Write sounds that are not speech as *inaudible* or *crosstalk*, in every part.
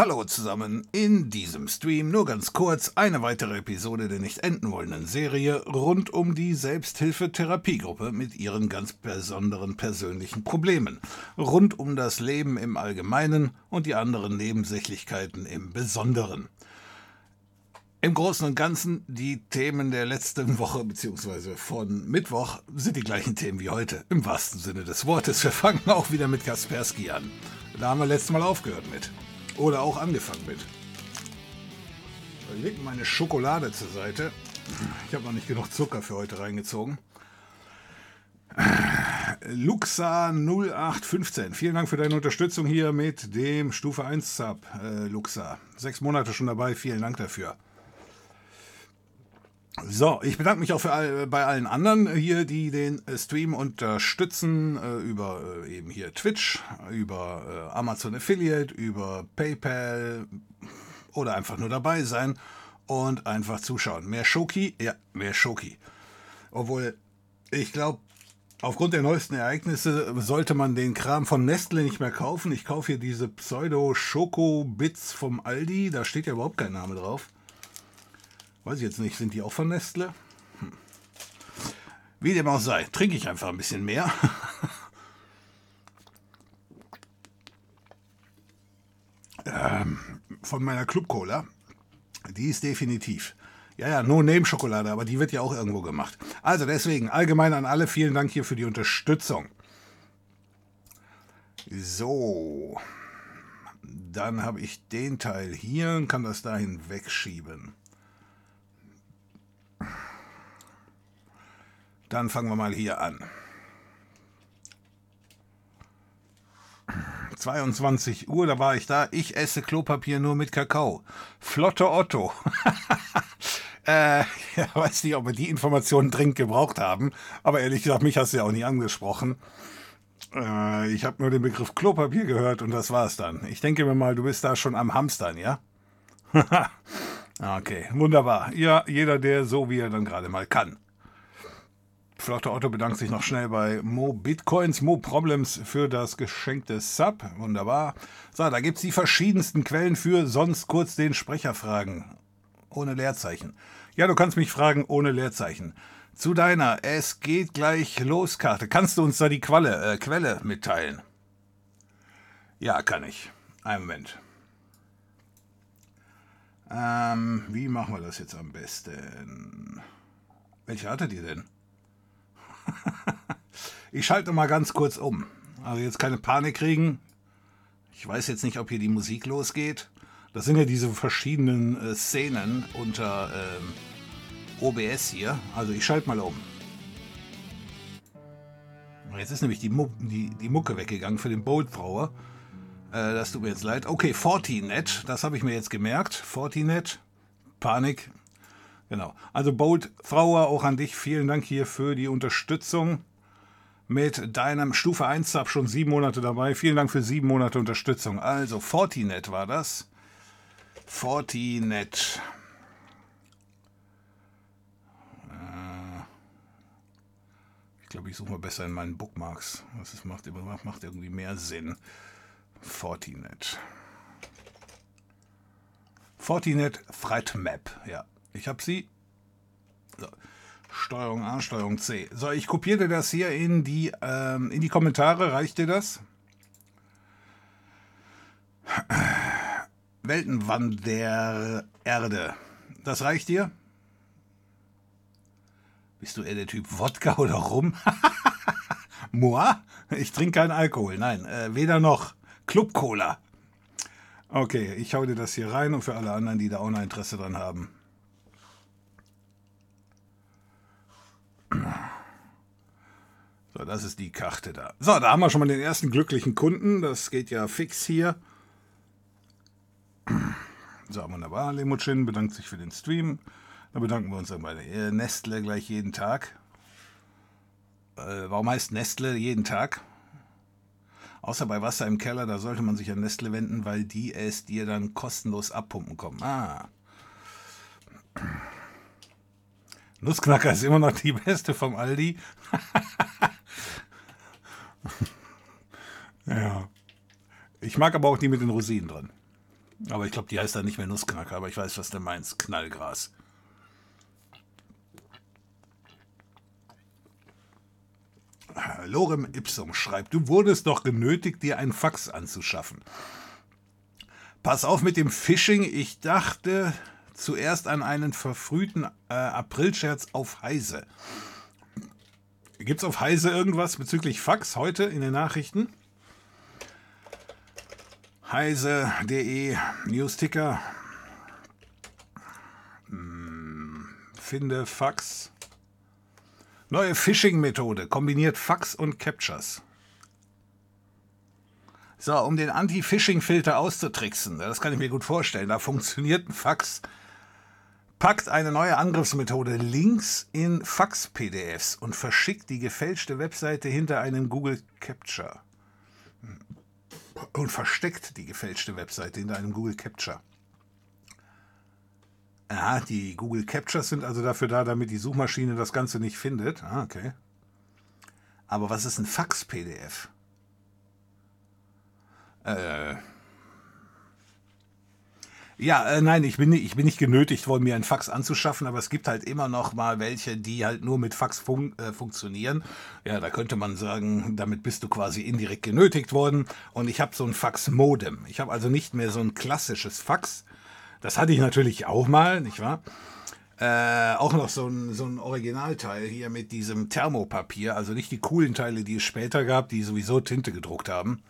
Hallo zusammen, in diesem Stream nur ganz kurz eine weitere Episode der nicht enden wollenden Serie rund um die Selbsthilfe-Therapiegruppe mit ihren ganz besonderen persönlichen Problemen, rund um das Leben im Allgemeinen und die anderen Nebensächlichkeiten im Besonderen. Im Großen und Ganzen, die Themen der letzten Woche bzw. von Mittwoch sind die gleichen Themen wie heute, im wahrsten Sinne des Wortes. Wir fangen auch wieder mit Kaspersky an. Da haben wir letztes Mal aufgehört mit. Oder auch angefangen mit. Ich lege meine Schokolade zur Seite. Ich habe noch nicht genug Zucker für heute reingezogen. Luxa 0815. Vielen Dank für deine Unterstützung hier mit dem Stufe 1 Sub, äh, Luxa. Sechs Monate schon dabei, vielen Dank dafür. So, ich bedanke mich auch all, bei allen anderen hier, die den Stream unterstützen, äh, über äh, eben hier Twitch, über äh, Amazon Affiliate, über PayPal oder einfach nur dabei sein und einfach zuschauen. Mehr Schoki? Ja, mehr Schoki. Obwohl, ich glaube, aufgrund der neuesten Ereignisse sollte man den Kram von Nestle nicht mehr kaufen. Ich kaufe hier diese Pseudo-Schoko-Bits vom Aldi, da steht ja überhaupt kein Name drauf. Weiß ich jetzt nicht, sind die auch von Nestle? Hm. Wie dem auch sei, trinke ich einfach ein bisschen mehr. *laughs* ähm, von meiner Club Cola. Die ist definitiv. Ja, ja, nur name Schokolade, aber die wird ja auch irgendwo gemacht. Also deswegen, allgemein an alle, vielen Dank hier für die Unterstützung. So. Dann habe ich den Teil hier und kann das dahin wegschieben. Dann fangen wir mal hier an. 22 Uhr, da war ich da. Ich esse Klopapier nur mit Kakao. Flotte Otto. *laughs* äh, ja, weiß nicht, ob wir die Informationen dringend gebraucht haben, aber ehrlich gesagt, mich hast du ja auch nie angesprochen. Äh, ich habe nur den Begriff Klopapier gehört und das war's dann. Ich denke mir mal, du bist da schon am Hamstern, ja? *laughs* okay, wunderbar. Ja, jeder, der so wie er dann gerade mal kann. Flotte Otto bedankt sich noch schnell bei Mo Bitcoins, Mo Problems für das geschenkte Sub. Wunderbar. So, da gibt es die verschiedensten Quellen für, sonst kurz den Sprecher fragen. Ohne Leerzeichen. Ja, du kannst mich fragen ohne Leerzeichen. Zu deiner Es geht gleich los Karte. Kannst du uns da die Qualle, äh, Quelle mitteilen? Ja, kann ich. Einen Moment. Ähm, wie machen wir das jetzt am besten? Welche hattet ihr denn? *laughs* ich schalte mal ganz kurz um. Also jetzt keine Panik kriegen. Ich weiß jetzt nicht, ob hier die Musik losgeht. Das sind ja diese verschiedenen äh, Szenen unter ähm, OBS hier. Also ich schalte mal um. Jetzt ist nämlich die, Mu die, die Mucke weggegangen für den Bolt Thrower. Äh, das tut mir jetzt leid. Okay, Fortinet, das habe ich mir jetzt gemerkt. Fortinet, Panik, Genau. Also Bolt Thrower, auch an dich vielen Dank hier für die Unterstützung mit deinem Stufe 1 Sub schon sieben Monate dabei. Vielen Dank für sieben Monate Unterstützung. Also Fortinet war das. Fortinet. Äh, ich glaube, ich suche mal besser in meinen Bookmarks. Das macht, macht irgendwie mehr Sinn. Fortinet. Fortinet Threat Map, ja. Ich habe sie. So. Steuerung A, Steuerung C. So, ich kopiere dir das hier in die, ähm, in die Kommentare. Reicht dir das? *clears throat* Weltenwand der Erde. Das reicht dir? Bist du eher der Typ Wodka oder Rum? *laughs* Moi? Ich trinke keinen Alkohol. Nein, äh, weder noch. Club Cola. Okay, ich hau dir das hier rein und für alle anderen, die da auch noch Interesse dran haben. So, das ist die Karte da. So, da haben wir schon mal den ersten glücklichen Kunden. Das geht ja fix hier. So, wunderbar. Lemutschin bedankt sich für den Stream. Da bedanken wir uns dann bei Nestle gleich jeden Tag. Äh, warum heißt Nestle jeden Tag? Außer bei Wasser im Keller, da sollte man sich an Nestle wenden, weil die es dir dann kostenlos abpumpen kommen. Ah. Nussknacker ist immer noch die beste vom Aldi. *laughs* ja. Ich mag aber auch die mit den Rosinen drin. Aber ich glaube, die heißt dann nicht mehr Nussknacker, aber ich weiß, was du meinst. Knallgras. Lorem Ipsum schreibt, du wurdest doch genötigt, dir ein Fax anzuschaffen. Pass auf mit dem Phishing. Ich dachte zuerst an einen verfrühten äh, Aprilscherz auf Heise. Gibt es auf Heise irgendwas bezüglich Fax heute in den Nachrichten? Heise.de Newsticker. Hm, finde Fax. Neue Phishing-Methode kombiniert Fax und Captures. So, um den Anti-Phishing-Filter auszutricksen, das kann ich mir gut vorstellen, da funktioniert ein Fax. Packt eine neue Angriffsmethode Links in Fax-PDFs und verschickt die gefälschte Webseite hinter einem Google Capture. Und versteckt die gefälschte Webseite hinter einem Google Capture. Ja, die Google Captures sind also dafür da, damit die Suchmaschine das Ganze nicht findet. Ah, okay. Aber was ist ein Fax-PDF? Äh. Ja, äh, nein, ich bin, ich bin nicht genötigt worden, mir ein Fax anzuschaffen, aber es gibt halt immer noch mal welche, die halt nur mit Fax fun äh, funktionieren. Ja, da könnte man sagen, damit bist du quasi indirekt genötigt worden. Und ich habe so ein Fax-Modem. Ich habe also nicht mehr so ein klassisches Fax, das hatte ich natürlich auch mal, nicht wahr? Äh, auch noch so ein, so ein Originalteil hier mit diesem Thermopapier, also nicht die coolen Teile, die es später gab, die sowieso Tinte gedruckt haben,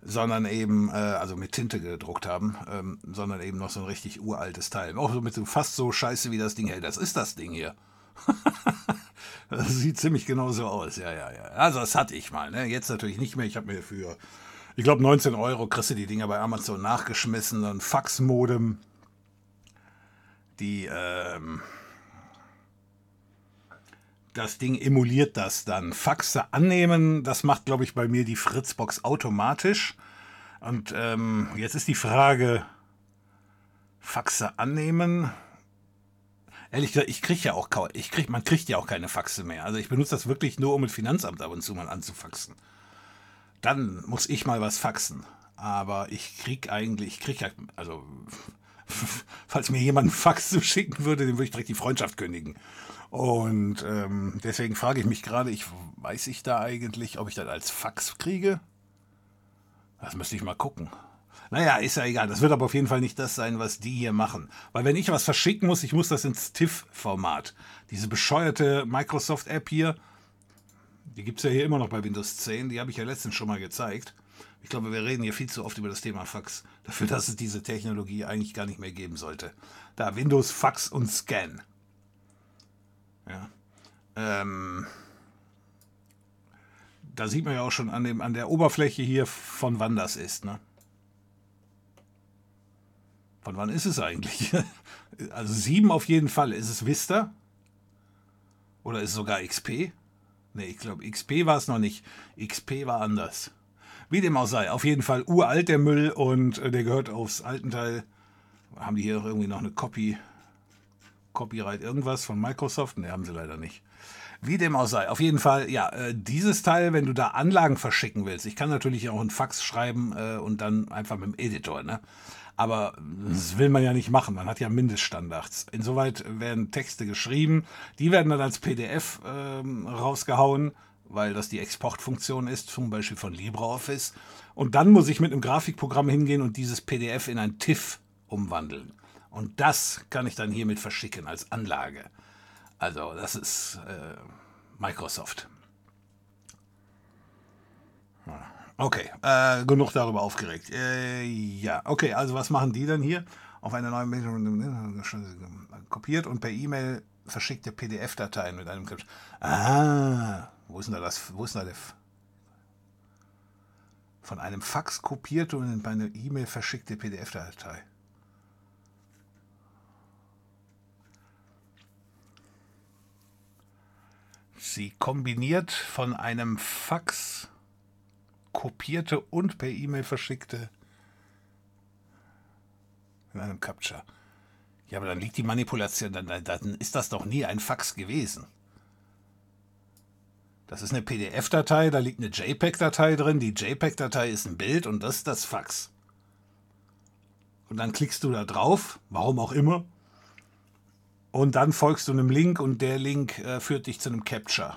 sondern eben, äh, also mit Tinte gedruckt haben, ähm, sondern eben noch so ein richtig uraltes Teil. Auch so mit so fast so scheiße, wie das Ding hält. Das ist das Ding hier. *laughs* das sieht ziemlich genau so aus, ja, ja, ja. Also das hatte ich mal, ne? Jetzt natürlich nicht mehr. Ich habe mir für, ich glaube 19 Euro kriegst du die Dinger bei Amazon nachgeschmissen, ein Faxmodem die ähm, das Ding emuliert das dann. Faxe annehmen, das macht, glaube ich, bei mir die Fritzbox automatisch. Und ähm, jetzt ist die Frage, Faxe annehmen. Ehrlich gesagt, ich kriege ja auch ich krieg, man kriegt ja auch keine Faxe mehr. Also ich benutze das wirklich nur, um mit Finanzamt ab und zu mal anzufaxen. Dann muss ich mal was faxen. Aber ich kriege eigentlich, ich kriege ja, also *laughs* falls mir jemand einen Fax *laughs* zu schicken würde, den würde ich direkt die Freundschaft kündigen. Und ähm, deswegen frage ich mich gerade, ich weiß ich da eigentlich, ob ich das als Fax kriege? Das müsste ich mal gucken. Naja, ist ja egal. Das wird aber auf jeden Fall nicht das sein, was die hier machen. Weil wenn ich was verschicken muss, ich muss das ins TIFF-Format. Diese bescheuerte Microsoft-App hier, die gibt es ja hier immer noch bei Windows 10, die habe ich ja letztens schon mal gezeigt. Ich glaube, wir reden hier viel zu oft über das Thema Fax, dafür, dass es diese Technologie eigentlich gar nicht mehr geben sollte. Da Windows, Fax und Scan. Ja. Ähm, da sieht man ja auch schon an, dem, an der Oberfläche hier, von wann das ist. Ne? Von wann ist es eigentlich? *laughs* Also 7 auf jeden Fall. Ist es Vista? Oder ist es sogar XP? Ne, ich glaube, XP war es noch nicht. XP war anders. Wie dem auch sei, auf jeden Fall uralt der Müll und äh, der gehört aufs alten Teil. Haben die hier irgendwie noch eine Copy, Copyright irgendwas von Microsoft? Ne, haben sie leider nicht. Wie dem auch sei, auf jeden Fall, ja, äh, dieses Teil, wenn du da Anlagen verschicken willst, ich kann natürlich auch einen Fax schreiben äh, und dann einfach mit dem Editor, ne? Aber das will man ja nicht machen, man hat ja Mindeststandards. Insoweit werden Texte geschrieben, die werden dann als PDF ähm, rausgehauen weil das die Exportfunktion ist, zum Beispiel von LibreOffice. Und dann muss ich mit einem Grafikprogramm hingehen und dieses PDF in ein TIFF umwandeln. Und das kann ich dann hiermit verschicken als Anlage. Also das ist äh, Microsoft. Okay, äh, genug darüber aufgeregt. Äh, ja, okay, also was machen die dann hier? Auf eine neue Medium kopiert und per E-Mail verschickte PDF-Dateien mit einem Skript. Ah, wo ist denn da das? Wo ist denn da der? Von einem Fax kopierte und in meine E-Mail verschickte PDF-Datei. Sie kombiniert von einem Fax kopierte und per E-Mail verschickte in einem Capture. Ja, aber dann liegt die Manipulation, dann, dann ist das doch nie ein Fax gewesen. Das ist eine PDF-Datei, da liegt eine JPEG-Datei drin. Die JPEG-Datei ist ein Bild und das ist das Fax. Und dann klickst du da drauf, warum auch immer. Und dann folgst du einem Link und der Link äh, führt dich zu einem Capture.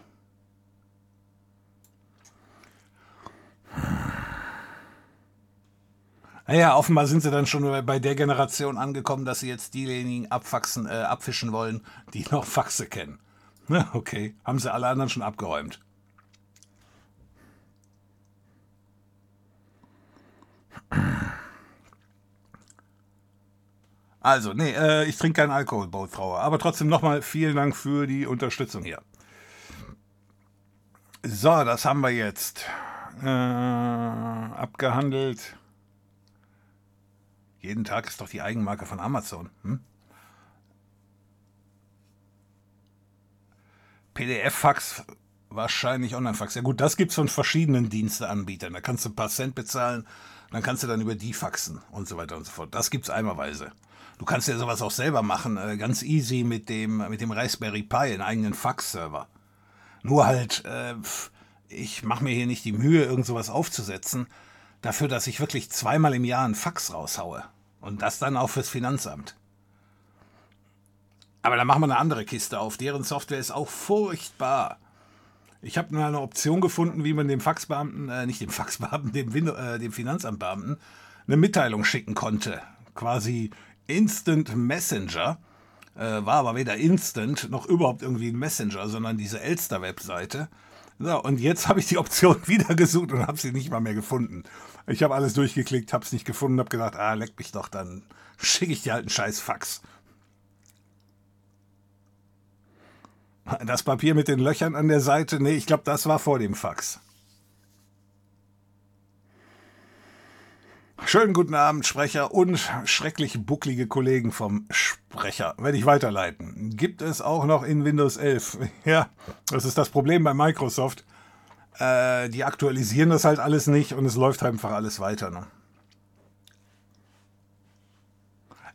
Naja, offenbar sind sie dann schon bei der Generation angekommen, dass sie jetzt diejenigen abfaxen, äh, abfischen wollen, die noch Faxe kennen. Na, okay, haben sie alle anderen schon abgeräumt. Also, nee, äh, ich trinke keinen Alkohol, Bautfrau. Aber trotzdem nochmal vielen Dank für die Unterstützung hier. So, das haben wir jetzt äh, abgehandelt. Jeden Tag ist doch die Eigenmarke von Amazon. Hm? PDF-Fax, wahrscheinlich Online-Fax. Ja gut, das gibt es von verschiedenen Diensteanbietern. Da kannst du ein paar Cent bezahlen, dann kannst du dann über die faxen und so weiter und so fort. Das gibt es einmalweise. Du kannst ja sowas auch selber machen, äh, ganz easy mit dem, mit dem Raspberry Pi, einen eigenen Fax-Server. Nur halt, äh, ich mache mir hier nicht die Mühe, irgend sowas aufzusetzen, dafür, dass ich wirklich zweimal im Jahr einen Fax raushaue. Und das dann auch fürs Finanzamt. Aber da machen wir eine andere Kiste auf. Deren Software ist auch furchtbar. Ich habe eine Option gefunden, wie man dem Faxbeamten, äh, nicht dem Faxbeamten, *laughs* dem, Win äh, dem Finanzamtbeamten eine Mitteilung schicken konnte. Quasi Instant Messenger. Äh, war aber weder Instant noch überhaupt irgendwie ein Messenger, sondern diese Elster-Webseite. So, und jetzt *laughs* habe ich die Option wieder gesucht und habe sie nicht mal mehr gefunden. Ich habe alles durchgeklickt, habe es nicht gefunden, habe gedacht, ah, leck mich doch, dann schicke ich dir halt einen scheiß Fax. Das Papier mit den Löchern an der Seite, nee, ich glaube, das war vor dem Fax. Schönen guten Abend, Sprecher und schrecklich bucklige Kollegen vom Sprecher. Werde ich weiterleiten. Gibt es auch noch in Windows 11? *laughs* Ja, das ist das Problem bei Microsoft. Äh, die aktualisieren das halt alles nicht und es läuft einfach alles weiter. Ne?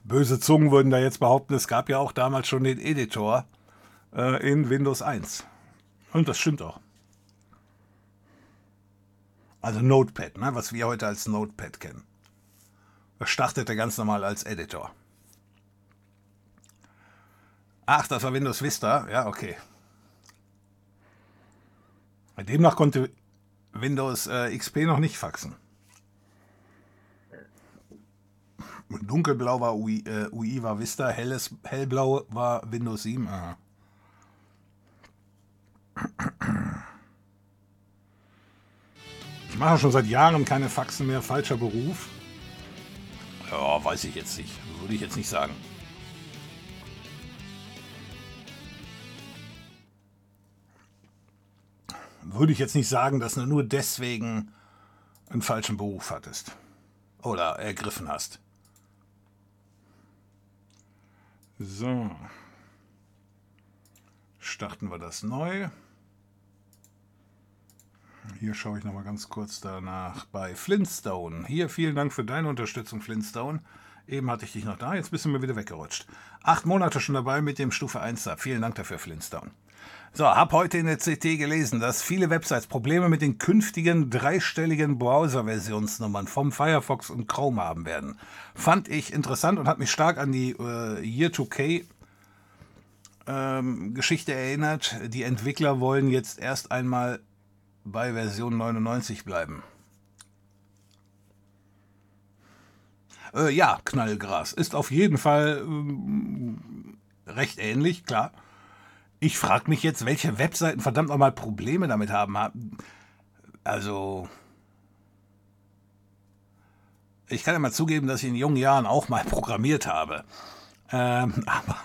Böse Zungen würden da jetzt behaupten, es gab ja auch damals schon den Editor äh, in Windows 1. Und das stimmt auch. Also Notepad, ne, was wir heute als Notepad kennen. Das startete ganz normal als Editor. Ach, das war Windows Vista? Ja, okay. Demnach konnte Windows äh, XP noch nicht faxen. Dunkelblau war UI, äh, UI war Vista, helles, hellblau war Windows 7. Aha. Ich mache schon seit Jahren keine Faxen mehr. Falscher Beruf. Ja, weiß ich jetzt nicht. Würde ich jetzt nicht sagen. Würde ich jetzt nicht sagen, dass du nur deswegen einen falschen Beruf hattest. Oder ergriffen hast. So. Starten wir das neu. Hier schaue ich noch mal ganz kurz danach bei Flintstone. Hier vielen Dank für deine Unterstützung, Flintstone. Eben hatte ich dich noch da, jetzt bist du mir wieder weggerutscht. Acht Monate schon dabei mit dem Stufe 1 Sub. Vielen Dank dafür, Flintstone. So, hab heute in der CT gelesen, dass viele Websites Probleme mit den künftigen dreistelligen Browser-Versionsnummern vom Firefox und Chrome haben werden. Fand ich interessant und hat mich stark an die äh, Year2K ähm, Geschichte erinnert. Die Entwickler wollen jetzt erst einmal bei Version 99 bleiben. Äh, ja, Knallgras ist auf jeden Fall ähm, recht ähnlich, klar. Ich frage mich jetzt, welche Webseiten verdammt nochmal Probleme damit haben. Also, ich kann ja mal zugeben, dass ich in jungen Jahren auch mal programmiert habe. Ähm, *laughs* aber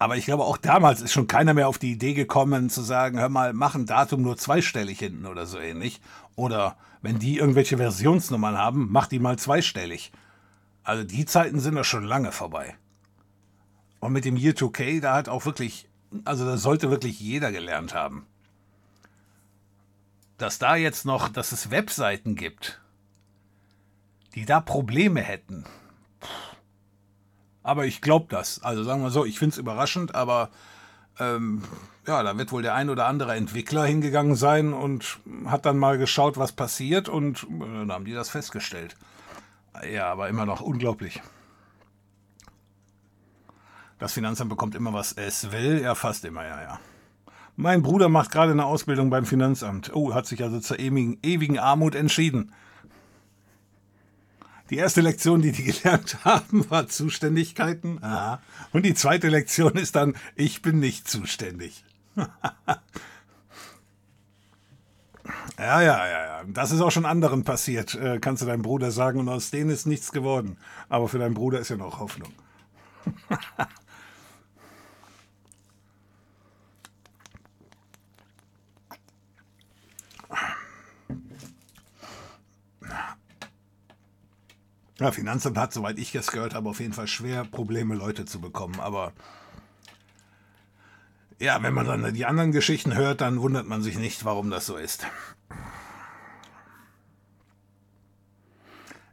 aber ich glaube, auch damals ist schon keiner mehr auf die Idee gekommen, zu sagen, hör mal, mach ein Datum nur zweistellig hinten oder so ähnlich. Oder wenn die irgendwelche Versionsnummern haben, mach die mal zweistellig. Also die Zeiten sind doch schon lange vorbei. Und mit dem Year 2K, da hat auch wirklich, also da sollte wirklich jeder gelernt haben. Dass da jetzt noch, dass es Webseiten gibt, die da Probleme hätten. Aber ich glaube das. Also sagen wir so, ich finde es überraschend, aber ähm, ja, da wird wohl der ein oder andere Entwickler hingegangen sein und hat dann mal geschaut, was passiert und äh, dann haben die das festgestellt. Ja, aber immer noch unglaublich. Das Finanzamt bekommt immer, was es will. Ja, fast immer, ja, ja. Mein Bruder macht gerade eine Ausbildung beim Finanzamt. Oh, hat sich also zur ewigen, ewigen Armut entschieden. Die erste Lektion, die die gelernt haben, war Zuständigkeiten. Aha. Und die zweite Lektion ist dann, ich bin nicht zuständig. *laughs* ja, ja, ja, ja. Das ist auch schon anderen passiert, äh, kannst du deinem Bruder sagen. Und aus denen ist nichts geworden. Aber für deinen Bruder ist ja noch Hoffnung. *laughs* Ja, Finanzamt hat, soweit ich es gehört habe, auf jeden Fall schwer Probleme, Leute zu bekommen. Aber ja, wenn man dann die anderen Geschichten hört, dann wundert man sich nicht, warum das so ist.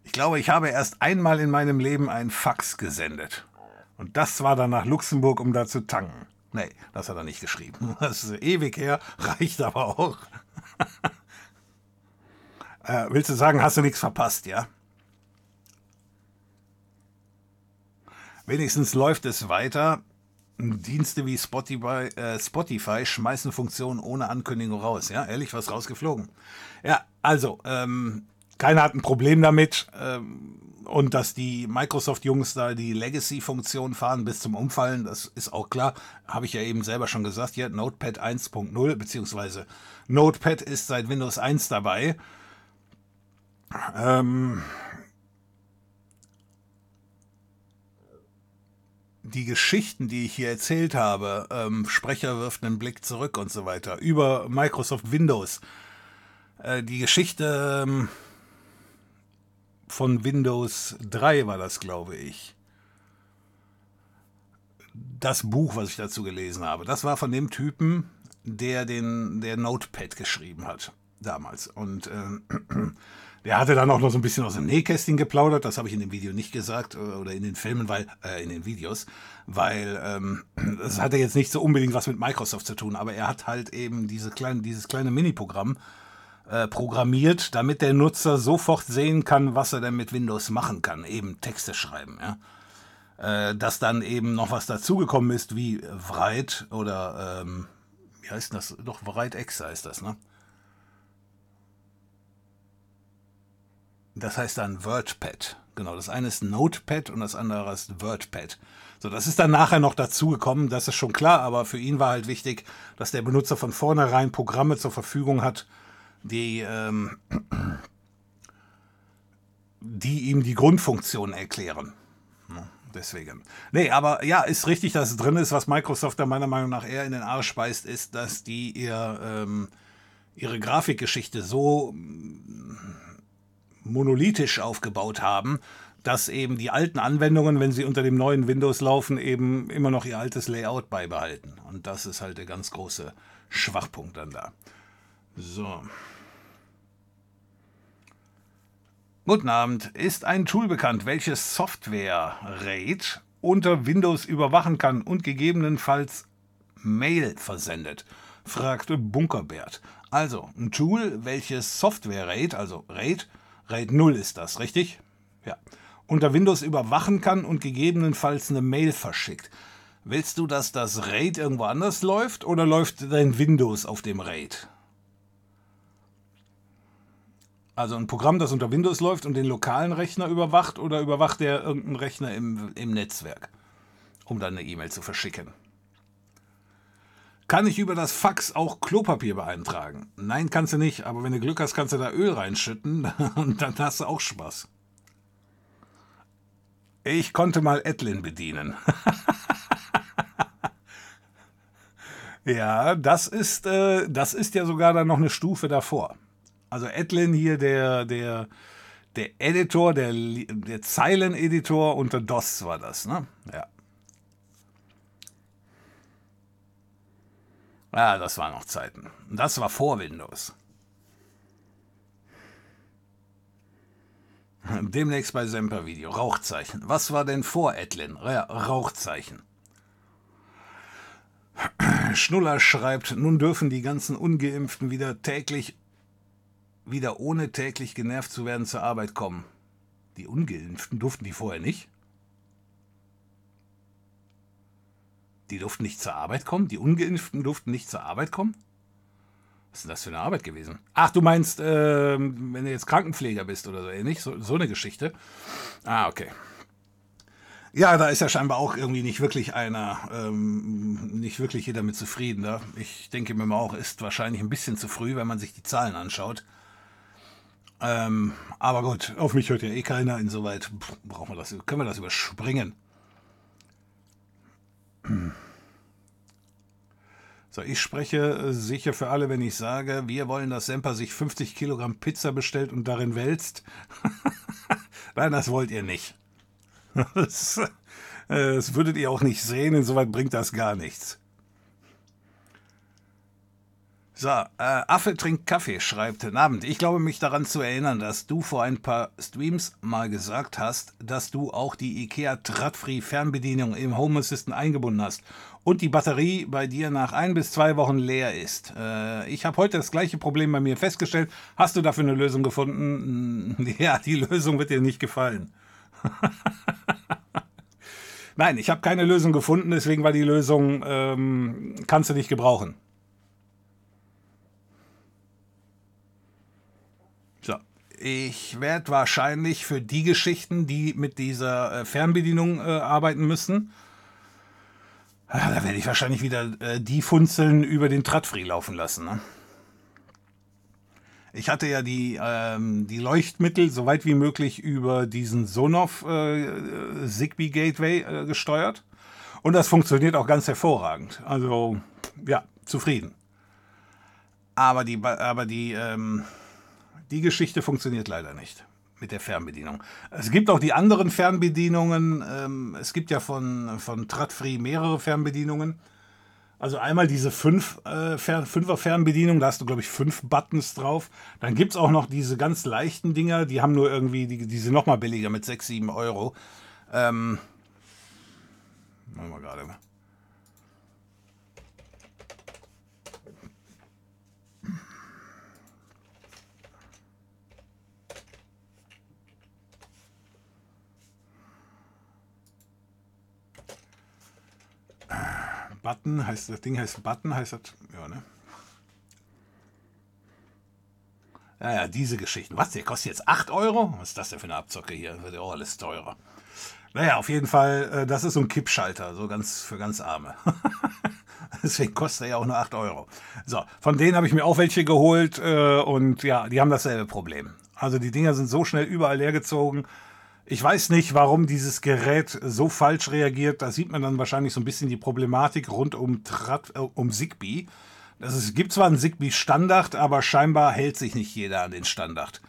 Ich glaube, ich habe erst einmal in meinem Leben ein Fax gesendet. Und das war dann nach Luxemburg, um da zu tanken. Nee, das hat er nicht geschrieben. *laughs* Das ist ewig her, reicht aber auch. *laughs* äh, willst du sagen, hast du nichts verpasst, ja? Wenigstens läuft es weiter. Dienste wie Spotify, äh, Spotify schmeißen Funktionen ohne Ankündigung raus. Ja, ehrlich, was rausgeflogen. Ja, also, ähm, keiner hat ein Problem damit. Ähm, und dass die Microsoft-Jungs da die Legacy-Funktion fahren bis zum Umfallen, das ist auch klar. Habe ich ja eben selber schon gesagt. Hier, Notepad 1.0, beziehungsweise Notepad ist seit Windows 1 dabei. Ähm, die Geschichten, die ich hier erzählt habe, ähm, Sprecher wirft einen Blick zurück und so weiter, über Microsoft Windows, äh, die Geschichte ähm, von Windows 3 war das, glaube ich. Das Buch, was ich dazu gelesen habe, das war von dem Typen, der den der Notepad geschrieben hat damals. Und äh, Der hatte dann auch noch so ein bisschen aus dem Nähkästchen geplaudert, das habe ich in dem Video nicht gesagt äh, oder in den Filmen, weil, äh, in den Videos, weil ähm, *clears throat* das hatte jetzt nicht so unbedingt was mit Microsoft zu tun, aber er hat halt eben diese kleine, dieses kleine Mini-Programm äh, programmiert, damit der Nutzer sofort sehen kann, was er denn mit Windows machen kann, eben Texte schreiben, ja. Äh, dass dann eben noch was dazugekommen ist, wie Write oder, ähm, wie heißt das? Doch, Write X heißt das, ne? Das heißt dann WordPad. Genau, das eine ist Notepad und das andere ist WordPad. So, das ist dann nachher noch dazugekommen, das ist schon klar, aber für ihn war halt wichtig, dass der Benutzer von vornherein Programme zur Verfügung hat, die, ähm, die ihm die Grundfunktion erklären. deswegen. Nee, aber ja, ist richtig, dass es drin ist. Was Microsoft da meiner Meinung nach eher in den Arsch speist, ist, dass die ihr, ähm, ihre Grafikgeschichte so monolithisch aufgebaut haben, dass eben die alten Anwendungen, wenn sie unter dem neuen Windows laufen, eben immer noch ihr altes Layout beibehalten. Und das ist halt der ganz große Schwachpunkt dann da. So. Guten Abend. Ist ein Tool bekannt, welches Software RAID unter Windows überwachen kann und gegebenenfalls Mail versendet? fragt Bunkerbert. Also, ein Tool, welches Software RAID, also RAID, RAID 0 ist das, richtig? Ja. Unter Windows überwachen kann und gegebenenfalls eine Mail verschickt. Willst du, dass das RAID irgendwo anders läuft oder läuft dein Windows auf dem RAID? Also ein Programm, das unter Windows läuft und den lokalen Rechner überwacht oder überwacht der irgendeinen Rechner im, im Netzwerk, um dann eine E-Mail zu verschicken? Kann ich über das Fax auch Klopapier beeintragen? Nein, kannst du nicht, aber wenn du Glück hast, kannst du da Öl reinschütten *laughs* und dann hast du auch Spaß. Ich konnte mal Edlin bedienen. *laughs* ja, das ist, äh, das ist ja sogar dann noch eine Stufe davor. Also Edlin hier, der, der, der Editor, der, der Zeileneditor unter DOS war das, ne? Ja. Ja, das waren noch Zeiten. Das war vor Windows. Demnächst bei Semper Video. Rauchzeichen. Was war denn vor Edlin? Ja, Rauchzeichen. Schnuller schreibt, nun dürfen die ganzen Ungeimpften wieder täglich, wieder ohne täglich genervt zu werden zur Arbeit kommen. Die Ungeimpften durften die vorher nicht? Die durften nicht zur Arbeit kommen? Die Ungeimpften durften nicht zur Arbeit kommen? Was ist denn das für eine Arbeit gewesen? Ach, du meinst, äh, wenn du jetzt Krankenpfleger bist oder so ähnlich? So, so eine Geschichte. Ah, okay. Ja, da ist ja scheinbar auch irgendwie nicht wirklich einer, ähm, nicht wirklich jeder mit zufrieden. Ne? Ich denke mir mal auch, ist wahrscheinlich ein bisschen zu früh, wenn man sich die Zahlen anschaut. Ähm, aber gut, auf mich hört ja eh keiner. Insoweit brauchen wir das, können wir das überspringen. So, ich spreche sicher für alle, wenn ich sage, wir wollen, dass Semper sich 50 Kilogramm Pizza bestellt und darin wälzt. *laughs* Nein, das wollt ihr nicht. *laughs* Das, äh, das würdet ihr auch nicht sehen, insoweit bringt das gar nichts. So, äh, Affe trinkt Kaffee, schreibt Abend. Ich glaube mich daran zu erinnern, dass du vor ein paar Streams mal gesagt hast, dass du auch die IKEA Tradfree Fernbedienung im Home Assistant eingebunden hast und die Batterie bei dir nach ein bis zwei Wochen leer ist. Äh, ich habe heute das gleiche Problem bei mir festgestellt. Hast du dafür eine Lösung gefunden? *laughs* Ja, die Lösung wird dir nicht gefallen. *laughs* Nein, ich habe keine Lösung gefunden, deswegen war die Lösung, ähm, kannst du nicht gebrauchen. So, ich werde wahrscheinlich für die Geschichten, die mit dieser äh, Fernbedienung äh, arbeiten müssen, äh, da werde ich wahrscheinlich wieder äh, die Funzeln über den Tradfree laufen lassen. Ne? Ich hatte ja die, ähm, die Leuchtmittel so weit wie möglich über diesen Sonoff äh, Zigbee Gateway äh, gesteuert. Und das funktioniert auch ganz hervorragend. Also, ja, zufrieden. Aber die, aber die, ähm, die Geschichte funktioniert leider nicht mit der Fernbedienung. Es gibt auch die anderen Fernbedienungen. Ähm, es gibt ja von, von Tradfree mehrere Fernbedienungen. Also einmal diese fünf, äh, Fünfer Fernbedienung, da hast du, glaube ich, fünf Buttons drauf. Dann gibt es auch noch diese ganz leichten Dinger, die haben nur irgendwie, die, die sind nochmal billiger mit 6, 7 Euro. Ähm, wir gerade. Button heißt das Ding heißt Button, heißt das. Ja, ne? Ja, ja, diese Geschichten. Was, der kostet jetzt 8 Euro? Was ist das denn für eine Abzocke hier? Wird ja auch alles teurer. Naja, auf jeden Fall, äh, das ist so ein Kippschalter, so ganz für ganz Arme. *laughs* Deswegen kostet er ja auch nur 8 Euro. So, von denen habe ich mir auch welche geholt äh, und ja, die haben dasselbe Problem. Also die Dinger sind so schnell überall leer gezogen. Ich weiß nicht, warum dieses Gerät so falsch reagiert. Da sieht man dann wahrscheinlich so ein bisschen die Problematik rund um, Trat, äh, um Zigbee. Es gibt zwar einen Zigbee-Standard, aber scheinbar hält sich nicht jeder an den Standard.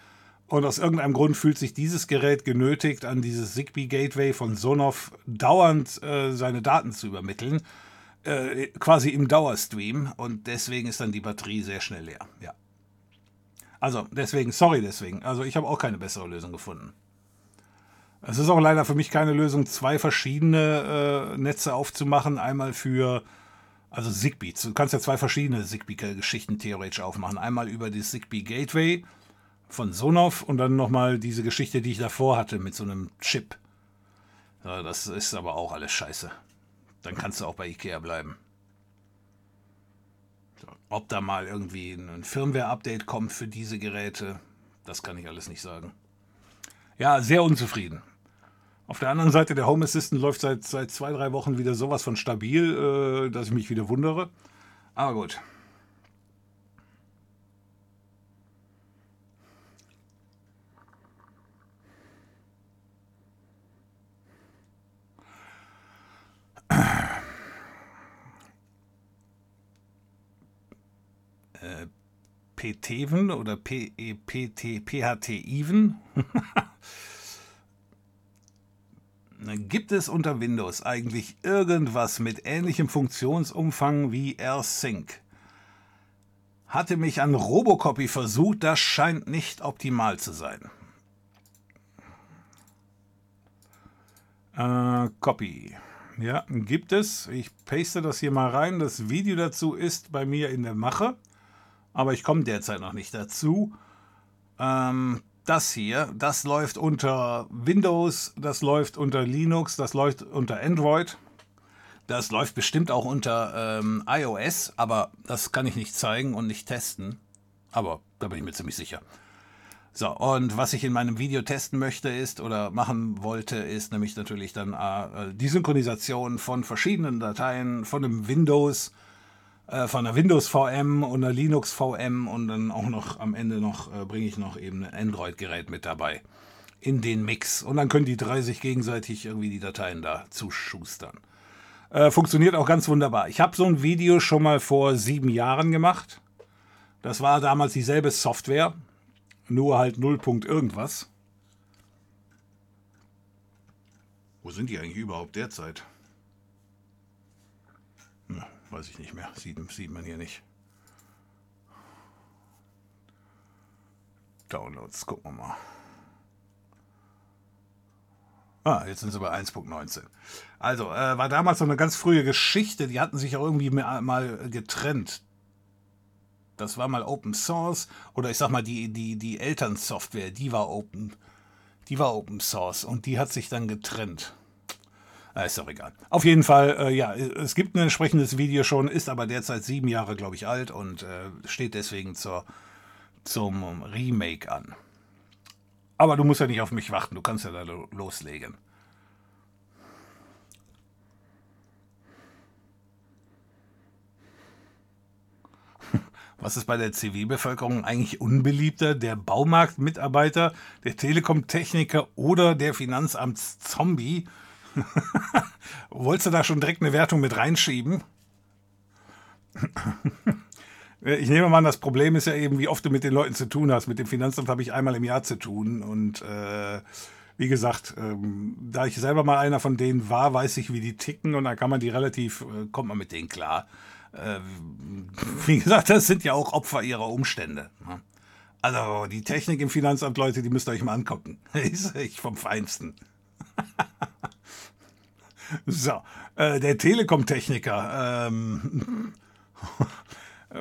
Und aus irgendeinem Grund fühlt sich dieses Gerät genötigt, an dieses Zigbee-Gateway von Sonoff dauernd äh, seine Daten zu übermitteln. Äh, quasi im Dauerstream. Und deswegen ist dann die Batterie sehr schnell leer. Ja. Also deswegen, sorry deswegen. Also ich habe auch keine bessere Lösung gefunden. Es ist auch leider für mich keine Lösung, zwei verschiedene äh, Netze aufzumachen. Einmal für, also Zigbee. Du kannst ja zwei verschiedene Zigbee-Geschichten theoretisch aufmachen. Einmal über die Zigbee Gateway von Sonoff und dann nochmal diese Geschichte, die ich davor hatte mit so einem Chip. Ja, das ist aber auch alles scheiße. Dann kannst du auch bei Ikea bleiben. Ob da mal irgendwie ein Firmware-Update kommt für diese Geräte, das kann ich alles nicht sagen. Ja, sehr unzufrieden. Auf der anderen Seite, der Home Assistant läuft seit, seit zwei, drei Wochen wieder sowas von stabil, äh, dass ich mich wieder wundere. Aber gut. Äh, PTven oder P-E-P-T, P-H-T-Even. *laughs* Gibt es unter Windows eigentlich irgendwas mit ähnlichem Funktionsumfang wie AirSync? Hatte mich an Robocopy versucht, das scheint nicht optimal zu sein. Äh, Copy. Ja, gibt es. Ich paste das hier mal rein. Das Video dazu ist bei mir in der Mache aber ich komme derzeit noch nicht dazu. Ähm, das hier, das läuft unter Windows, das läuft unter Linux, das läuft unter Android. Das läuft bestimmt auch unter ähm, iOS, aber das kann ich nicht zeigen und nicht testen. Aber da bin ich mir ziemlich sicher. So, und was ich in meinem Video testen möchte ist oder machen wollte, ist nämlich natürlich dann äh, die Synchronisation von verschiedenen Dateien, von einem Windows, äh, von einer Windows VM und einer Linux VM und dann auch noch am Ende noch äh, bringe ich noch eben ein Android-Gerät mit dabei in den Mix. Und dann können die drei sich gegenseitig irgendwie die Dateien da zuschustern. Äh, funktioniert auch ganz wunderbar. Ich habe so ein Video schon mal vor sieben Jahren gemacht. Das war damals dieselbe Software nur halt 0. irgendwas. Wo sind die eigentlich überhaupt derzeit? Weiß ich nicht mehr. Sieht, sieht man hier nicht. Downloads, gucken wir mal. Ah, jetzt sind sie bei 1.19. Also, äh, war damals so eine ganz frühe Geschichte. Die hatten sich auch irgendwie mal getrennt das war mal Open Source oder ich sag mal die, die, die Elternsoftware, die war Open, die war Open Source und die hat sich dann getrennt. Ah, ist doch egal. Auf jeden Fall, äh, ja, es gibt ein entsprechendes Video schon, ist aber derzeit sieben Jahre, glaube ich, alt und äh, steht deswegen zur, zum Remake an. Aber du musst ja nicht auf mich warten, du kannst ja da loslegen. *laughs* Was ist bei der Zivilbevölkerung eigentlich unbeliebter? Der Baumarktmitarbeiter, der Telekom-Techniker oder der Finanzamtszombie? *laughs* Wolltest du da schon direkt eine Wertung mit reinschieben? *laughs* Ich nehme mal an, das Problem ist ja eben, wie oft du mit den Leuten zu tun hast. Mit dem Finanzamt habe ich einmal im Jahr zu tun. Und äh, wie gesagt, ähm, da ich selber mal einer von denen war, weiß ich, wie die ticken und da kann man die relativ, äh, kommt man mit denen klar äh, wie gesagt, das sind ja auch Opfer ihrer Umstände. Ne? Also die Technik im Finanzamt, Leute, die müsst ihr euch mal angucken. *laughs* Ist echt vom Feinsten. So, äh, der Telekom-Techniker, ähm, *laughs*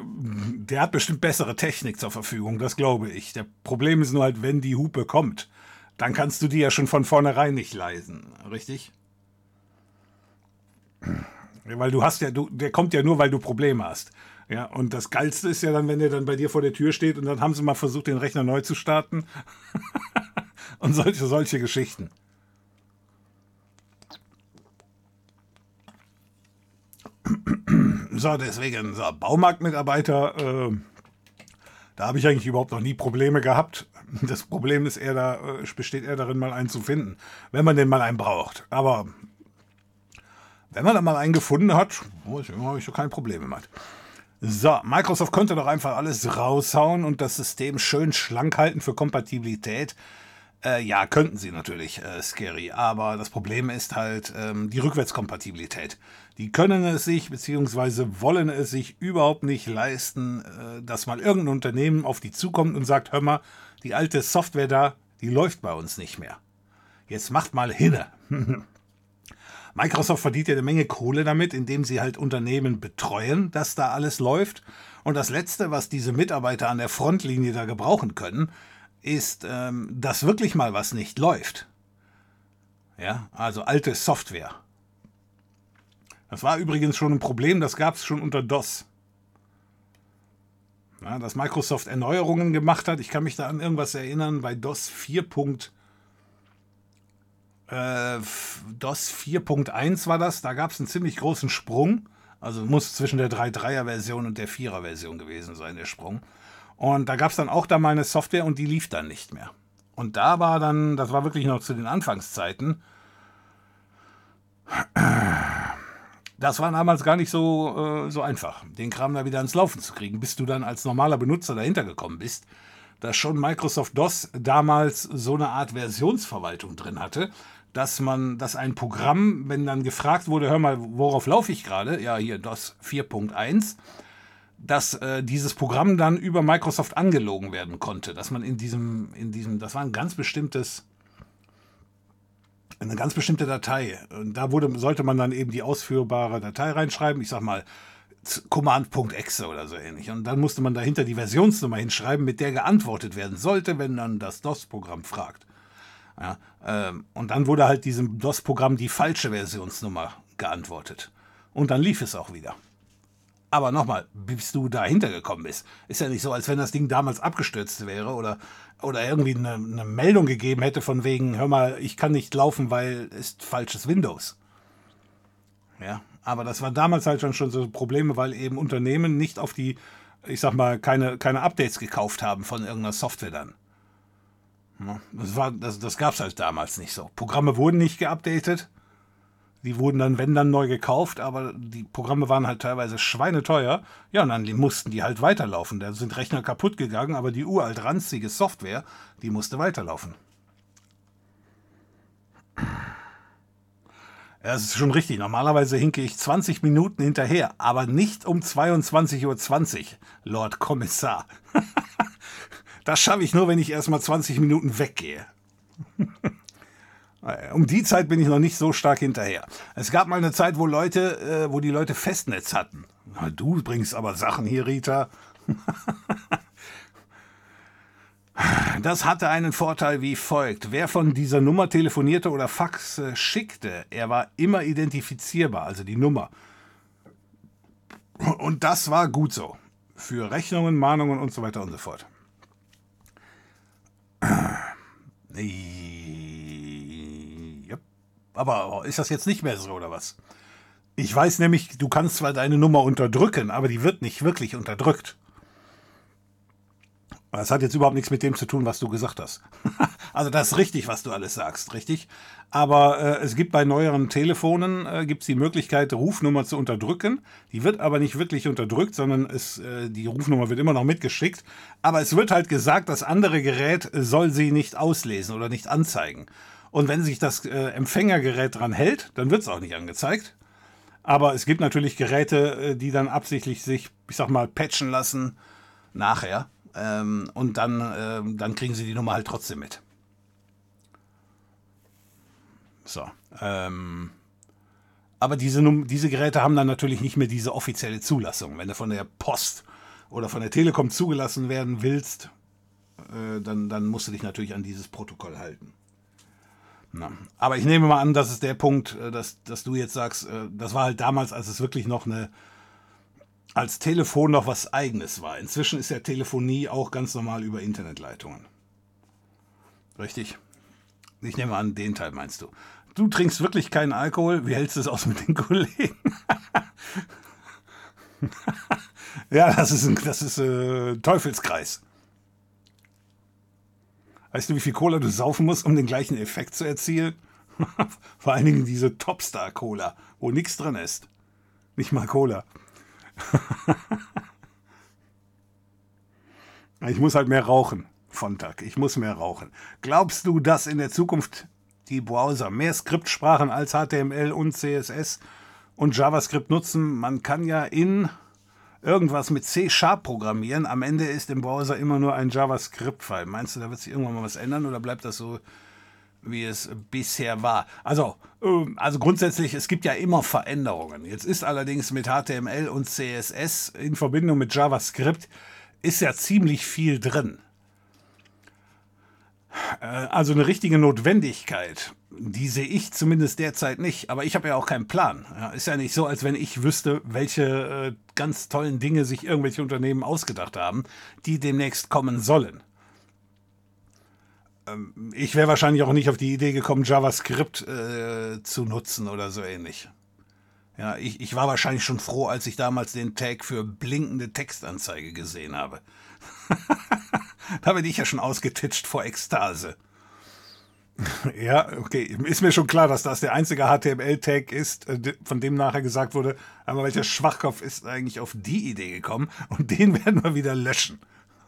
der hat bestimmt bessere Technik zur Verfügung, das glaube ich. Der Problem ist nur halt, wenn die Hupe kommt, dann kannst du die ja schon von vornherein nicht leisen, richtig? Weil du hast ja, du, der kommt ja nur, weil du Probleme hast. Ja, und das Geilste ist ja dann, wenn der dann bei dir vor der Tür steht und dann haben sie mal versucht, den Rechner neu zu starten. *laughs* und solche, solche Geschichten. So, deswegen, so, Baumarktmitarbeiter, äh, da habe ich eigentlich überhaupt noch nie Probleme gehabt. Das Problem ist eher da, äh, besteht eher darin, mal einen zu finden, wenn man den mal einen braucht. Aber wenn man da mal einen gefunden hat, habe ich so kein Problem mit. So, Microsoft könnte doch einfach alles raushauen und das System schön schlank halten für Kompatibilität. Äh, ja, könnten sie natürlich, äh, Scary. Aber das Problem ist halt ähm, die Rückwärtskompatibilität. Die können es sich bzw. wollen es sich überhaupt nicht leisten, äh, dass mal irgendein Unternehmen auf die zukommt und sagt, hör mal, die alte Software da, die läuft bei uns nicht mehr. Jetzt macht mal hinne. *laughs* Microsoft verdient ja eine Menge Kohle damit, indem sie halt Unternehmen betreuen, dass da alles läuft. Und das Letzte, was diese Mitarbeiter an der Frontlinie da gebrauchen können, ist, ähm, dass wirklich mal was nicht läuft. Ja, also alte Software. Das war übrigens schon ein Problem, das gab es schon unter DOS. Ja, dass Microsoft Erneuerungen gemacht hat. Ich kann mich da an irgendwas erinnern bei DOS 4 äh, DOS 4.1 war das, da gab es einen ziemlich großen Sprung. Also muss zwischen der 3.3er-Version und der 4er-Version gewesen sein, der Sprung. Und da gab es dann auch da mal eine Software und die lief dann nicht mehr. Und da war dann, das war wirklich noch zu den Anfangszeiten, das war damals gar nicht so, äh, so einfach, den Kram da wieder ins Laufen zu kriegen, bis du dann als normaler Benutzer dahinter gekommen bist, dass schon Microsoft DOS damals so eine Art Versionsverwaltung drin hatte, dass man, dass ein Programm, wenn dann gefragt wurde, hör mal, worauf laufe ich gerade? Ja, hier DOS 4.1 dass äh, dieses Programm dann über Microsoft angelogen werden konnte, dass man in diesem, in diesem, das war ein ganz bestimmtes, eine ganz bestimmte Datei. Und da wurde, sollte man dann eben die ausführbare Datei reinschreiben. Ich sag mal, Command.exe oder so ähnlich. Und dann musste man dahinter die Versionsnummer hinschreiben, mit der geantwortet werden sollte, wenn dann das DOS-Programm fragt. Ja, ähm, und dann wurde halt diesem DOS-Programm die falsche Versionsnummer geantwortet. Und dann lief es auch wieder. Aber nochmal, bis du dahinter gekommen bist, ist ja nicht so, als wenn das Ding damals abgestürzt wäre oder, oder irgendwie eine, eine Meldung gegeben hätte von wegen, hör mal, ich kann nicht laufen, weil ist falsches Windows. Ja, aber das war damals halt schon, schon so Probleme, weil eben Unternehmen nicht auf die, ich sag mal, keine, keine Updates gekauft haben von irgendeiner Software dann. Das, das, das gab es halt damals nicht so. Programme wurden nicht geupdatet die wurden dann, wenn dann, neu gekauft, aber die Programme waren halt teilweise schweineteuer. Ja, und dann mussten die halt weiterlaufen. Da sind Rechner kaputt gegangen, aber die uralt ranzige Software, die musste weiterlaufen. Ja, das ist schon richtig. Normalerweise hinke ich 20 Minuten hinterher, aber nicht um 22.20 Uhr, Lord Kommissar. *laughs* das schaffe ich nur, wenn ich erstmal 20 Minuten weggehe. *laughs* Um die Zeit bin ich noch nicht so stark hinterher. Es gab mal eine Zeit, wo Leute, äh, wo die Leute Festnetz hatten. Na, du bringst aber Sachen hier, Rita. *laughs* Das hatte einen Vorteil wie folgt. Wer von dieser Nummer telefonierte oder Fax schickte, er war immer identifizierbar, also die Nummer. Und das war gut so. Für Rechnungen, Mahnungen und so weiter und so fort. *clears throat* Aber ist das jetzt nicht mehr so oder was? Ich weiß nämlich, du kannst zwar deine Nummer unterdrücken, aber die wird nicht wirklich unterdrückt. Das hat jetzt überhaupt nichts mit dem zu tun, was du gesagt hast. *laughs* also das ist richtig, was du alles sagst, richtig. Aber äh, es gibt bei neueren Telefonen äh, gibt's die Möglichkeit, Rufnummer zu unterdrücken. Die wird aber nicht wirklich unterdrückt, sondern es, äh, die Rufnummer wird immer noch mitgeschickt. Aber es wird halt gesagt, das andere Gerät soll sie nicht auslesen oder nicht anzeigen. Und wenn sich das äh, Empfängergerät dran hält, dann wird es auch nicht angezeigt. Aber es gibt natürlich Geräte, äh, die dann absichtlich sich, ich sag mal, patchen lassen nachher. Ähm, und dann, äh, dann kriegen sie die Nummer halt trotzdem mit. So. Ähm, aber diese, diese Geräte haben dann natürlich nicht mehr diese offizielle Zulassung. Wenn du von der Post oder von der Telekom zugelassen werden willst, äh, dann, dann musst du dich natürlich an dieses Protokoll halten. Na, aber ich nehme mal an, das ist der Punkt, äh, dass, dass du jetzt sagst, äh, das war halt damals, als es wirklich noch eine, als Telefon noch was eigenes war. Inzwischen ist ja Telefonie auch ganz normal über Internetleitungen. Richtig? Ich nehme an, den Teil meinst du. Du trinkst wirklich keinen Alkohol. Wie hältst du es aus mit den *laughs* Kollegen? *laughs* ja, das ist ein das ist, äh, Teufelskreis. Weißt du, wie viel Cola du saufen musst, um den gleichen Effekt zu erzielen? *laughs* Vor allen Dingen diese Topstar-Cola, wo nichts drin ist. Nicht mal Cola. *laughs* ich muss halt mehr rauchen. Sonntag. Ich muss mehr rauchen. Glaubst du, dass in der Zukunft die Browser mehr Skriptsprachen als HTML und CSS und JavaScript nutzen? Man kann ja in irgendwas mit C-Sharp programmieren. Am Ende ist im Browser immer nur ein JavaScript-File. Meinst du, da wird sich irgendwann mal was ändern oder bleibt das so, wie es bisher war? Also, ähm, also grundsätzlich, es gibt ja immer Veränderungen. Jetzt ist allerdings mit HTML und CSS in Verbindung mit JavaScript ist ja ziemlich viel drin. Äh, also eine richtige Notwendigkeit, die sehe ich zumindest derzeit nicht. Aber ich habe ja auch keinen Plan. Ja, ist ja nicht so, als wenn ich wüsste, welche äh, ganz tollen Dinge sich irgendwelche Unternehmen ausgedacht haben, die demnächst kommen sollen. Ähm, ich wäre wahrscheinlich auch nicht auf die Idee gekommen, JavaScript äh, zu nutzen oder so ähnlich. Ja, ich, ich war wahrscheinlich schon froh, als ich damals den Tag für blinkende Textanzeige gesehen habe. *laughs* da bin ich ja schon ausgetitscht vor Ekstase. *laughs* Ja, okay. Ist mir schon klar, dass das der einzige HTML-Tag ist, äh, von dem nachher gesagt wurde, aber welcher Schwachkopf ist eigentlich auf die Idee gekommen und den *laughs* werden wir wieder löschen.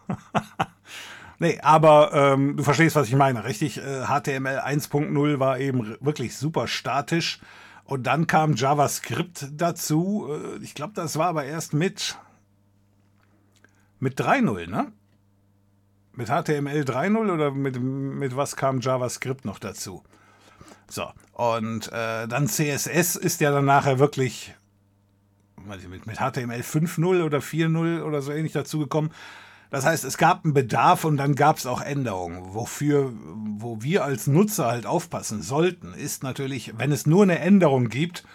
*laughs* nee, aber ähm, du verstehst, was ich meine, richtig? Äh, HTML 1.0 war eben wirklich super statisch und dann kam JavaScript dazu. Äh, ich glaube, das war aber erst mit, mit 3.0, ne? Mit HTML 3.0 oder mit, mit was kam JavaScript noch dazu? So, und äh, dann CSS ist ja dann nachher wirklich mit, mit HTML 5.0 oder 4.0 oder so ähnlich dazugekommen. Das heißt, es gab einen Bedarf und dann gab es auch Änderungen. Wofür, wo wir als Nutzer halt aufpassen sollten, ist natürlich, wenn es nur eine Änderung gibt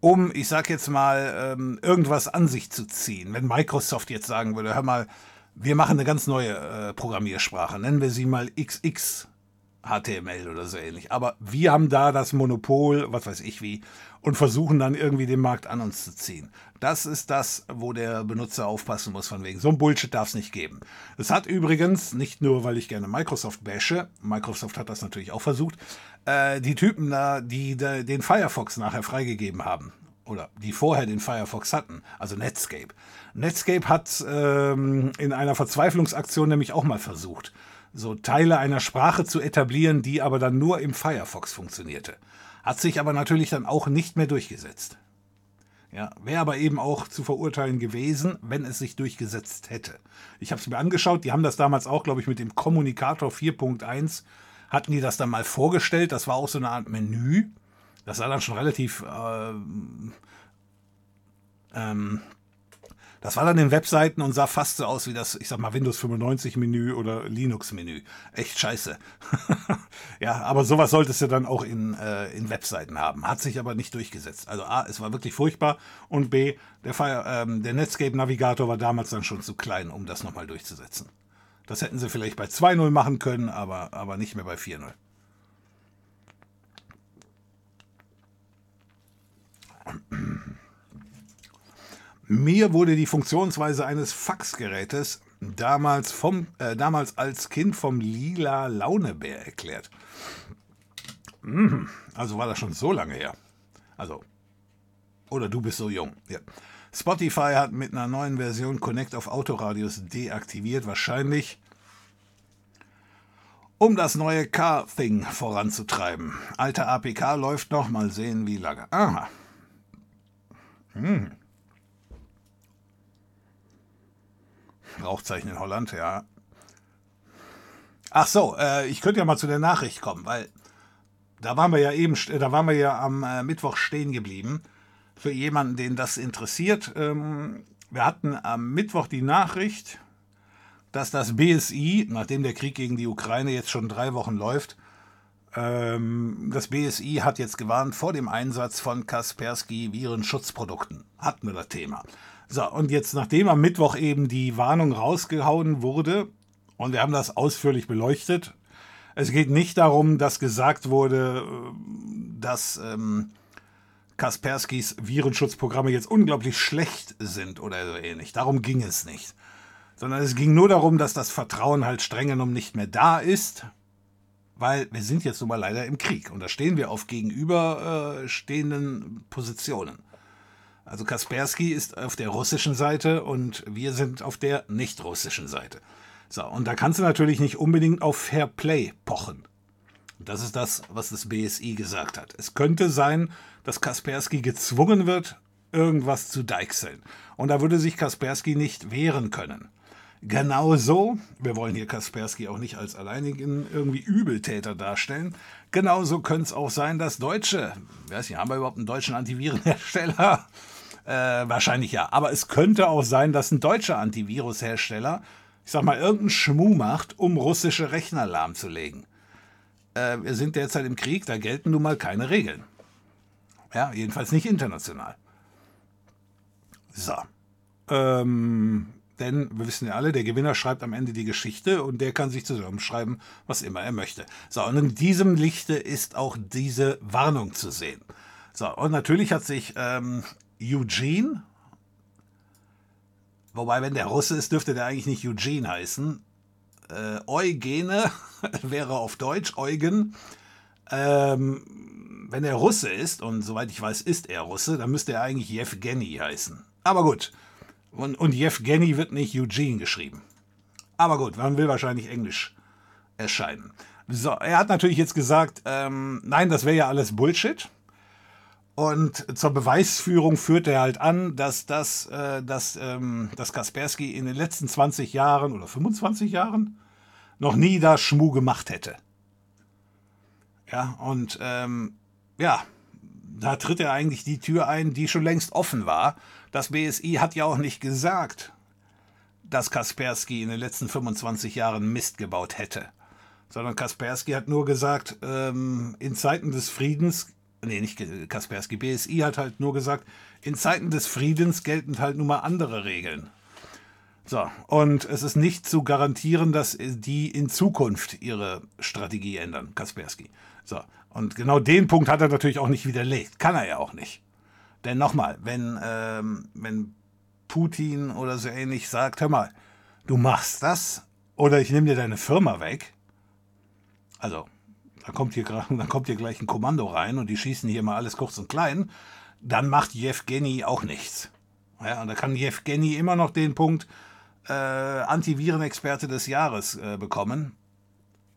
um, ich sag jetzt mal, ähm, irgendwas an sich zu ziehen. Wenn Microsoft jetzt sagen würde, hör mal, wir machen eine ganz neue äh, Programmiersprache, nennen wir sie mal XX HTML oder so ähnlich. Aber wir haben da das Monopol, was weiß ich wie, und versuchen dann irgendwie den Markt an uns zu ziehen. Das ist das, wo der Benutzer aufpassen muss, von wegen. So ein Bullshit darf es nicht geben. Es hat übrigens, nicht nur, weil ich gerne Microsoft bashe, Microsoft hat das natürlich auch versucht, äh, die Typen da, die, die den Firefox nachher freigegeben haben, oder die vorher den Firefox hatten, also Netscape. Netscape hat ähm, in einer Verzweiflungsaktion nämlich auch mal versucht, so Teile einer Sprache zu etablieren, die aber dann nur im Firefox funktionierte. Hat sich aber natürlich dann auch nicht mehr durchgesetzt. Ja, wäre aber eben auch zu verurteilen gewesen, wenn es sich durchgesetzt hätte. Ich habe es mir angeschaut, die haben das damals auch, glaube ich, mit dem Kommunikator 4.1 hatten die das dann mal vorgestellt. Das war auch so eine Art Menü. Das sah dann schon relativ äh, ähm, das war dann in Webseiten und sah fast so aus wie das, ich sag mal, Windows 95 Menü oder Linux Menü. Echt scheiße. *laughs* ja, aber sowas solltest du dann auch in, äh, in Webseiten haben. Hat sich aber nicht durchgesetzt. Also A, es war wirklich furchtbar und B, der, ähm, der Netscape Navigator war damals dann schon zu klein, um das nochmal durchzusetzen. Das hätten sie vielleicht bei 2.0 machen können, aber, aber nicht mehr bei 4.0. Mir wurde die Funktionsweise eines Faxgerätes damals, vom, äh, damals als Kind vom lila Launebär erklärt. Mmh, also war das schon so lange her. Also, oder du bist so jung. Ja. Spotify hat mit einer neuen Version Connect auf Autoradios deaktiviert, wahrscheinlich um das neue Car-Thing voranzutreiben. Alter APK läuft noch, mal sehen wie lange. Aha. Hm. Rauchzeichen in Holland, ja. Ach so, äh, ich könnte ja mal zu der Nachricht kommen, weil da waren wir ja eben, da waren wir ja am äh, Mittwoch stehen geblieben. Für jemanden, den das interessiert. Ähm, wir hatten am Mittwoch die Nachricht, dass das BSI, nachdem der Krieg gegen die Ukraine jetzt schon drei Wochen läuft, ähm, das BSI hat jetzt gewarnt vor dem Einsatz von Kaspersky Virenschutzprodukten. Hatten wir das Thema. So, und jetzt, nachdem am Mittwoch eben die Warnung rausgehauen wurde, und wir haben das ausführlich beleuchtet, es geht nicht darum, dass gesagt wurde, äh, dass ähm, Kasperskys Virenschutzprogramme jetzt unglaublich schlecht sind oder so ähnlich. Darum ging es nicht. Sondern es ging nur darum, dass das Vertrauen halt streng genommen nicht mehr da ist, weil wir sind jetzt nun mal leider im Krieg und da stehen wir auf gegenüberstehenden äh, Positionen. Also Kaspersky ist auf der russischen Seite und wir sind auf der nicht russischen Seite. So, und da kannst du natürlich nicht unbedingt auf Fair Play pochen. Das ist das, was das BSI gesagt hat. Es könnte sein, dass Kaspersky gezwungen wird, irgendwas zu deichseln. Und da würde sich Kaspersky nicht wehren können. Genauso, wir wollen hier Kaspersky auch nicht als alleinigen irgendwie Übeltäter darstellen, genauso könnte es auch sein, dass Deutsche, weiß nicht, haben wir überhaupt einen deutschen Antivirenhersteller? Äh, wahrscheinlich ja. Aber es könnte auch sein, dass ein deutscher Antivirushersteller, ich sag mal, irgendeinen Schmuh macht, um russische Rechner lahmzulegen. Äh, wir sind derzeit im Krieg, da gelten nun mal keine Regeln. Ja, jedenfalls nicht international. So. Ähm, denn wir wissen ja alle, der Gewinner schreibt am Ende die Geschichte und der kann sich zusammenschreiben, was immer er möchte. So, und in diesem Lichte ist auch diese Warnung zu sehen. So, und natürlich hat sich ähm, Eugene, wobei, wenn der Russe ist, dürfte der eigentlich nicht Eugene heißen. Äh, Eugene *laughs* wäre auf Deutsch Eugen. Ähm, wenn er Russe ist, und soweit ich weiß, ist er Russe, dann müsste er eigentlich Yevgeny heißen. Aber gut. Und, und Yevgeny wird nicht Eugene geschrieben. Aber gut, man will wahrscheinlich Englisch erscheinen. So, er hat natürlich jetzt gesagt, ähm, nein, das wäre ja alles Bullshit. Und zur Beweisführung führt er halt an, dass, das, äh, dass, ähm, dass Kaspersky in den letzten 20 Jahren oder 25 Jahren noch nie da Schmu gemacht hätte. Ja, und ähm, ja, da tritt er eigentlich die Tür ein, die schon längst offen war. Das BSI hat ja auch nicht gesagt, dass Kaspersky in den letzten 25 Jahren Mist gebaut hätte. Sondern Kaspersky hat nur gesagt, ähm, in Zeiten des Friedens nee, nicht Kaspersky, BSI hat halt nur gesagt, in Zeiten des Friedens gelten halt nun mal andere Regeln. So, und es ist nicht zu garantieren, dass die in Zukunft ihre Strategie ändern, Kaspersky. So, und genau den Punkt hat er natürlich auch nicht widerlegt. Kann er ja auch nicht. Denn nochmal, wenn, ähm, wenn Putin oder so ähnlich sagt, hör mal, du machst das oder ich nehme dir deine Firma weg, also da kommt, hier, *laughs* dann kommt hier gleich ein Kommando rein und die schießen hier mal alles kurz und klein, dann macht Jewgeni auch nichts. Ja, und da kann Jewgeni immer noch den Punkt äh, Antivirenexperte des Jahres äh, bekommen.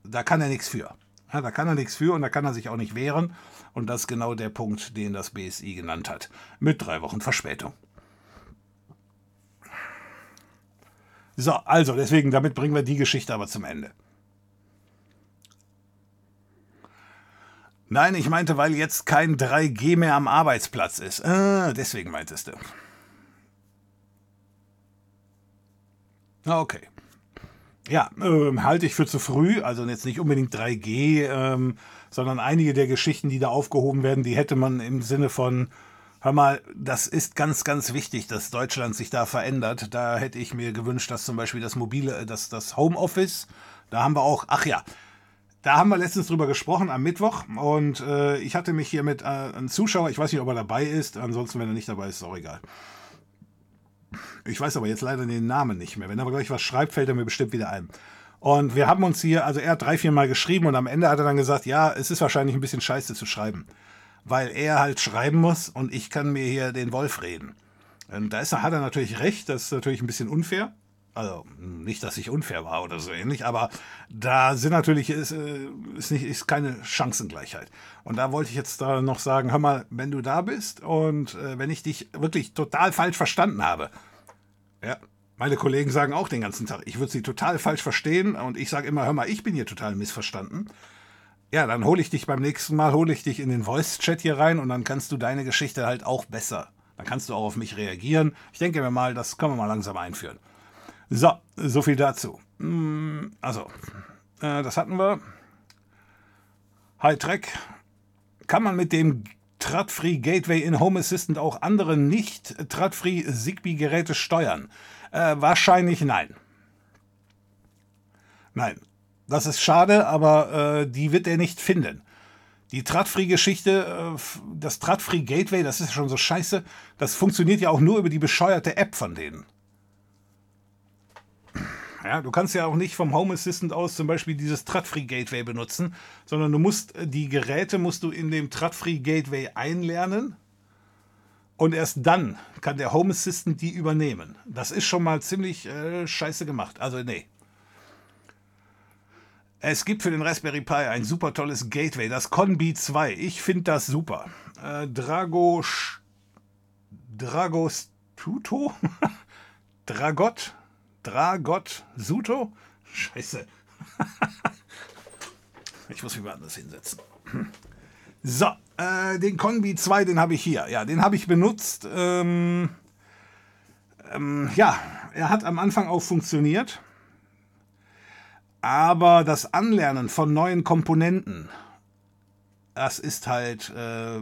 Da kann er nichts für. Ja, da kann er nichts für und da kann er sich auch nicht wehren. Und das ist genau der Punkt, den das BSI genannt hat. Mit drei Wochen Verspätung. So, also deswegen, damit bringen wir die Geschichte aber zum Ende. Nein, ich meinte, weil jetzt kein 3G mehr am Arbeitsplatz ist. Ah, deswegen meintest du. Okay. Ja, ähm, halte ich für zu früh, also jetzt nicht unbedingt 3G, ähm, sondern einige der Geschichten, die da aufgehoben werden, die hätte man im Sinne von, hör mal, das ist ganz, ganz wichtig, dass Deutschland sich da verändert. Da hätte ich mir gewünscht, dass zum Beispiel das mobile, das, das Homeoffice, da haben wir auch, ach ja, da haben wir letztens drüber gesprochen am Mittwoch und äh, ich hatte mich hier mit äh, einem Zuschauer, ich weiß nicht, ob er dabei ist, ansonsten, wenn er nicht dabei ist, ist auch egal. Ich weiß aber jetzt leider den Namen nicht mehr. Wenn er aber gleich was schreibt, fällt er mir bestimmt wieder ein. Und wir haben uns hier, also er hat drei, vier Mal geschrieben und am Ende hat er dann gesagt, ja, es ist wahrscheinlich ein bisschen scheiße zu schreiben. Weil er halt schreiben muss und ich kann mir hier den Wolf reden. Und da ist, hat er natürlich recht, das ist natürlich ein bisschen unfair. Also nicht, dass ich unfair war oder so ähnlich, aber da sind natürlich ist, äh, ist nicht ist keine Chancengleichheit. Und da wollte ich jetzt da noch sagen, hör mal, wenn du da bist und äh, wenn ich dich wirklich total falsch verstanden habe, ja, meine Kollegen sagen auch den ganzen Tag, ich würde sie total falsch verstehen und ich sage immer, hör mal, ich bin hier total missverstanden. Ja, dann hole ich dich beim nächsten Mal, hole ich dich in den Voice-Chat hier rein und dann kannst du deine Geschichte halt auch besser. Dann kannst du auch auf mich reagieren. Ich denke mir mal, das können wir mal langsam einführen. So, so viel dazu. Hm, also, äh, das hatten wir. High Track. Kann man mit dem Tradfree Gateway in Home Assistant auch andere nicht Tradfree Zigbee Geräte steuern? Äh, wahrscheinlich nein. Nein. Das ist schade, aber äh, die wird er nicht finden. Die Tradfree-Geschichte, äh, das Tradfree Gateway, das ist schon so scheiße. Das funktioniert ja auch nur über die bescheuerte App von denen. Ja, du kannst ja auch nicht vom Home Assistant aus zum Beispiel dieses Tradfree Gateway benutzen, sondern du musst äh, die Geräte musst du in dem Tradfree Gateway einlernen und erst dann kann der Home Assistant die übernehmen. Das ist schon mal ziemlich äh, scheiße gemacht. Also nee. Es gibt für den Raspberry Pi ein super tolles Gateway, das Conbi 2. Ich finde das super. Äh, Drago Dragostuto? *laughs* Dragot? Dragot Suto? Scheiße. *laughs* ich muss mich mal anders hinsetzen. *clears throat* So, äh, den Conbi 2, den habe ich hier. Ja, den habe ich benutzt. Ähm, ähm, ja, er hat am Anfang auch funktioniert. Aber das Anlernen von neuen Komponenten, das ist halt äh,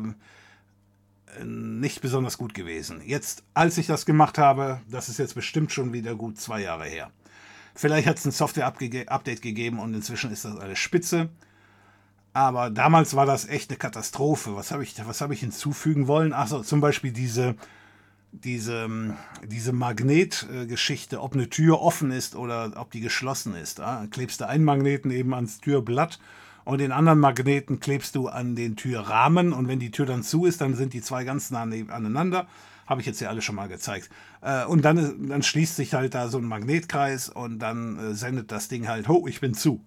nicht besonders gut gewesen. Jetzt, als ich das gemacht habe, das ist jetzt bestimmt schon wieder gut zwei Jahre her. Vielleicht hat es ein Software-Update gegeben und inzwischen ist das alles spitze. Aber damals war das echt eine Katastrophe. Was habe ich, hab ich hinzufügen wollen? Achso, zum Beispiel diese, diese, diese Magnetgeschichte, ob eine Tür offen ist oder ob die geschlossen ist. Da klebst du einen Magneten eben ans Türblatt und den anderen Magneten klebst du an den Türrahmen und wenn die Tür dann zu ist, dann sind die zwei ganz nah aneinander. Habe ich jetzt ja alle schon mal gezeigt. Äh, und dann, dann schließt sich halt da so ein Magnetkreis und dann äh, sendet das Ding halt, ho, ich bin zu.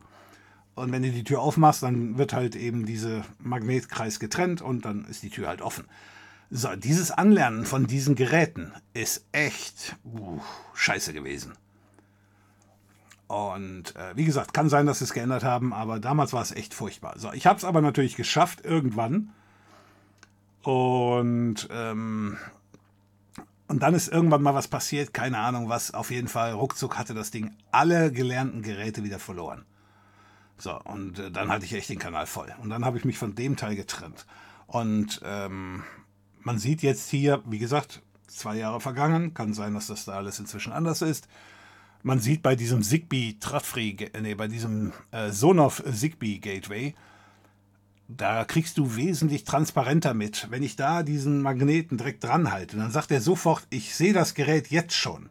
Und wenn du die Tür aufmachst, dann wird halt eben dieser Magnetkreis getrennt und dann ist die Tür halt offen. So, dieses Anlernen von diesen Geräten ist echt uh, scheiße gewesen. Und äh, wie gesagt, kann sein, dass sie es geändert haben, aber damals war es echt furchtbar. So, ich habe es aber natürlich geschafft, irgendwann. Und, ähm, und dann ist irgendwann mal was passiert, keine Ahnung was. Auf jeden Fall, ruckzuck hatte das Ding alle gelernten Geräte wieder verloren. So, und äh, dann hatte ich echt den Kanal voll. Und dann habe ich mich von dem Teil getrennt. Und ähm, man sieht jetzt hier, wie gesagt, zwei Jahre vergangen, kann sein, dass das da alles inzwischen anders ist. Man sieht bei diesem Zigbee Tradfree, nee, bei diesem äh, Sonoff Zigbee Gateway, da kriegst du wesentlich transparenter mit. Wenn ich da diesen Magneten direkt dran halte, dann sagt er sofort, ich sehe das Gerät jetzt schon.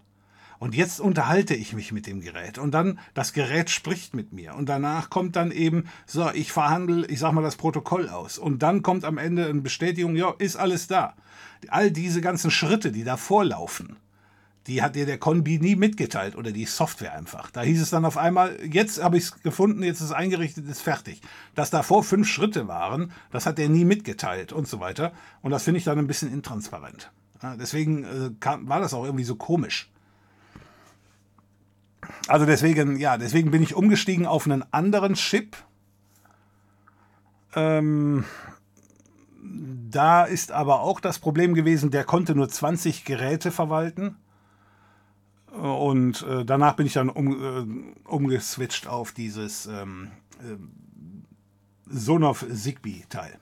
Und jetzt unterhalte ich mich mit dem Gerät. Und dann, das Gerät spricht mit mir. Und danach kommt dann eben, so, ich verhandle, ich sag mal, das Protokoll aus. Und dann kommt am Ende eine Bestätigung, ja, ist alles da. All diese ganzen Schritte, die da vorlaufen, die hat dir der Conbi nie mitgeteilt oder die Software einfach. Da hieß es dann auf einmal, jetzt habe ich es gefunden, jetzt ist es eingerichtet, ist fertig. Dass davor fünf Schritte waren, das hat er nie mitgeteilt und so weiter. Und das finde ich dann ein bisschen intransparent. Deswegen äh, war das auch irgendwie so komisch. Also deswegen, ja, deswegen bin ich umgestiegen auf einen anderen Chip. Ähm, da ist aber auch das Problem gewesen, der konnte nur 20 Geräte verwalten. Und äh, danach bin ich dann um, äh, umgeswitcht auf dieses ähm, äh, Sonoff Zigbee-Teil.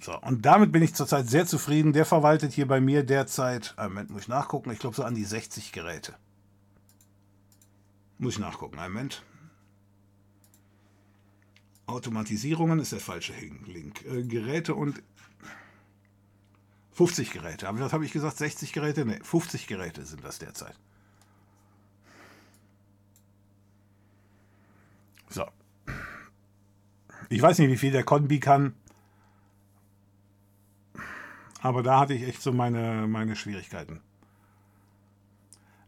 So, und damit bin ich zurzeit sehr zufrieden. Der verwaltet hier bei mir derzeit, äh, Moment, muss ich nachgucken, ich glaube so an die 60 Geräte. Muss ich nachgucken, einen Moment. Automatisierungen ist der falsche Link. Äh, Geräte und 50 Geräte. Aber was habe ich gesagt? 60 Geräte? Ne, 50 Geräte sind das derzeit. So. Ich weiß nicht, wie viel der Conbi kann. Aber da hatte ich echt so meine, meine Schwierigkeiten.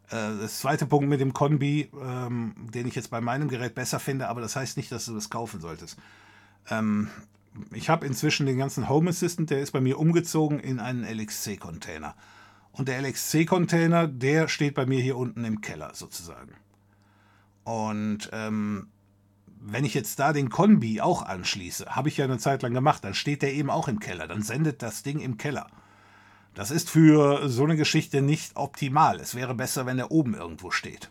Äh, das zweite Punkt mit dem Conbi, ähm, den ich jetzt bei meinem Gerät besser finde, aber das heißt nicht, dass du das kaufen solltest. Ähm, ich habe inzwischen den ganzen Home Assistant, der ist bei mir umgezogen in einen LXC-Container. Und der LXC-Container, der steht bei mir hier unten im Keller sozusagen. Und ähm, wenn ich jetzt da den Conbi auch anschließe, habe ich ja eine Zeit lang gemacht, dann steht der eben auch im Keller. Dann sendet das Ding im Keller. Das ist für so eine Geschichte nicht optimal. Es wäre besser, wenn er oben irgendwo steht.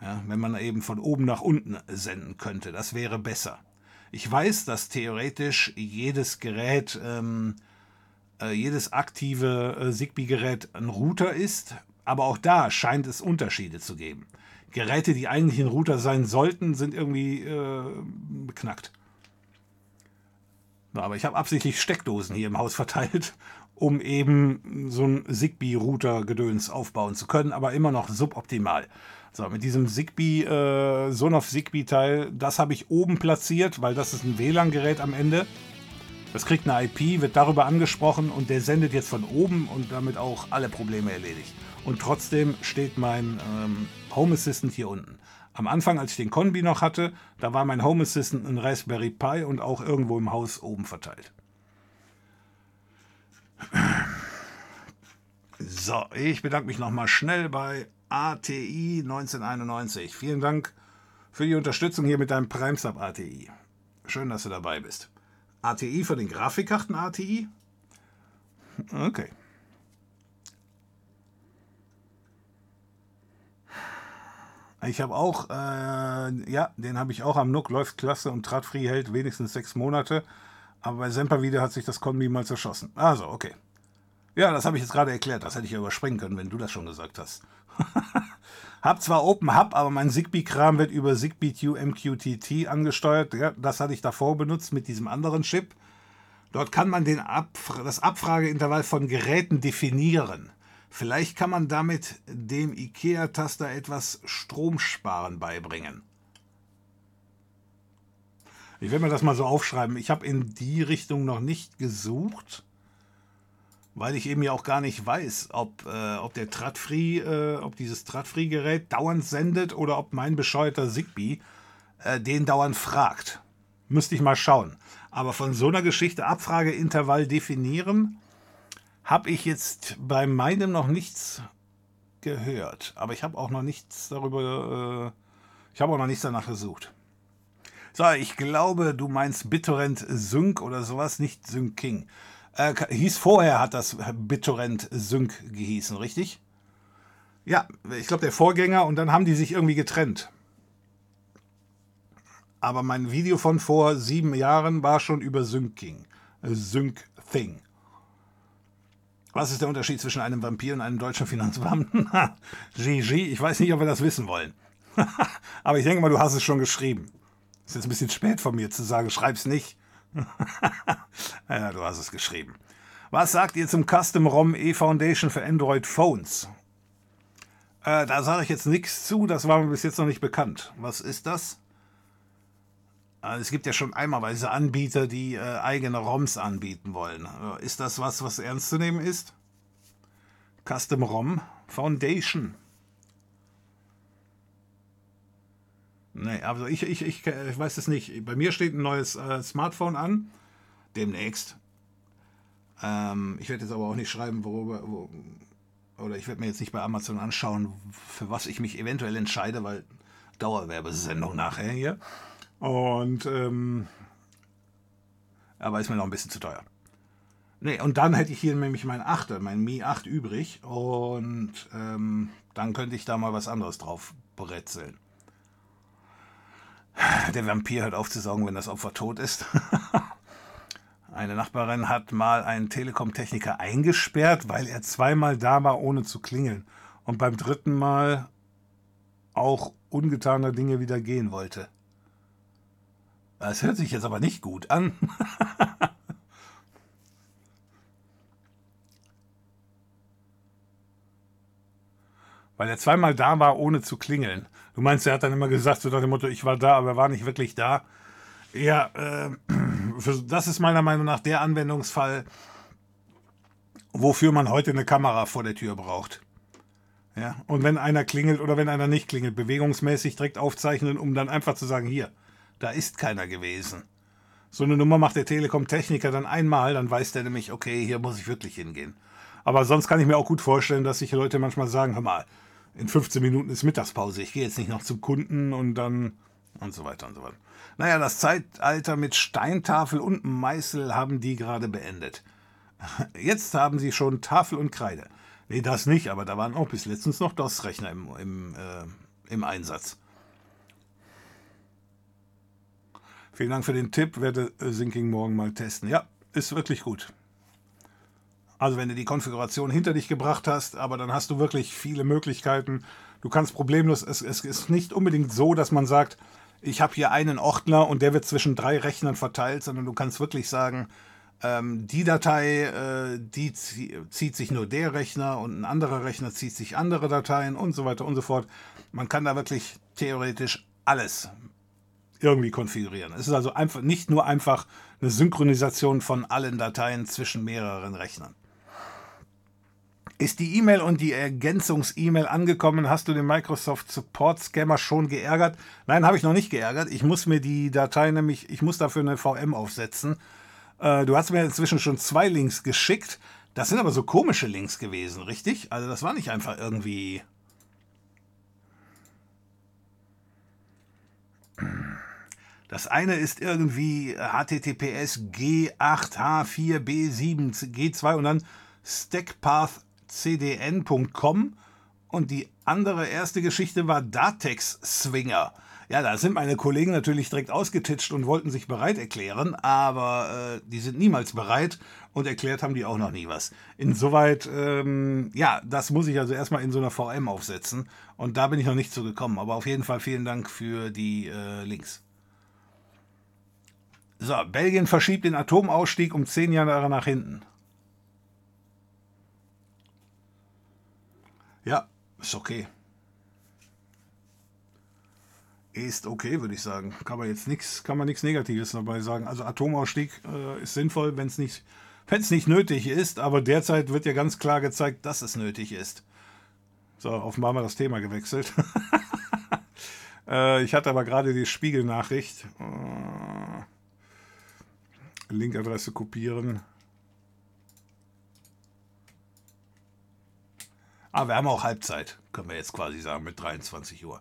Ja, wenn man eben von oben nach unten senden könnte, das wäre besser. Ich weiß, dass theoretisch jedes Gerät, ähm, äh, jedes aktive äh, Zigbee-Gerät ein Router ist, aber auch da scheint es Unterschiede zu geben. Geräte, die eigentlich ein Router sein sollten, sind irgendwie äh, beknackt. Aber ich habe absichtlich Steckdosen hier im Haus verteilt, um eben so ein Zigbee-Router-Gedöns aufbauen zu können, aber immer noch suboptimal. So, mit diesem Zigbee, äh, Sonoff Zigbee-Teil, das habe ich oben platziert, weil das ist ein WLAN-Gerät am Ende. Das kriegt eine IP, wird darüber angesprochen und der sendet jetzt von oben und damit auch alle Probleme erledigt. Und trotzdem steht mein ähm, Home Assistant hier unten. Am Anfang, als ich den Conbi noch hatte, da war mein Home Assistant ein Raspberry Pi und auch irgendwo im Haus oben verteilt. So, ich bedanke mich nochmal schnell bei ATI 1991. Vielen Dank für die Unterstützung hier mit deinem Primesub ATI. Schön, dass du dabei bist. ATI für den Grafikkarten ATI? Okay. Ich habe auch, äh, ja, den habe ich auch am Nook, läuft klasse und Tradfree hält wenigstens sechs Monate. Aber bei Sempervide hat sich das Kombi mal zerschossen. Also, okay. Ja, das habe ich jetzt gerade erklärt. Das hätte ich ja überspringen können, wenn du das schon gesagt hast. *laughs* hab zwar Open Hub, aber mein Zigbee-Kram wird über Zigbee MQTT angesteuert. Ja, das hatte ich davor benutzt mit diesem anderen Chip. Dort kann man den Abf das Abfrageintervall von Geräten definieren. Vielleicht kann man damit dem IKEA-Taster etwas Stromsparen beibringen. Ich werde mir das mal so aufschreiben. Ich habe in die Richtung noch nicht gesucht weil ich eben ja auch gar nicht weiß, ob, äh, ob der Tradfree, äh, ob dieses Tradfree-Gerät dauernd sendet oder ob mein bescheuerter Zigbee äh, den dauernd fragt. Müsste ich mal schauen. Aber von so einer Geschichte Abfrageintervall definieren, habe ich jetzt bei meinem noch nichts gehört. Aber ich habe auch noch nichts darüber, äh, ich habe auch noch nichts danach gesucht. So, ich glaube, du meinst BitTorrent Sync oder sowas, nicht Sync King. Äh, hieß vorher, hat das BitTorrent Sync gehießen, richtig? Ja, ich glaube der Vorgänger und dann haben die sich irgendwie getrennt. aber mein Video von vor sieben Jahren war schon über Syncing. Äh, Sync-Thing. Was ist der Unterschied zwischen einem Vampir und einem deutschen Finanzbeamten? *laughs* GG, ich weiß nicht, ob wir das wissen wollen. *laughs* aber ich denke mal, du hast es schon geschrieben. Ist jetzt ein bisschen spät von mir zu sagen, schreib's nicht. *laughs* ja, du hast es geschrieben. Was sagt ihr zum Custom ROM E-Foundation für Android Phones? Äh, da sage ich jetzt nichts zu, das war mir bis jetzt noch nicht bekannt. Was ist das? Also es gibt ja schon einmalweise Anbieter, die äh, eigene ROMs anbieten wollen. Äh, ist das was, was ernst zu nehmen ist? Custom ROM Foundation. Nee, also ich, ich, ich, ich weiß es nicht. Bei mir steht ein neues äh, Smartphone an. Demnächst. Ähm, ich werde jetzt aber auch nicht schreiben, worüber. Wo, oder ich werde mir jetzt nicht bei Amazon anschauen, für was ich mich eventuell entscheide, weil Dauerwerbesendung nachher hier. Und ähm, aber ist mir noch ein bisschen zu teuer. Nee, und dann hätte ich hier nämlich mein 8er, mein Mi 8 übrig. Und ähm, dann könnte ich da mal was anderes drauf bretzeln. Der Vampir hört auf zu saugen, wenn das Opfer tot ist. *laughs* Eine Nachbarin hat mal einen Telekom-Techniker eingesperrt, weil er zweimal da war, ohne zu klingeln. Und beim dritten Mal auch ungetaner Dinge wieder gehen wollte. Das hört sich jetzt aber nicht gut an. *laughs* Weil er zweimal da war, ohne zu klingeln. Du meinst, er hat dann immer gesagt, so nach dem Motto, ich war da, aber er war nicht wirklich da. Ja, äh, *clears throat* das ist meiner Meinung nach der Anwendungsfall, wofür man heute eine Kamera vor der Tür braucht. Ja, und wenn einer klingelt oder wenn einer nicht klingelt, bewegungsmäßig direkt aufzeichnen, um dann einfach zu sagen, hier, da ist keiner gewesen. So eine Nummer macht der Telekom-Techniker dann einmal, dann weiß der nämlich, okay, hier muss ich wirklich hingehen. Aber sonst kann ich mir auch gut vorstellen, dass sich Leute manchmal sagen, hör mal, in 15 Minuten ist Mittagspause, ich gehe jetzt nicht noch zum Kunden und dann und so weiter und so weiter. Naja, das Zeitalter mit Steintafel und Meißel haben die gerade beendet. *laughs* Jetzt haben sie schon Tafel und Kreide. Nee, das nicht, aber da waren auch bis letztens noch DOS-Rechner im, im, äh, im Einsatz. Vielen Dank für den Tipp, werde Syncing morgen mal testen. Ja, ist wirklich gut. Also wenn du die Konfiguration hinter dich gebracht hast, aber dann hast du wirklich viele Möglichkeiten. Du kannst problemlos, es, es ist nicht unbedingt so, dass man sagt, ich habe hier einen Ordner und der wird zwischen drei Rechnern verteilt, sondern du kannst wirklich sagen, ähm, die Datei, äh, die zieht sich nur der Rechner und ein anderer Rechner zieht sich andere Dateien und so weiter und so fort. Man kann da wirklich theoretisch alles irgendwie konfigurieren. Es ist also einfach nicht nur einfach eine Synchronisation von allen Dateien zwischen mehreren Rechnern. Ist die E-Mail und die Ergänzungs-E-Mail angekommen? Hast du den Microsoft Support Scammer schon geärgert? Nein, habe ich noch nicht geärgert. Ich muss mir die Datei nämlich, ich muss dafür eine VM aufsetzen. Äh, du hast mir inzwischen schon zwei Links geschickt. Das sind aber so komische Links gewesen, richtig? Also das war nicht einfach irgendwie. Das eine ist irgendwie HTTPS G8H4B7 G2 und dann Stackpath cdn.com und die andere erste Geschichte war Datex Swinger. Ja, da sind meine Kollegen natürlich direkt ausgetitscht und wollten sich bereit erklären, aber äh, die sind niemals bereit und erklärt haben die auch noch nie was. Insoweit, ähm, ja, das muss ich also erstmal in so einer VM aufsetzen und da bin ich noch nicht zu gekommen. Aber auf jeden Fall vielen Dank für die äh, Links. So, Belgien verschiebt den Atomausstieg um zehn Jahre nach hinten. Ja, ist okay. Ist okay, würde ich sagen. Kann man jetzt nichts, kann man nichts Negatives dabei sagen. Also Atomausstieg äh, ist sinnvoll, wenn es nicht, wenn nicht nötig ist, aber derzeit wird ja ganz klar gezeigt, dass es nötig ist. So, offenbar haben wir das Thema gewechselt. *laughs* äh, ich hatte aber gerade die Spiegelnachricht. Äh, Linkadresse kopieren. Aber wir haben auch Halbzeit, können wir jetzt quasi sagen, mit 23 Uhr.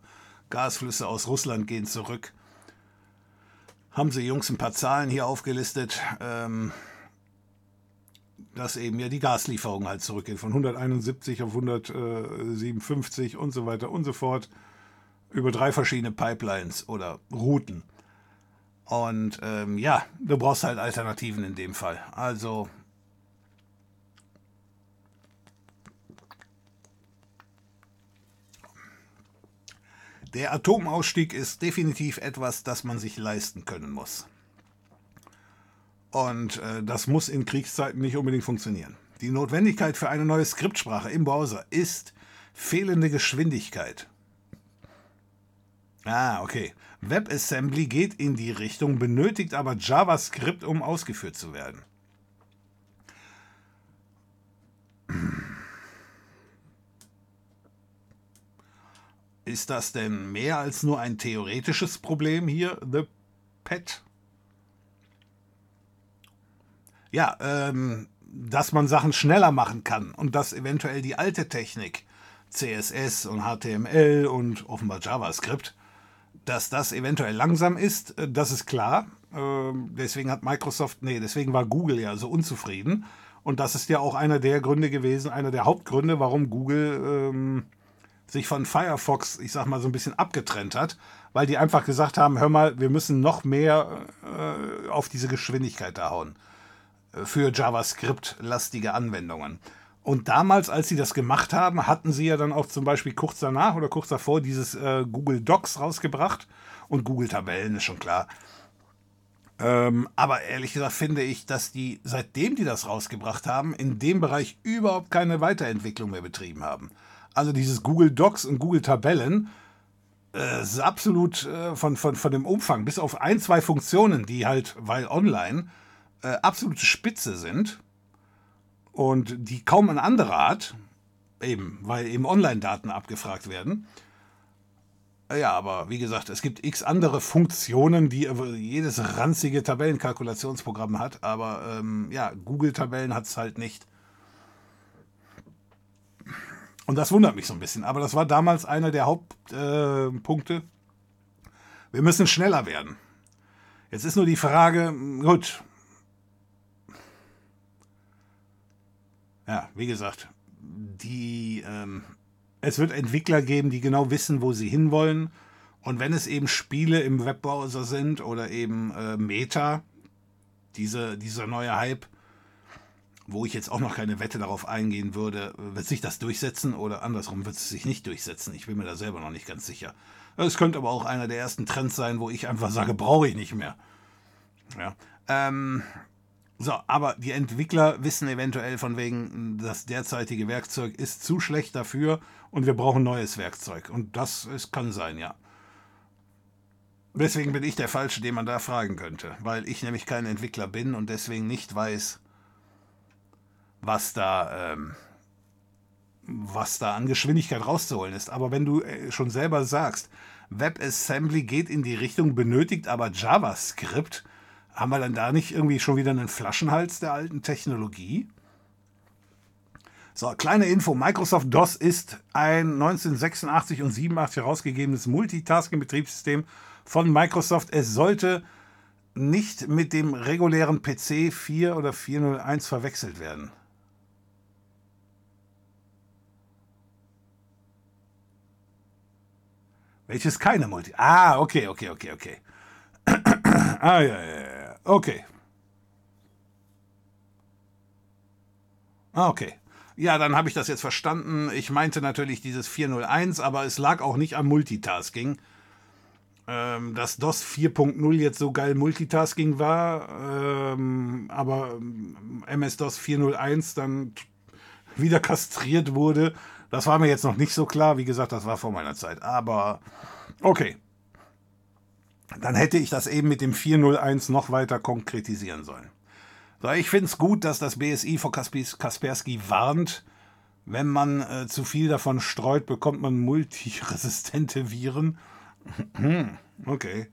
Gasflüsse aus Russland gehen zurück. Haben sie Jungs ein paar Zahlen hier aufgelistet, ähm, dass eben ja die Gaslieferungen halt zurückgehen von 171 auf 157 und so weiter und so fort über drei verschiedene Pipelines oder Routen. Und ähm, ja, du brauchst halt Alternativen in dem Fall. Also Der Atomausstieg ist definitiv etwas, das man sich leisten können muss. Und äh, das muss in Kriegszeiten nicht unbedingt funktionieren. Die Notwendigkeit für eine neue Skriptsprache im Browser ist fehlende Geschwindigkeit. Ah, okay. WebAssembly geht in die Richtung, benötigt aber JavaScript, um ausgeführt zu werden. Ist das denn mehr als nur ein theoretisches Problem hier, The Pet? Ja, ähm, dass man Sachen schneller machen kann und dass eventuell die alte Technik, CSS und HTML und offenbar JavaScript, dass das eventuell langsam ist, äh, das ist klar. Ähm, deswegen hat Microsoft, nee, deswegen war Google ja so unzufrieden. Und das ist ja auch einer der Gründe gewesen, einer der Hauptgründe, warum Google ähm, sich von Firefox, ich sag mal, so ein bisschen abgetrennt hat, weil die einfach gesagt haben, hör mal, wir müssen noch mehr äh, auf diese Geschwindigkeit da hauen äh, für JavaScript-lastige Anwendungen. Und damals, als sie das gemacht haben, hatten sie ja dann auch zum Beispiel kurz danach oder kurz davor dieses äh, Google Docs rausgebracht und Google Tabellen ist schon klar. Ähm, aber ehrlich gesagt finde ich, dass die, seitdem die das rausgebracht haben, in dem Bereich überhaupt keine Weiterentwicklung mehr betrieben haben. Also dieses Google Docs und Google Tabellen äh, ist absolut äh, von, von, von dem Umfang, bis auf ein, zwei Funktionen, die halt, weil online, äh, absolute Spitze sind und die kaum ein anderer hat, eben, weil eben Online-Daten abgefragt werden. Äh, ja, aber wie gesagt, es gibt x andere Funktionen, die jedes ranzige Tabellenkalkulationsprogramm hat, aber ähm, ja, Google-Tabellen hat es halt nicht. Und das wundert mich so ein bisschen. Aber das war damals einer der Hauptpunkte. Äh, wir müssen schneller werden. Jetzt ist nur die Frage, gut. Ja, wie gesagt, die, ähm, es wird Entwickler geben, die genau wissen, wo sie hinwollen. Und wenn es eben Spiele im Webbrowser sind oder eben äh, Meta, diese, dieser neue Hype, wo ich jetzt auch noch keine Wette darauf eingehen würde, wird sich das durchsetzen oder andersrum wird es sich nicht durchsetzen. Ich bin mir da selber noch nicht ganz sicher. Es könnte aber auch einer der ersten Trends sein, wo ich einfach sage, brauche ich nicht mehr. Ja. Ähm, so, aber die Entwickler wissen eventuell von wegen, das derzeitige Werkzeug ist zu schlecht dafür und wir brauchen neues Werkzeug. Und das ist, kann sein, ja. Deswegen bin ich der Falsche, den man da fragen könnte, weil ich nämlich kein Entwickler bin und deswegen nicht weiß, was da, ähm, was da an Geschwindigkeit rauszuholen ist. Aber wenn du äh, schon selber sagst, WebAssembly geht in die Richtung, benötigt aber JavaScript, haben wir dann da nicht irgendwie schon wieder einen Flaschenhals der alten Technologie? So, kleine Info. Microsoft DOS ist ein 1986 und 87 herausgegebenes Multitasking-Betriebssystem von Microsoft. Es sollte nicht mit dem regulären PC 4 oder 401 verwechselt werden. Welches keine Multi. Ah, okay, okay, okay, okay. *clears throat* ah, ja, ja, ja. Okay. Ah, okay. Ja, dann habe ich das jetzt verstanden. Ich meinte natürlich dieses 401, aber es lag auch nicht am Multitasking. Ähm, dass DOS 4.0 jetzt so geil Multitasking war, ähm, aber MS-DOS 401 dann wieder kastriert wurde, das war mir jetzt noch nicht so klar. Wie gesagt, das war vor meiner Zeit. Aber okay. Dann hätte ich das eben mit dem 401 noch weiter konkretisieren sollen. So, ich finde es gut, dass das BSI vor Kaspersky warnt. Wenn man äh, zu viel davon streut, bekommt man multiresistente Viren. *clears throat* okay.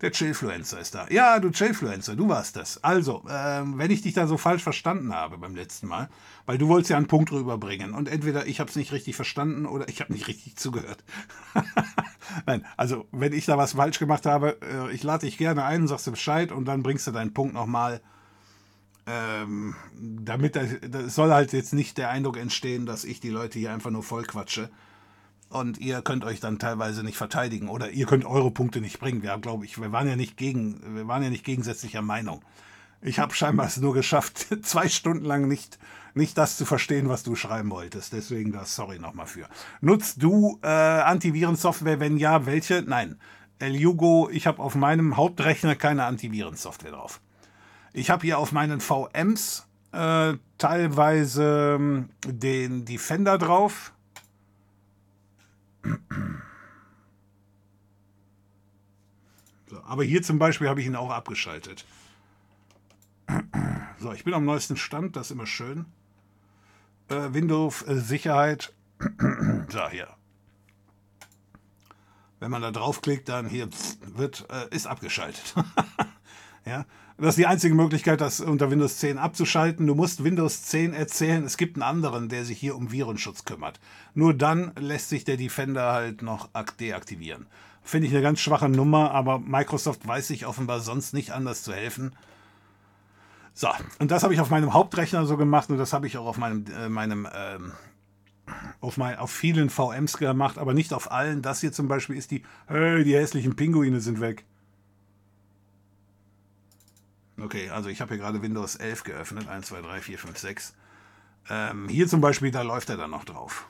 Der Chillfluencer ist da. Ja, du Chillfluencer, du warst das. Also, ähm, wenn ich dich da so falsch verstanden habe beim letzten Mal, weil du wolltest ja einen Punkt rüberbringen und entweder ich habe es nicht richtig verstanden oder ich habe nicht richtig zugehört. *laughs* Nein, also wenn ich da was falsch gemacht habe, äh, ich lade dich gerne ein, sagst du Bescheid und dann bringst du deinen Punkt nochmal. Ähm, damit es soll halt jetzt nicht der Eindruck entstehen, dass ich die Leute hier einfach nur voll quatsche. Und ihr könnt euch dann teilweise nicht verteidigen oder ihr könnt eure Punkte nicht bringen. Wir glaube ich, wir waren ja nicht gegen, wir waren ja nicht gegensätzlicher Meinung. Ich habe scheinbar es nur geschafft, *laughs* zwei Stunden lang nicht, nicht das zu verstehen, was du schreiben wolltest. Deswegen das sorry nochmal für. Nutzt du äh, Antivirensoftware? Wenn ja, welche? Nein. El Jugo, ich habe auf meinem Hauptrechner keine Antivirensoftware drauf. Ich habe hier auf meinen VMs äh, teilweise ähm, den Defender drauf. So, aber hier zum Beispiel habe ich ihn auch abgeschaltet. So, ich bin am neuesten Stand, das ist immer schön. Äh, Windows äh, Sicherheit. *clears throat* so, hier. Wenn man da draufklickt, dann hier wird, äh, ist abgeschaltet. *laughs* ja, das ist die einzige Möglichkeit, das unter Windows 10 abzuschalten. Du musst Windows 10 erzählen, es gibt einen anderen, der sich hier um Virenschutz kümmert. Nur dann lässt sich der Defender halt noch deaktivieren. Finde ich eine ganz schwache Nummer, aber Microsoft weiß sich offenbar sonst nicht anders zu helfen. So, und das habe ich auf meinem Hauptrechner so gemacht und das habe ich auch auf meinem, äh, meinem ähm, auf, mein, auf vielen VMs gemacht, aber nicht auf allen. Das hier zum Beispiel ist die, hey, die hässlichen Pinguine sind weg. Okay, also ich habe hier gerade Windows 11 geöffnet. 1, 2, 3, 4, 5, 6. Ähm, hier zum Beispiel, da läuft er dann noch drauf.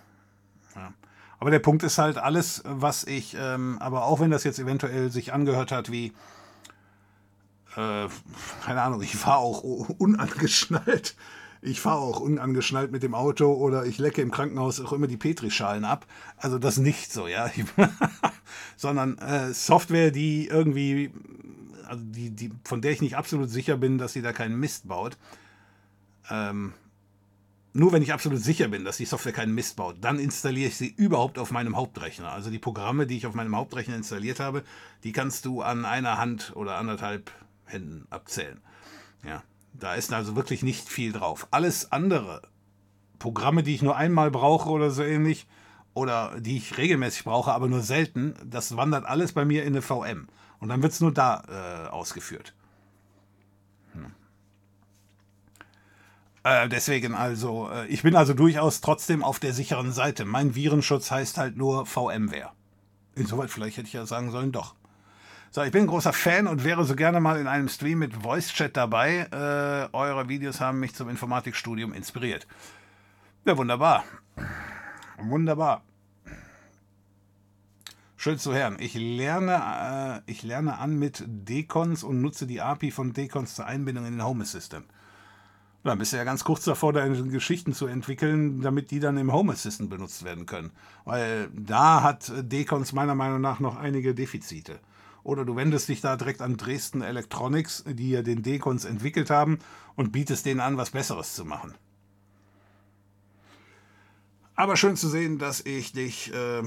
Ja. Aber der Punkt ist halt, alles, was ich, ähm, aber auch wenn das jetzt eventuell sich angehört hat wie, äh, keine Ahnung, ich fahre auch unangeschnallt. Ich fahre auch unangeschnallt mit dem Auto oder ich lecke im Krankenhaus auch immer die Petrischalen ab. Also das nicht so, ja. *laughs* Sondern äh, Software, die irgendwie also die, die, von der ich nicht absolut sicher bin, dass sie da keinen Mist baut. Ähm, nur wenn ich absolut sicher bin, dass die Software keinen Mist baut, dann installiere ich sie überhaupt auf meinem Hauptrechner. Also die Programme, die ich auf meinem Hauptrechner installiert habe, die kannst du an einer Hand oder anderthalb Händen abzählen. Ja, da ist also wirklich nicht viel drauf. Alles andere, Programme, die ich nur einmal brauche oder so ähnlich, oder die ich regelmäßig brauche, aber nur selten, das wandert alles bei mir in eine VM. Und dann wird es nur da äh, ausgeführt. Hm. Äh, deswegen also, äh, ich bin also durchaus trotzdem auf der sicheren Seite. Mein Virenschutz heißt halt nur VMware. Insoweit vielleicht hätte ich ja sagen sollen, doch. So, ich bin ein großer Fan und wäre so gerne mal in einem Stream mit Voice Chat dabei. Äh, eure Videos haben mich zum Informatikstudium inspiriert. Ja, wunderbar. Wunderbar. Schön zu hören. Ich lerne, äh, ich lerne an mit Decons und nutze die API von Decons zur Einbindung in den Home Assistant. Dann bist du ja ganz kurz davor, deine Geschichten zu entwickeln, damit die dann im Home Assistant benutzt werden können. Weil da hat Decons meiner Meinung nach noch einige Defizite. Oder du wendest dich da direkt an Dresden Electronics, die ja den Decons entwickelt haben, und bietest denen an, was Besseres zu machen. Aber schön zu sehen, dass ich dich äh,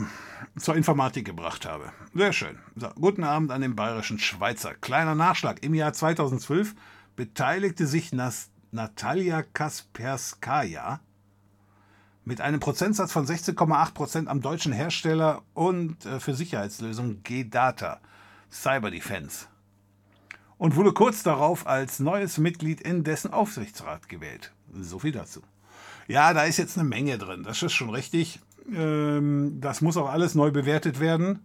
zur Informatik gebracht habe. Sehr schön. So, guten Abend an den bayerischen Schweizer. Kleiner Nachschlag. Im Jahr 2012 beteiligte sich Nas Natalia Kasperskaya mit einem Prozentsatz von 16,8% am deutschen Hersteller und äh, für Sicherheitslösungen G-Data Cyber Defense und wurde kurz darauf als neues Mitglied in dessen Aufsichtsrat gewählt. So viel dazu. Ja, da ist jetzt eine Menge drin. Das ist schon richtig. Ähm, das muss auch alles neu bewertet werden.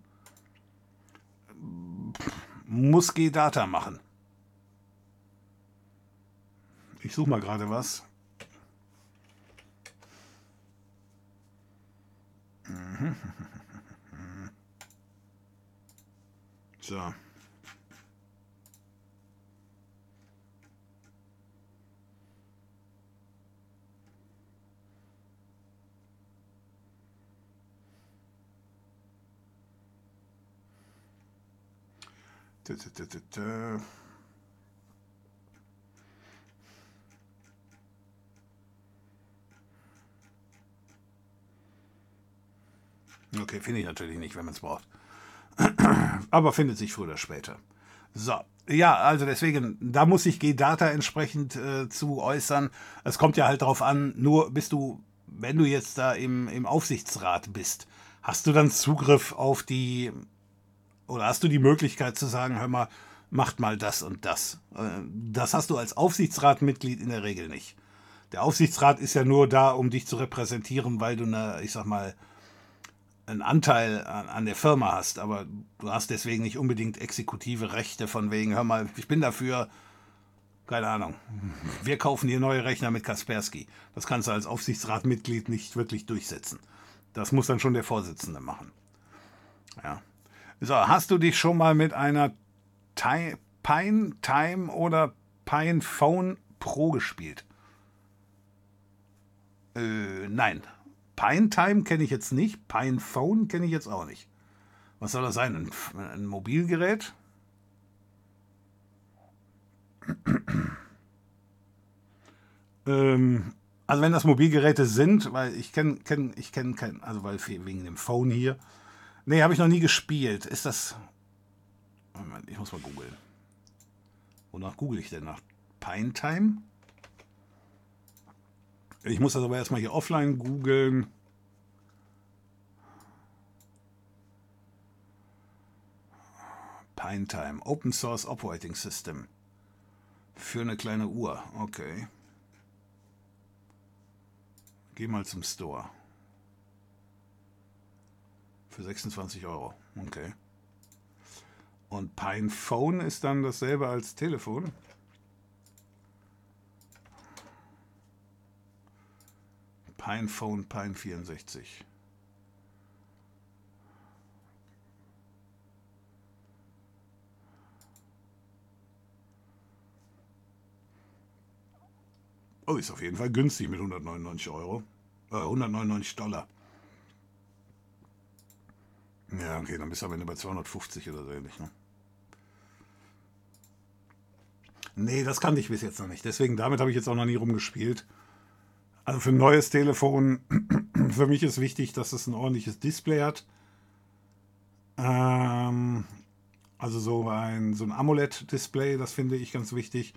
Muss G-Data machen. Ich suche mal gerade was. *laughs* So. Okay, finde ich natürlich nicht, wenn man es braucht. *clears throat* Aber findet sich früher oder später. So, ja, also deswegen, da muss sich G-Data entsprechend äh, zu äußern. Es kommt ja halt darauf an, nur bist du, wenn du jetzt da im, im Aufsichtsrat bist, hast du dann Zugriff auf die oder hast du die Möglichkeit zu sagen, hör mal, macht mal das und das. Äh, das hast du als Aufsichtsratmitglied in der Regel nicht. Der Aufsichtsrat ist ja nur da, um dich zu repräsentieren, weil du eine, ich sag mal, einen Anteil an, der Firma hast, aber du hast deswegen nicht unbedingt exekutive Rechte von wegen, hör mal, ich bin dafür, keine Ahnung, wir kaufen dir neue Rechner mit Kaspersky. Das kannst du als Aufsichtsratmitglied nicht wirklich durchsetzen. Das muss dann schon der Vorsitzende machen. Ja. So, hast du dich schon mal mit einer Pine Time oder Pine Phone Pro gespielt? Äh, nein. Pine Time kenne ich jetzt nicht. Pine Phone kenne ich jetzt auch nicht. Was soll das sein? Ein, ein Mobilgerät? *clears throat* ähm, also wenn das Mobilgeräte sind, weil ich kenne, kenn, ich kenne kein, also weil wegen dem Phone hier. Nee, habe ich noch nie gespielt. Ist das. Moment, ich muss mal googeln. Wonach google ich denn nach? Pine Time? Ich muss das aber erstmal hier offline googeln. Pine Time, Open Source Operating System. Für eine kleine Uhr, okay. Geh mal zum Store. Für 26 Euro, okay. Und Pine Phone ist dann dasselbe als Telefon. PinePhone Pine 64. Oh, ist auf jeden Fall günstig mit 199 Euro. Äh, 199 Dollar. Ja, okay, dann bist du am Ende bei 250 oder so ähnlich, ne? Nee, das kannte ich bis jetzt noch nicht. Deswegen, damit habe ich jetzt auch noch nie rumgespielt. Also für ein neues Telefon, *clears throat* für mich ist wichtig, dass es ein ordentliches Display hat. Ähm, also so ein, so ein AMOLED-Display, das finde ich ganz wichtig.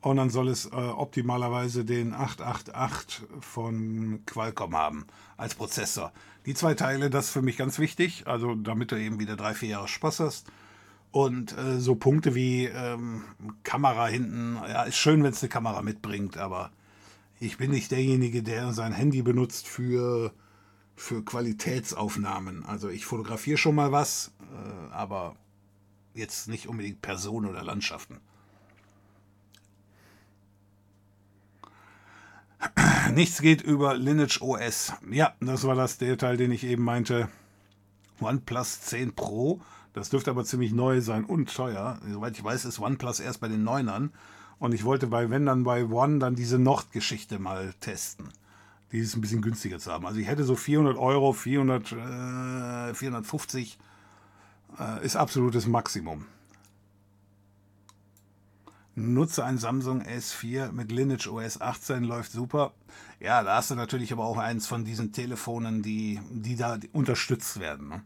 Und dann soll es äh, optimalerweise den 888 von Qualcomm haben als Prozessor. Die zwei Teile, das ist für mich ganz wichtig, also damit du eben wieder drei, vier Jahre Spaß hast. Und äh, so Punkte wie ähm, Kamera hinten, ja, ist schön, wenn es eine Kamera mitbringt, aber ich bin nicht derjenige, der sein Handy benutzt für, für Qualitätsaufnahmen. Also ich fotografiere schon mal was, äh, aber jetzt nicht unbedingt Personen oder Landschaften. Nichts geht über Lineage OS. Ja, das war das der Teil, den ich eben meinte. OnePlus 10 Pro. Das dürfte aber ziemlich neu sein und teuer. Soweit ich weiß, ist OnePlus erst bei den Neunern. Und ich wollte bei, wenn dann bei One, dann diese Nord-Geschichte mal testen. Die ist ein bisschen günstiger zu haben. Also ich hätte so 400 Euro, 400, äh, 450 äh, ist absolutes Maximum. Nutze ein Samsung S4 mit Lineage OS 18, läuft super. Ja, da hast du natürlich aber auch eins von diesen Telefonen, die, die da unterstützt werden. Ne?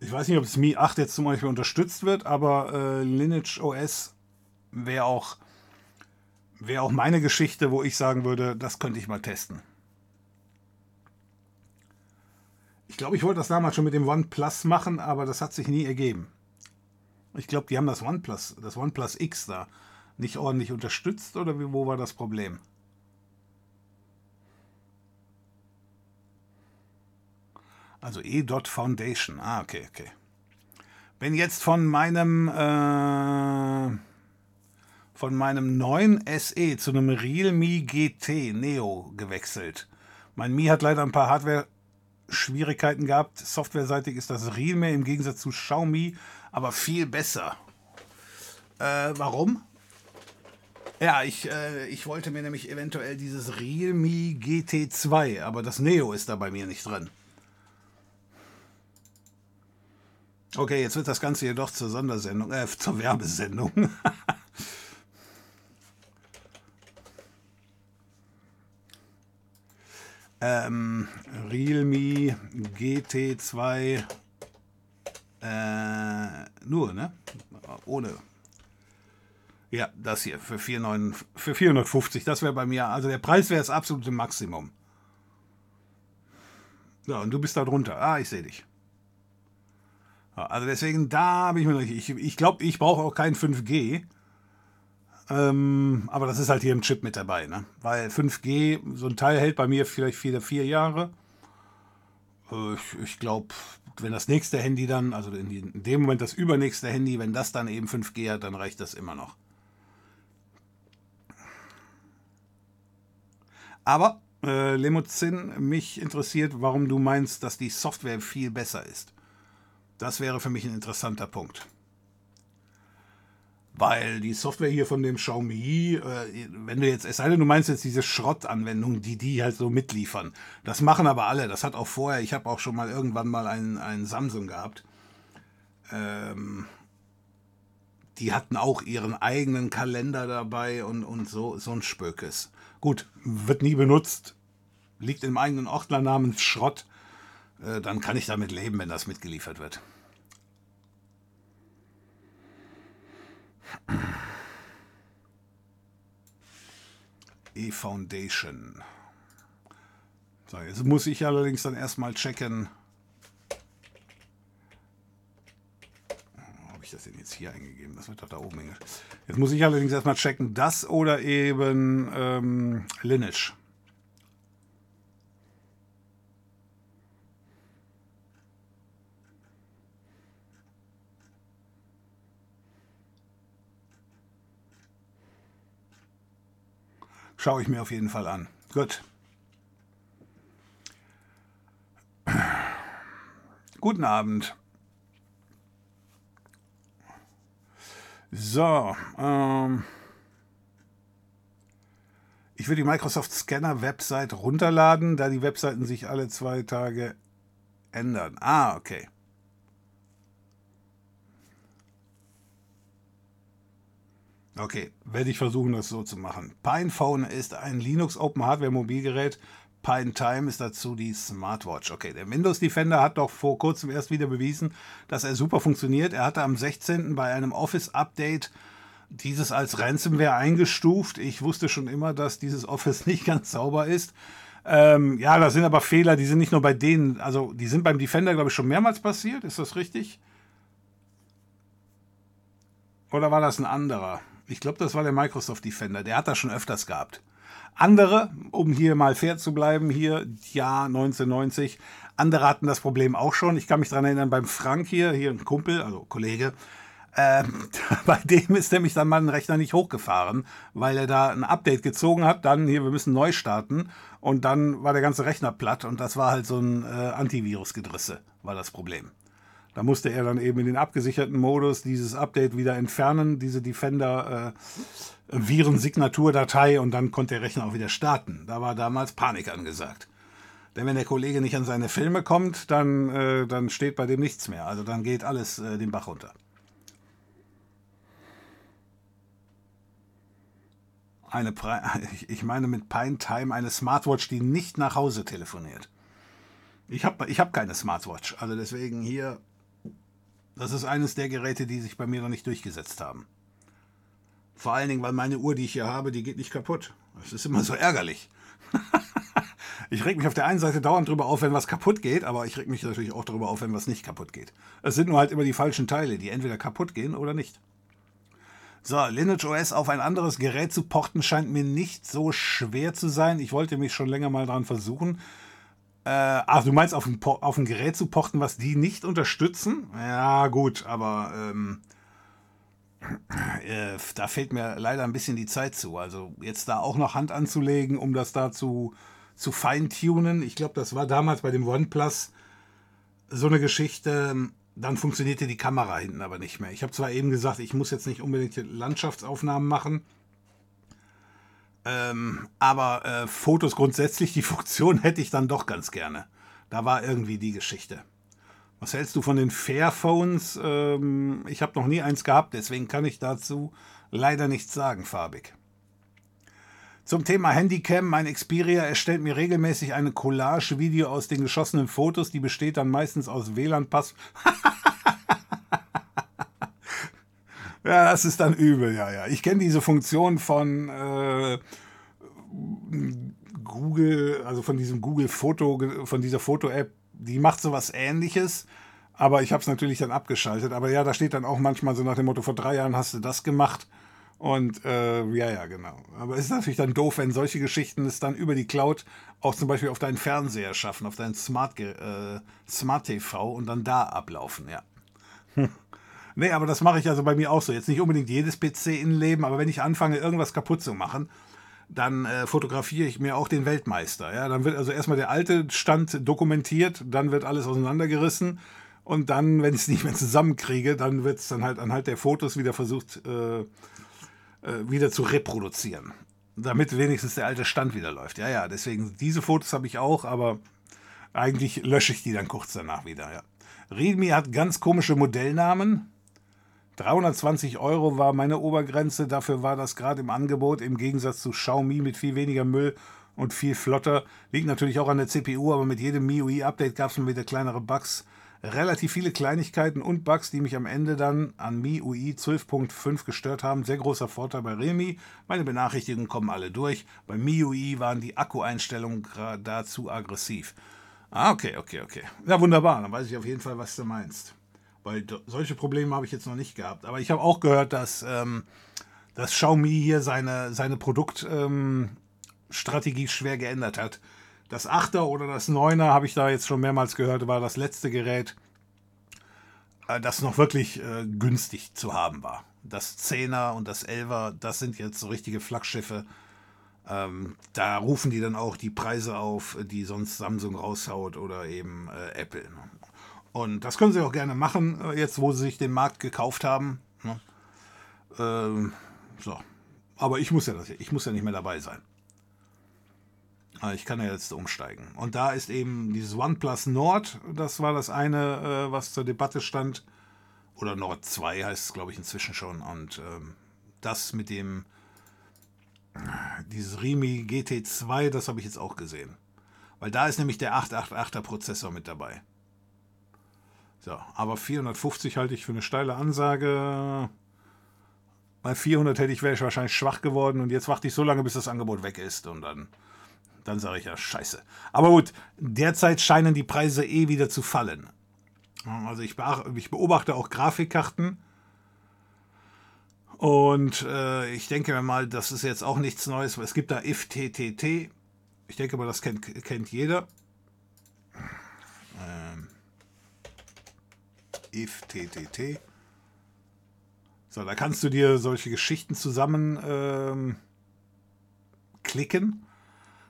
Ich weiß nicht, ob das Mi 8 jetzt zum Beispiel unterstützt wird, aber äh, Lineage OS wäre auch, wär auch meine Geschichte, wo ich sagen würde, das könnte ich mal testen. Ich glaube, ich wollte das damals schon mit dem OnePlus machen, aber das hat sich nie ergeben. Ich glaube, die haben das OnePlus, das OnePlus X da nicht ordentlich unterstützt oder wie, wo war das Problem? Also E. Foundation. Ah, okay, okay. Wenn jetzt von meinem äh, von meinem neuen SE zu einem Realme GT Neo gewechselt. Mein Mi hat leider ein paar Hardware-Schwierigkeiten gehabt. Softwareseitig ist das Realme im Gegensatz zu Xiaomi aber viel besser. Äh, warum? Ja, ich, äh, ich wollte mir nämlich eventuell dieses Realme GT2, aber das Neo ist da bei mir nicht drin. Okay, jetzt wird das Ganze jedoch zur Sondersendung, äh, zur Werbesendung. *laughs* Ähm, Realme GT2 äh, nur, ne? Ohne. Ja, das hier für, 4, für 450. Das wäre bei mir, also der Preis wäre das absolute Maximum. Ja, und du bist da drunter. Ah, ich sehe dich. Also deswegen, da habe ich mir, ich, ich glaube, ich brauche auch kein 5G. Ähm, aber das ist halt hier im Chip mit dabei, ne? Weil 5G, so ein Teil hält bei mir vielleicht vier, vier Jahre. Äh, ich, ich glaube, wenn das nächste Handy dann, also in, dem Moment das übernächste Handy, wenn das dann eben 5G hat, dann reicht das immer noch. Aber, äh, Lemuzin, mich interessiert, warum du meinst, dass die Software viel besser ist. Das wäre für mich ein interessanter Punkt. Weil die Software hier von dem Xiaomi, äh, wenn du jetzt, es sei denn, du meinst jetzt diese Schrottanwendung, die die halt so mitliefern. Das machen aber alle. Das hat auch vorher, ich habe auch schon mal irgendwann mal einen, einen Samsung gehabt. Ähm, die hatten auch ihren eigenen Kalender dabei und, und so, so ein Spökes. Gut, wird nie benutzt, liegt im eigenen Ordner namens Schrott. Äh, dann kann ich damit leben, wenn das mitgeliefert wird. E-Foundation. So, jetzt muss ich allerdings dann erstmal checken. Habe ich das denn jetzt hier eingegeben? Das wird doch da oben hängen. Jetzt muss ich allerdings erstmal checken, das oder eben ähm, Lineage. Schaue ich mir auf jeden Fall an. Gut. *clears throat* Guten Abend. So, ähm, ich würde die Microsoft Scanner Website runterladen, da die Webseiten sich alle zwei Tage ändern. Ah, okay. Okay, werde ich versuchen, das so zu machen. PinePhone ist ein Linux Open Hardware Mobilgerät. Pine Time ist dazu die Smartwatch. Okay, der Windows Defender hat doch vor kurzem erst wieder bewiesen, dass er super funktioniert. Er hatte am 16. bei einem Office Update dieses als Ransomware eingestuft. Ich wusste schon immer, dass dieses Office *laughs* nicht ganz sauber ist. Ähm, ja, das sind aber Fehler, die sind nicht nur bei denen, also die sind beim Defender, glaube ich, schon mehrmals passiert. Ist das richtig? Oder war das ein anderer? Ich glaube, das war der Microsoft Defender. Der hat das schon öfters gehabt. Andere, um hier mal fair zu bleiben, hier Jahr 1990, andere hatten das Problem auch schon. Ich kann mich daran erinnern, beim Frank hier, hier ein Kumpel, also Kollege, äh, *laughs* bei dem ist nämlich dann mal ein Rechner nicht hochgefahren, weil er da ein Update gezogen hat. Dann hier, wir müssen neu starten. Und dann war der ganze Rechner platt und das war halt so ein äh, Antivirus-Gedrisse, war das Problem. Da musste er dann eben in den abgesicherten Modus dieses Update wieder entfernen, diese Defender äh, Virensignaturdatei und dann konnte der Rechner auch wieder starten. Da war damals Panik angesagt. Denn wenn der Kollege nicht an seine Filme kommt, dann, äh, dann steht bei dem nichts mehr. Also dann geht alles äh, den Bach runter. Eine *laughs* ich meine mit Pine Time eine Smartwatch, die nicht nach Hause telefoniert. Ich habe ich hab keine Smartwatch, also deswegen hier das ist eines der Geräte, die sich bei mir noch nicht durchgesetzt haben. Vor allen Dingen, weil meine Uhr, die ich hier habe, die geht nicht kaputt. Das ist immer so ärgerlich. *laughs* ich reg mich auf der einen Seite dauernd darüber auf, wenn was kaputt geht, aber ich reg mich natürlich auch darüber auf, wenn was nicht kaputt geht. Es sind nur halt immer die falschen Teile, die entweder kaputt gehen oder nicht. So, Lineage OS auf ein anderes Gerät zu porten scheint mir nicht so schwer zu sein. Ich wollte mich schon länger mal dran versuchen. Äh, ach, du meinst auf ein, auf ein Gerät zu pochten, was die nicht unterstützen? Ja, gut, aber ähm, äh, da fehlt mir leider ein bisschen die Zeit zu. Also jetzt da auch noch Hand anzulegen, um das da zu, zu feintunen. Ich glaube, das war damals bei dem OnePlus so eine Geschichte. Dann funktionierte die Kamera hinten aber nicht mehr. Ich habe zwar eben gesagt, ich muss jetzt nicht unbedingt Landschaftsaufnahmen machen, ähm, aber äh, Fotos grundsätzlich, die *laughs* Funktion hätte ich dann doch ganz gerne. Da war irgendwie die Geschichte. Was hältst du von den Fairphones? Ähm, ich habe noch nie eins gehabt, deswegen kann ich dazu leider nichts sagen, farbig. Zum Thema Handycam, mein Xperia erstellt mir regelmäßig eine Collage-Video aus den geschossenen Fotos, die besteht dann meistens aus WLAN-Pass. *laughs* Ja, das ist dann übel, ja, ja. Ich kenne diese Funktion von äh, Google, also von diesem Google Foto, von dieser Foto-App, die macht sowas ähnliches. Aber ich habe es natürlich dann abgeschaltet. Aber ja, da steht dann auch manchmal so nach dem Motto, vor drei Jahren hast du das gemacht Und äh, ja, ja, genau. Aber es ist natürlich dann doof, wenn solche Geschichten es dann über die Cloud auch zum Beispiel auf deinen Fernseher schaffen, auf deinen Smart, äh, Smart TV und dann da ablaufen, ja. *laughs* nee, aber das mache ich also bei mir auch so. Jetzt nicht unbedingt jedes PC in Leben, aber wenn ich anfange, irgendwas kaputt zu machen, dann äh, fotografiere ich mir auch den Weltmeister. Ja? Dann wird also erstmal der alte Stand dokumentiert, dann wird alles auseinandergerissen und dann, wenn ich es nicht mehr zusammenkriege, dann wird es dann halt anhand der Fotos wieder versucht, äh, äh, wieder zu reproduzieren. Damit wenigstens der alte Stand wieder läuft. Ja, ja, deswegen, diese Fotos habe ich auch, aber eigentlich lösche ich die dann kurz danach wieder. Ja. Realme hat ganz komische Modellnamen. 320 Euro war meine Obergrenze, dafür war das gerade im Angebot, im Gegensatz zu Xiaomi mit viel weniger Müll und viel flotter. Liegt natürlich auch an der CPU, aber mit jedem MIUI-Update gab es schon wieder kleinere Bugs. Relativ viele Kleinigkeiten und Bugs, die mich am Ende dann an MIUI 12.5 gestört haben. Sehr großer Vorteil bei Realme. Meine Benachrichtigungen kommen alle durch. Bei MIUI waren die Akkueinstellungen dazu aggressiv. Ah, okay, okay, okay. Ja, wunderbar. Dann weiß ich auf jeden Fall, was du meinst. Weil solche Probleme habe ich jetzt noch nicht gehabt. Aber ich habe auch gehört, dass, ähm, dass Xiaomi hier seine, seine Produktstrategie ähm, schwer geändert hat. Das 8er oder das 9er habe ich da jetzt schon mehrmals gehört, war das letzte Gerät, äh, das noch wirklich äh, günstig zu haben war. Das 10er und das 11er, das sind jetzt so richtige Flaggschiffe. Ähm, da rufen die dann auch die Preise auf, die sonst Samsung raushaut oder eben äh, Apple. Und das können sie auch gerne machen, äh, jetzt wo sie sich den Markt gekauft haben. Ne? Ähm, so. Aber ich muss ja das, ich muss ja nicht mehr dabei sein. Also ich kann ja jetzt umsteigen. Und da ist eben dieses OnePlus Nord, das war das eine, äh, was zur Debatte stand. Oder Nord 2 heißt es, glaube ich, inzwischen schon. Und ähm, das mit dem, dieses Rimi GT2, das habe ich jetzt auch gesehen. Weil da ist nämlich der 888er Prozessor mit dabei. So, aber 450 halte ich für eine steile Ansage. Bei 400 hätte ich, wäre ich wahrscheinlich schwach geworden und jetzt warte ich so lange, bis das Angebot weg ist und dann, dann sage ich ja Scheiße. Aber gut, derzeit scheinen die Preise eh wieder zu fallen. Also ich, ich beobachte auch Grafikkarten und äh, ich denke mir mal, das ist jetzt auch nichts Neues. Es gibt da IFTTT. Ich denke mal, das kennt, kennt jeder. Ähm, if TTT. So, da kannst du dir solche Geschichten zusammen ähm, klicken,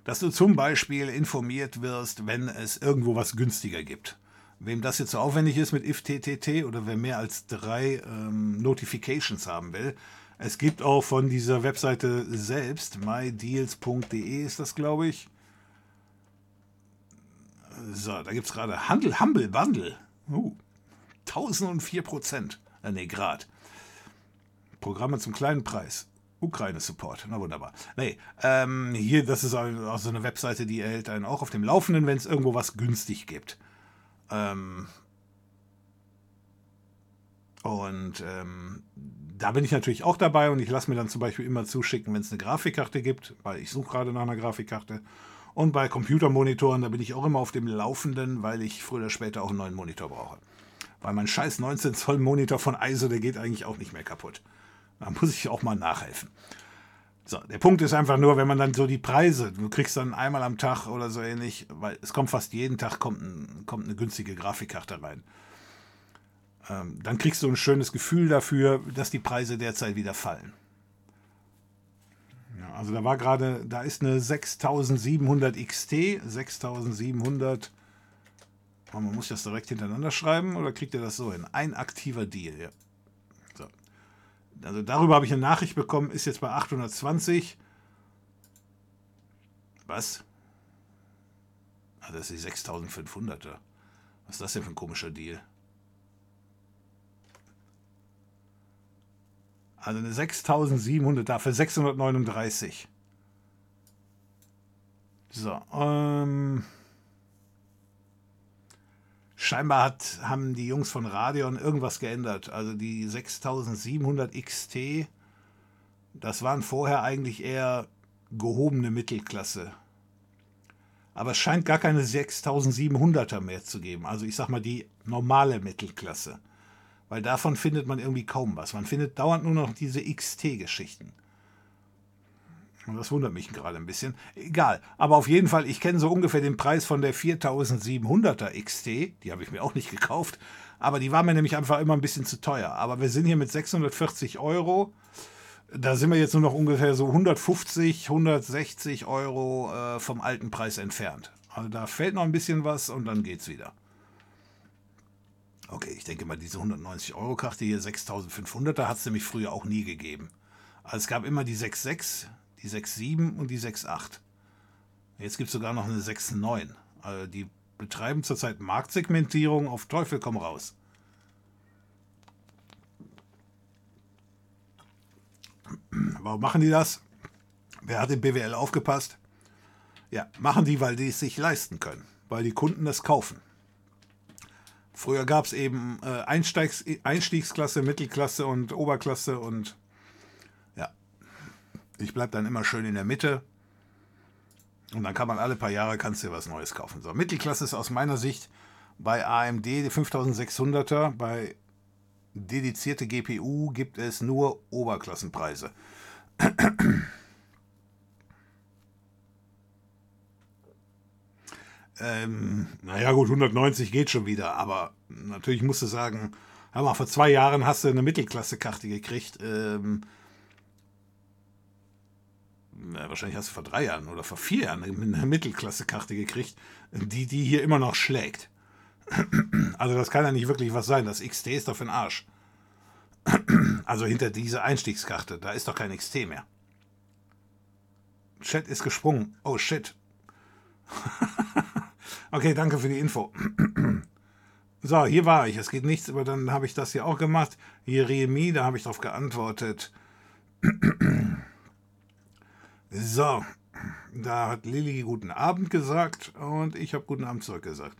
dass du zum Beispiel informiert wirst, wenn es irgendwo was günstiger gibt. Wem das jetzt so aufwendig ist mit IFTTT oder wer mehr als drei ähm, Notifications haben will, es gibt auch von dieser Webseite selbst, mydeals.de ist das, glaube ich. So, da gibt es gerade Handel, Humble Bundle. Uh, 1004 Prozent. Äh, nee, Grad. Programme zum kleinen Preis. Ukraine-Support. Na wunderbar. Nee, ähm, hier, das ist auch so eine Webseite, die erhält einen auch auf dem Laufenden, wenn es irgendwo was günstig gibt. Ähm, und ähm, da bin ich natürlich auch dabei und ich lasse mir dann zum Beispiel immer zuschicken, wenn es eine Grafikkarte gibt, weil ich suche gerade nach einer Grafikkarte. Und bei Computermonitoren, da bin ich auch immer auf dem Laufenden, weil ich früher oder später auch einen neuen Monitor brauche. Weil mein scheiß 19 Zoll Monitor von ISO, der geht eigentlich auch nicht mehr kaputt. Da muss ich auch mal nachhelfen. So, der Punkt ist einfach nur, wenn man dann so die Preise, du kriegst dann einmal am Tag oder so ähnlich, weil es kommt fast jeden Tag kommt, ein, kommt eine günstige Grafikkarte rein. Ähm, dann kriegst du ein schönes Gefühl dafür, dass die Preise derzeit wieder fallen. Ja, also da war gerade, da ist eine 6700 XT, 6700 aber man muss das direkt hintereinander schreiben oder kriegt ihr das so hin? Ein aktiver Deal, ja. So. Also darüber habe ich eine Nachricht bekommen, ist jetzt bei 820. Was? Ah, das ist die 6500er. Was ist das denn für ein komischer Deal? Also eine 6700 da für 639. So, ähm scheinbar hat, haben die Jungs von Radeon irgendwas geändert. Also die 6700 XT, das waren vorher eigentlich eher gehobene Mittelklasse. Aber es scheint gar keine 6700er mehr zu geben. Also ich sag mal die normale Mittelklasse. Weil davon findet man irgendwie kaum was. Man findet dauernd nur noch diese XT-Geschichten. Das wundert mich gerade ein bisschen. Egal. Aber auf jeden Fall, ich kenne so ungefähr den Preis von der 4700er XT. Die habe ich mir auch nicht gekauft. Aber die war mir nämlich einfach immer ein bisschen zu teuer. Aber wir sind hier mit 640 Euro. Da sind wir jetzt nur noch ungefähr so 150, 160 Euro äh, vom alten Preis entfernt. Also da fällt noch ein bisschen was und dann geht's wieder. Okay, ich denke mal, diese 190 Euro Karte hier, 6500er, hat es nämlich früher auch nie gegeben. Also es gab immer die 6.6, die 6.7 und die 6.8. Jetzt gibt es sogar noch eine 6.9. Also die betreiben zurzeit Marktsegmentierung auf Teufel komm raus. Warum machen die das? Wer hat im BWL aufgepasst? Ja, machen die, weil die es sich leisten können, weil die Kunden das kaufen. Früher gab es eben äh, Einstiegsklasse, Mittelklasse und Oberklasse und ich bleibe dann immer schön in der Mitte. Und dann kann man alle paar Jahre kannst du was Neues kaufen. So, Mittelklasse ist aus meiner Sicht bei AMD die 5600er, bei dedizierte GPU gibt es nur Oberklassenpreise. *clears throat* Ähm, naja, gut, 190 geht schon wieder, aber natürlich musst du sagen, hör mal, vor zwei Jahren hast du eine Mittelklasse-Karte gekriegt. Ähm, wahrscheinlich hast du vor drei Jahren oder vor vier Jahren eine Mittelklasse-Karte gekriegt, die die hier immer noch schlägt. *clears throat* Also das kann ja nicht wirklich was sein. Das XT ist doch für den Arsch. *clears throat* Also hinter dieser Einstiegskarte, da ist doch kein XT mehr. Chat ist gesprungen. Oh shit. *laughs* Okay, danke für die Info. *clears throat* So, hier war ich. Es geht nichts, aber dann habe ich das hier auch gemacht. Hier Remi, da habe ich darauf geantwortet. So, da hat Lilly guten Abend gesagt und ich habe guten Abend zurückgesagt.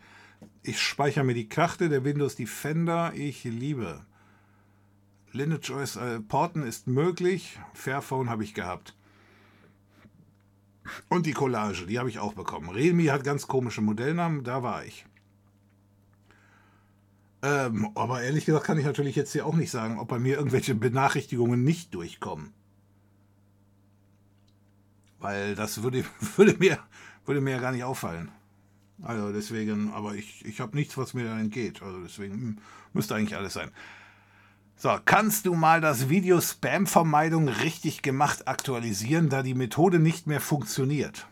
Ich speichere mir die Karte der Windows Defender. Ich liebe. Lineage OS äh, Porten ist möglich. Fairphone habe ich gehabt. Und die Collage, die habe ich auch bekommen. Realme hat ganz komische Modellnamen, da war ich. Ähm, aber ehrlich gesagt kann ich natürlich jetzt hier auch nicht sagen, ob bei mir irgendwelche Benachrichtigungen nicht durchkommen. Weil das würde, *laughs* würde, mir, würde mir ja gar nicht auffallen. Also deswegen, aber ich, ich habe nichts, was mir da entgeht. Also deswegen hm, müsste eigentlich alles sein. So, kannst du mal das Video Spam-Vermeidung richtig gemacht aktualisieren, da die Methode nicht mehr funktioniert?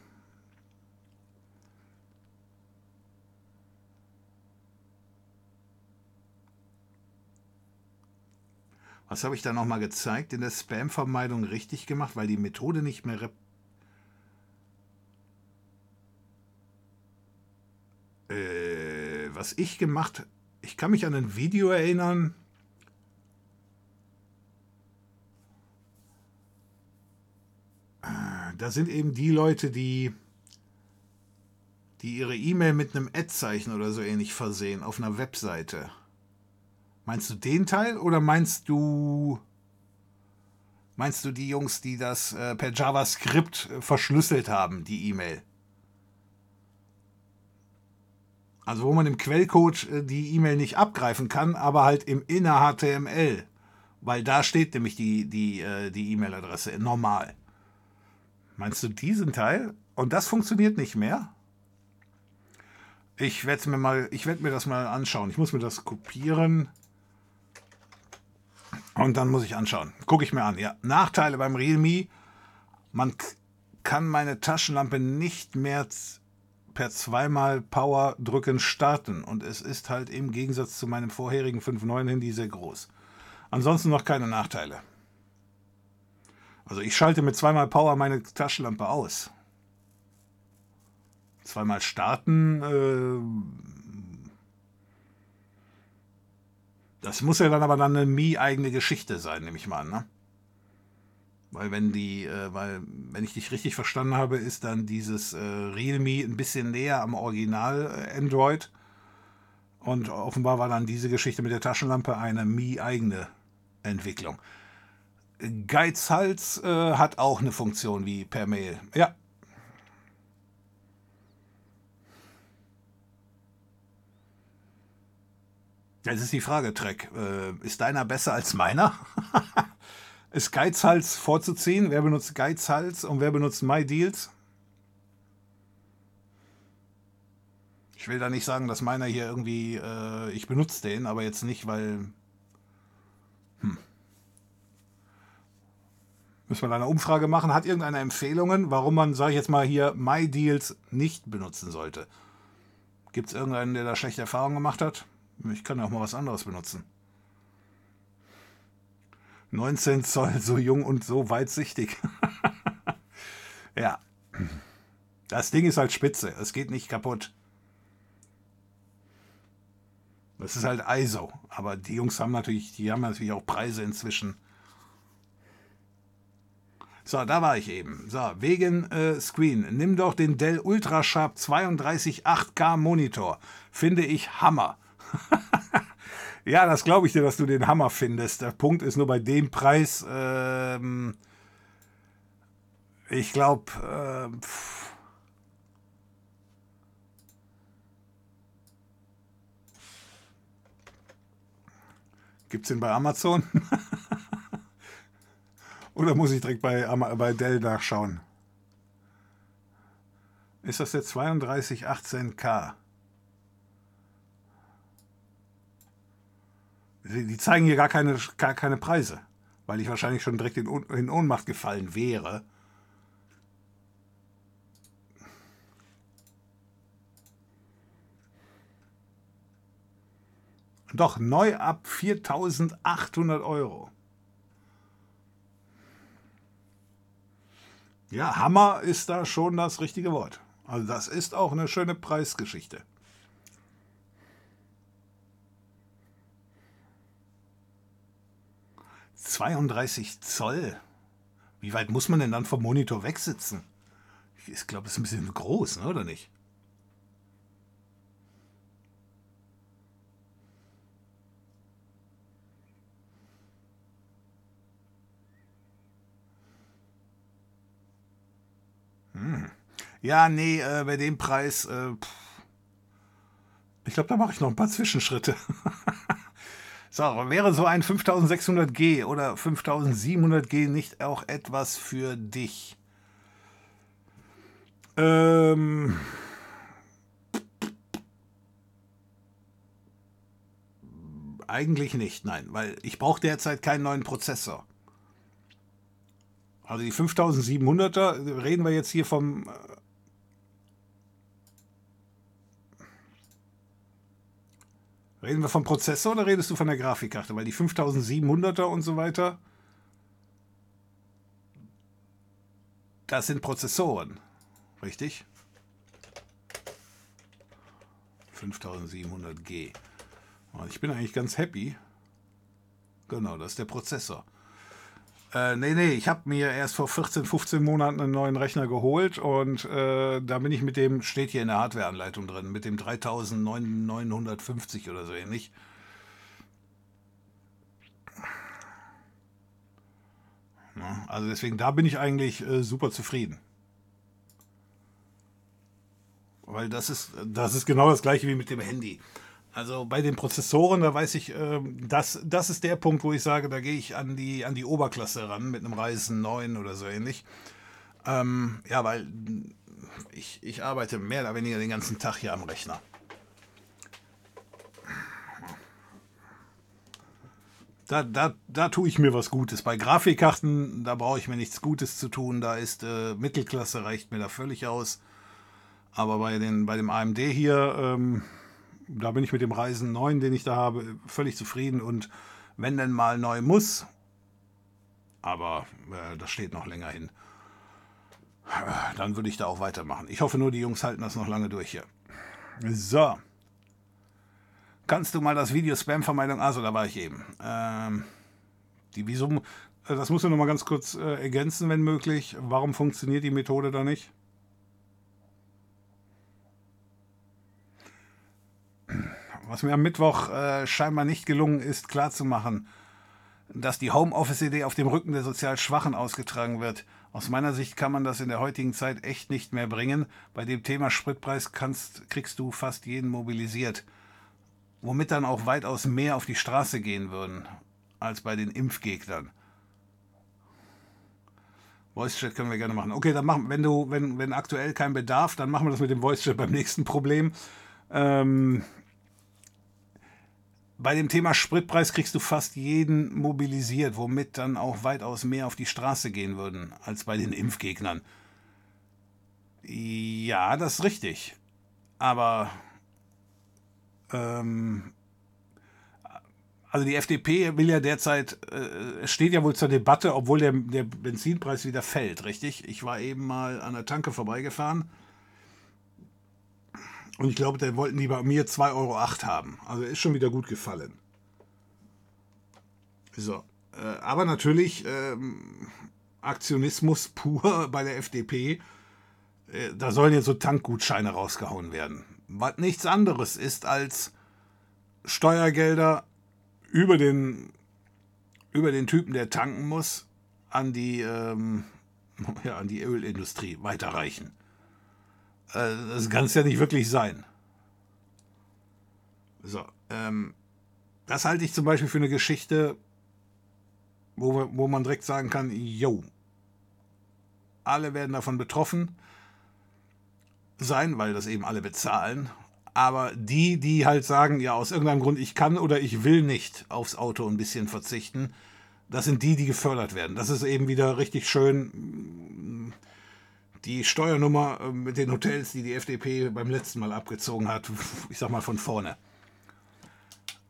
Was habe ich da nochmal gezeigt? In der Spam-Vermeidung richtig gemacht, weil die Methode nicht mehr... Äh, was ich gemacht... Ich kann mich an ein Video erinnern, da sind eben die Leute, die, die ihre E-Mail mit einem Ad-Zeichen oder so ähnlich versehen auf einer Webseite. Meinst du den Teil oder meinst du meinst du die Jungs, die das äh, per JavaScript äh, verschlüsselt haben, die E-Mail? Also wo man im Quellcode äh, die E-Mail nicht abgreifen kann, aber halt im inner HTML, weil da steht nämlich die die äh, die E-Mail-Adresse normal. Meinst du diesen Teil? Und das funktioniert nicht mehr? Ich werde mir mal, mir das mal anschauen. Ich muss mir das kopieren. Und dann muss ich anschauen. Gucke ich mir an. Ja, Nachteile beim Realme. Man kann meine Taschenlampe nicht mehr per zweimal Power drücken starten. Und es ist halt im Gegensatz zu meinem vorherigen 5.9 Handy sehr groß. Ansonsten noch keine Nachteile. Also ich schalte mit zweimal Power meine Taschenlampe aus. Zweimal starten, äh, das muss ja dann aber dann eine Mi-eigene Geschichte sein, nehme ich mal an, ne? Weil wenn die, äh, weil, wenn ich dich richtig verstanden habe, ist dann dieses äh, Realme ein bisschen näher am Original äh, Android. Und offenbar war dann diese Geschichte mit der Taschenlampe eine Mi-eigene Entwicklung. Geizhals äh, hat auch eine Funktion wie per Mail. Ja. Jetzt ist die Frage, Trek. Äh, ist deiner besser als meiner? *laughs* ist Geizhals vorzuziehen? Wer benutzt Geizhals und wer benutzt MyDeals? Ich will da nicht sagen, dass meiner hier irgendwie, äh, ich benutze den, aber jetzt nicht, weil. Hm. Müssen wir da eine Umfrage machen? Hat irgendeine Empfehlungen, warum man, sage ich jetzt mal hier, MyDeals nicht benutzen sollte? Gibt es irgendeinen, der da schlechte Erfahrungen gemacht hat? Ich kann ja auch mal was anderes benutzen. 19 Zoll, so jung und so weitsichtig. *laughs* ja. Das Ding ist halt spitze. Es geht nicht kaputt. Das ist halt ISO. Aber die Jungs haben natürlich, die haben natürlich auch Preise inzwischen. So, da war ich eben. So, wegen äh, Screen. Nimm doch den Dell Ultrasharp 32 8K Monitor. Finde ich Hammer. *laughs* ja, das glaube ich dir, dass du den Hammer findest. Der Punkt ist nur bei dem Preis, ähm, ich glaube, äh, Gibt es den bei Amazon? *laughs* Oder muss ich direkt bei, bei Dell nachschauen? Ist das der 3218K? Die zeigen hier gar keine, gar keine Preise, weil ich wahrscheinlich schon direkt in, in Ohnmacht gefallen wäre. Doch neu ab 4800 Euro. Ja, Hammer ist da schon das richtige Wort. Also das ist auch eine schöne Preisgeschichte. 32 Zoll. Wie weit muss man denn dann vom Monitor wegsitzen? Ich glaube, das ist ein bisschen groß, ne, oder nicht? Hm. Ja, nee, äh, bei dem Preis, äh, ich glaube, da mache ich noch ein paar Zwischenschritte. *laughs* So, wäre so ein 5600G oder 5700G nicht auch etwas für dich? Ähm. Eigentlich nicht, nein, weil ich brauche derzeit keinen neuen Prozessor. Also die 5700er, reden wir jetzt hier vom Reden wir vom Prozessor oder redest du von der Grafikkarte? Weil die 5700er und so weiter, das sind Prozessoren, richtig? 5700G. Ich bin eigentlich ganz happy. Genau, das ist der Prozessor. Äh, nee, nee, ich habe mir erst vor 14, 15 Monaten einen neuen Rechner geholt und äh, da bin ich mit dem, steht hier in der Hardware-Anleitung drin, mit dem 3950 oder so ähnlich. Ja, also deswegen, da bin ich eigentlich äh, super zufrieden. Weil das ist, das ist genau das gleiche wie mit dem Handy. Also bei den Prozessoren, da weiß ich, äh, das, das ist der Punkt, wo ich sage, da gehe ich an die, an die Oberklasse ran mit einem Ryzen 9 oder so ähnlich. Ähm, ja, weil ich, ich arbeite mehr oder weniger den ganzen Tag hier am Rechner. Da, da, da tue ich mir was Gutes. Bei Grafikkarten, da brauche ich mir nichts Gutes zu tun. Da ist äh, Mittelklasse, reicht mir da völlig aus. Aber bei, den, bei dem AMD hier, ähm, da bin ich mit dem Reisen 9, den ich da habe, völlig zufrieden. Und wenn denn mal neu muss, aber äh, das steht noch länger hin, äh, dann würde ich da auch weitermachen. Ich hoffe nur, die Jungs halten das noch lange durch hier. So. Kannst du mal das Video Spam-Vermeidung, also da war ich eben. Ähm, die Visum, äh, das muss du noch mal ganz kurz äh, ergänzen, wenn möglich. Warum funktioniert die Methode da nicht? Was mir am Mittwoch äh, scheinbar nicht gelungen ist, klarzumachen, dass die Homeoffice-Idee auf dem Rücken der sozial Schwachen ausgetragen wird. Aus meiner Sicht kann man das in der heutigen Zeit echt nicht mehr bringen. Bei dem Thema Spritpreis kannst, kriegst du fast jeden mobilisiert. womit dann auch weitaus mehr auf die Straße gehen würden als bei den Impfgegnern. Voice Chat können wir gerne machen. Okay, dann machen, wenn du, wenn, wenn aktuell kein Bedarf, dann machen wir das mit dem Voice Chat beim nächsten Problem. Ähm, bei dem Thema Spritpreis kriegst du fast jeden mobilisiert, womit dann auch weitaus mehr auf die Straße gehen würden als bei den Impfgegnern. Ja, das ist richtig. Aber ähm, also die FDP will ja derzeit, äh, es steht ja wohl zur Debatte, obwohl der, der Benzinpreis wieder fällt, richtig? Ich war eben mal an der Tanke vorbeigefahren und ich glaube, da wollten die bei mir 2,08 Euro haben. Also ist schon wieder gut gefallen. So. Äh, aber natürlich ähm, Aktionismus *laughs* pur bei der FDP. Äh, da sollen jetzt so Tankgutscheine rausgehauen werden. Was nichts anderes ist als Steuergelder über den, über den Typen, der tanken muss, an die, ähm, *laughs* ja, an die Ölindustrie weiterreichen. Äh, das kann es ja nicht wirklich sein. So, ähm, das halte ich zum Beispiel für eine Geschichte, wo, wo man direkt sagen kann, yo, alle werden davon betroffen sein, weil das eben alle bezahlen aber die, die halt sagen, ja, aus irgendeinem Grund, ich kann oder ich will nicht aufs Auto ein bisschen verzichten, das sind die, die gefördert werden. Das ist eben wieder richtig schön die Steuernummer äh, mit den Hotels, die die FDP beim letzten Mal abgezogen hat, *laughs* ich sag mal von vorne.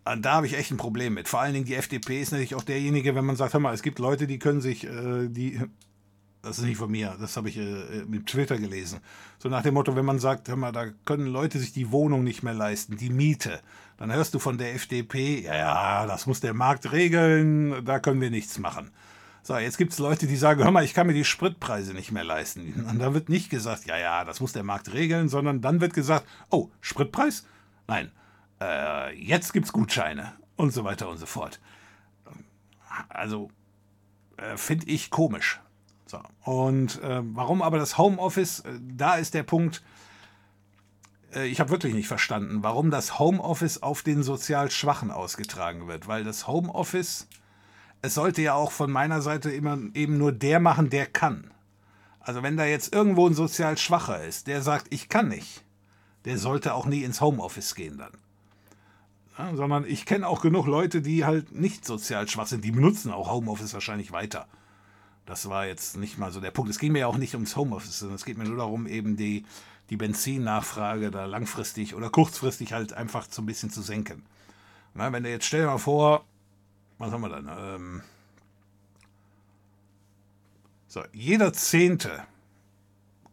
Äh, da habe ich echt ein Problem mit. Vor allen Dingen die FDP ist natürlich auch derjenige, wenn man sagt, hör mal, es gibt Leute, die können sich, äh, die das ist nicht von mir, das habe ich äh, mit Twitter gelesen. So nach dem Motto, wenn man sagt, hör mal, da können Leute sich die Wohnung nicht mehr leisten, die Miete, dann hörst du von der FDP, ja, ja, das muss der Markt regeln, da können wir nichts machen. So, jetzt gibt es Leute, die sagen, hör mal, ich kann mir die Spritpreise nicht mehr leisten. Und da wird nicht gesagt, ja, ja, das muss der Markt regeln, sondern dann wird gesagt, oh, Spritpreis? Nein, äh, jetzt es Gutscheine und so weiter und so fort. Also, äh, finde ich komisch. So. Und äh, warum aber das Homeoffice, äh, da ist der Punkt, äh, ich habe wirklich nicht verstanden, warum das Homeoffice auf den sozial Schwachen ausgetragen wird. Weil das Homeoffice, es sollte ja auch von meiner Seite immer eben nur der machen, der kann. Also wenn da jetzt irgendwo ein sozial Schwacher ist, der sagt, ich kann nicht, der sollte auch nie ins Homeoffice gehen dann. Ja, sondern ich kenne auch genug Leute, die halt nicht sozial schwach sind, die benutzen auch Homeoffice wahrscheinlich weiter. Das war jetzt nicht mal so der Punkt. Es ging mir ja auch nicht ums Homeoffice, sondern es geht mir nur darum, eben die, die Benzinnachfrage da langfristig oder kurzfristig halt einfach so ein bisschen zu senken. Na, wenn du jetzt stell dir mal vor, was haben wir dann? Ähm, so, jeder Zehnte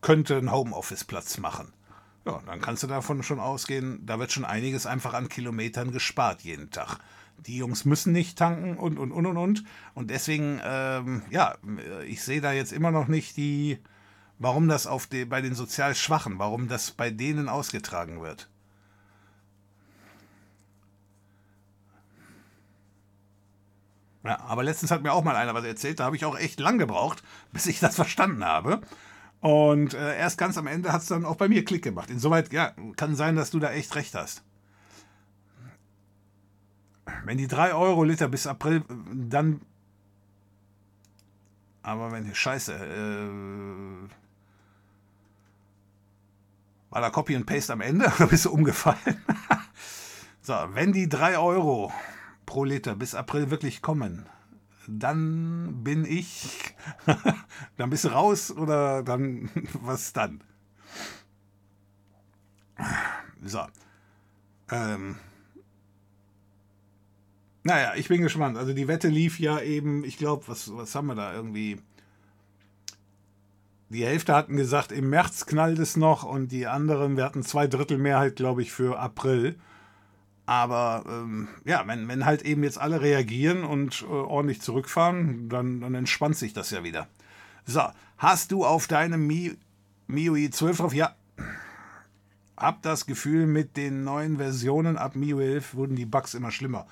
könnte einen Homeoffice-Platz machen. Ja, dann kannst du davon schon ausgehen, da wird schon einiges einfach an Kilometern gespart jeden Tag die Jungs müssen nicht tanken und, und, und, und, und. Und deswegen, ähm, ja, ich sehe da jetzt immer noch nicht die, warum das auf die, bei den sozial Schwachen, warum das bei denen ausgetragen wird. Ja, aber letztens hat mir auch mal einer was erzählt, da habe ich auch echt lang gebraucht, bis ich das verstanden habe. Und äh, erst ganz am Ende hat es dann auch bei mir Klick gemacht. Insoweit, ja, kann sein, dass du da echt recht hast. Wenn die 3 Euro Liter bis April, dann. Aber wenn. Scheiße. Äh, war da Copy and Paste am Ende *laughs* oder bist du umgefallen? *laughs* so, wenn die 3 Euro pro Liter bis April wirklich kommen, dann bin ich. *laughs* dann bist du raus oder dann. *laughs* Was dann? So. Ähm. Naja, ich bin gespannt. Also die Wette lief ja eben, ich glaube, was, was haben wir da irgendwie? Die Hälfte hatten gesagt, im März knallt es noch und die anderen, wir hatten zwei Drittel Mehrheit, glaube ich, für April. Aber ähm, ja, wenn, wenn halt eben jetzt alle reagieren und äh, ordentlich zurückfahren, dann, dann entspannt sich das ja wieder. So, hast du auf deinem Mi, MIUI 12 drauf? Ja. Hab das Gefühl, mit den neuen Versionen ab MIUI 11 wurden die Bugs immer schlimmer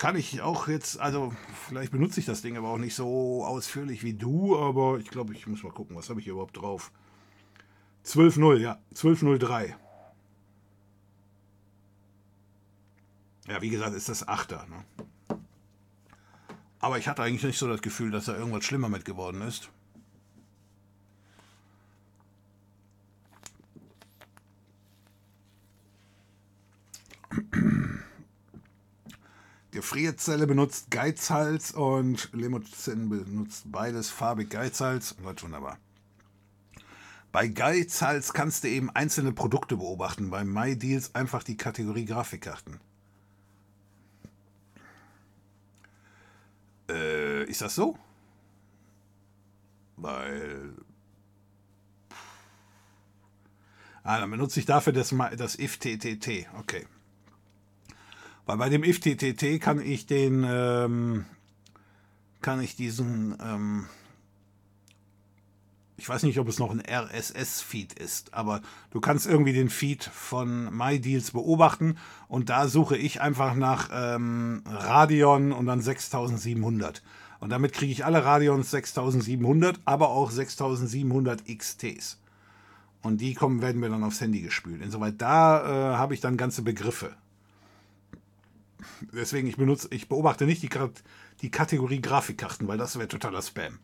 kann ich auch jetzt, also vielleicht benutze ich das Ding aber auch nicht so ausführlich wie du, aber ich glaube, ich muss mal gucken, was habe ich hier überhaupt drauf. 12.0, ja, 12.03. Ja, wie gesagt, ist das Achter. Ne? Aber ich hatte eigentlich nicht so das Gefühl, dass da irgendwas schlimmer mit geworden ist. Gefrierzelle benutzt Geizhals und Limousin benutzt beides farbig Geizhals. Wird wunderbar. Bei Geizhals kannst du eben einzelne Produkte beobachten. Bei MyDeals einfach die Kategorie Grafikkarten. Äh, ist das so? Weil. Ah, dann benutze ich dafür das, das if-ttt. Okay. Weil bei dem if-ttt kann ich den. Ähm, kann ich diesen. Ähm, ich weiß nicht, ob es noch ein RSS-Feed ist, aber du kannst irgendwie den Feed von MyDeals beobachten und da suche ich einfach nach ähm, Radeon und dann 6700. Und damit kriege ich alle Radeons 6700, aber auch 6700 XTs. Und die kommen, werden mir dann aufs Handy gespült. Insoweit da äh, habe ich dann ganze Begriffe. Deswegen, ich benutze, ich beobachte nicht die, die Kategorie Grafikkarten, weil das wäre totaler Spam.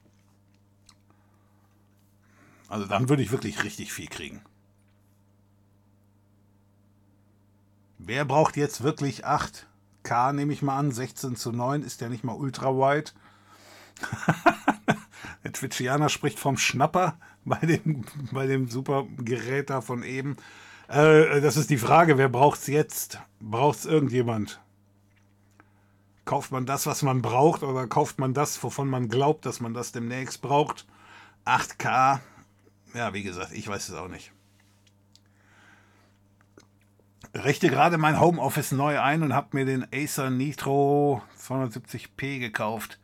Also dann würde ich wirklich richtig viel kriegen. Wer braucht jetzt wirklich 8K, nehme ich mal an, 16 zu 9, ist ja nicht mal ultra wide. *laughs* Der Twitchianer spricht vom Schnapper bei dem, bei dem super Gerät da von eben. Äh, das ist die Frage, wer braucht es jetzt? Braucht es irgendjemand? Kauft man das, was man braucht, oder kauft man das, wovon man glaubt, dass man das demnächst braucht? 8K, ja, wie gesagt, ich weiß es auch nicht. Richte gerade mein Homeoffice neu ein und habe mir den Acer Nitro 270p gekauft.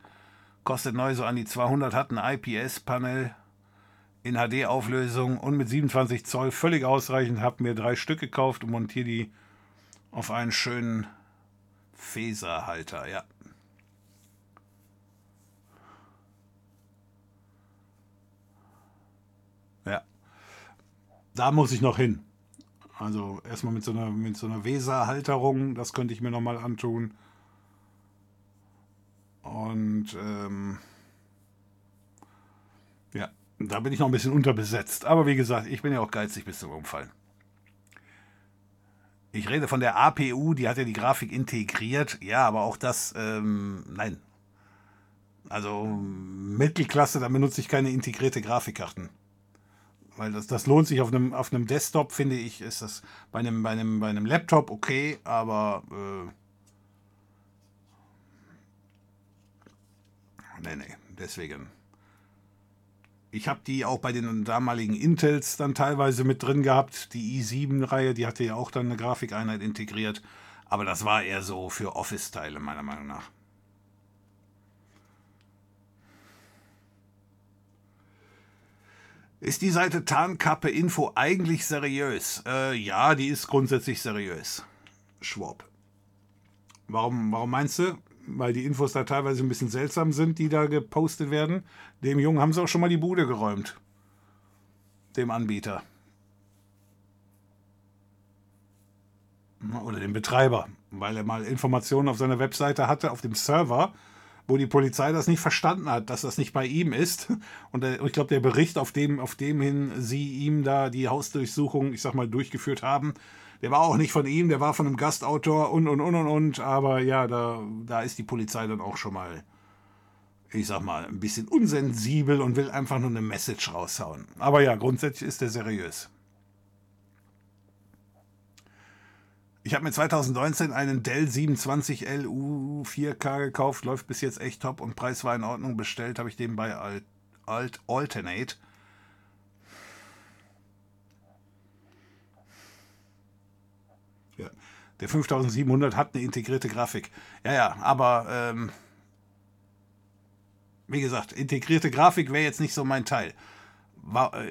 Kostet neu so an die 200, hat ein IPS-Panel in HD-Auflösung und mit 27 Zoll völlig ausreichend. Habe mir drei Stück gekauft und montiere die auf einen schönen Faserhalter. Ja, da muss ich noch hin. Also erstmal mit so einer, mit so einer Weser-Halterung, das könnte ich mir nochmal antun. Und ähm, ja, da bin ich noch ein bisschen unterbesetzt. Aber wie gesagt, ich bin ja auch geizig bis zum Umfallen. Ich rede von der APU, die hat ja die Grafik integriert. Ja, aber auch das, ähm, nein. Also Mittelklasse, da benutze ich keine integrierte Grafikkarten weil das, das lohnt sich auf einem, auf einem Desktop, finde ich, ist das bei einem, bei einem, bei einem Laptop okay, aber äh, nee, nee, deswegen. Ich habe die auch bei den damaligen Intels dann teilweise mit drin gehabt. Die i7-Reihe, die hatte ja auch dann eine Grafikeinheit integriert. Aber das war eher so für Office-Teile, meiner Meinung nach. Ist die Seite Tarnkappe Info eigentlich seriös? Äh, ja, die ist grundsätzlich seriös. Schwab. Warum, warum meinst du? Weil die Infos da teilweise ein bisschen seltsam sind, die da gepostet werden. Dem Jungen haben sie auch schon mal die Bude geräumt. Dem Anbieter. Oder dem Betreiber. Weil er mal Informationen auf seiner Webseite hatte, auf dem Server wo die Polizei das nicht verstanden hat, dass das nicht bei ihm ist. Und ich glaube, der Bericht, auf dem, auf dem hin sie ihm da die Hausdurchsuchung, ich sag mal, durchgeführt haben, der war auch nicht von ihm, der war von einem Gastautor und und und und und. Aber ja, da, da ist die Polizei dann auch schon mal, ich sag mal, ein bisschen unsensibel und will einfach nur eine Message raushauen. Aber ja, grundsätzlich ist der seriös. Ich habe mir 2019 einen Dell 27LU 4K gekauft, läuft bis jetzt echt top und Preis war in Ordnung. Bestellt habe ich den bei Alt, Alt Alternate. Ja. Der 5700 hat eine integrierte Grafik. Ja, ja, aber ähm, wie gesagt, integrierte Grafik wäre jetzt nicht so mein Teil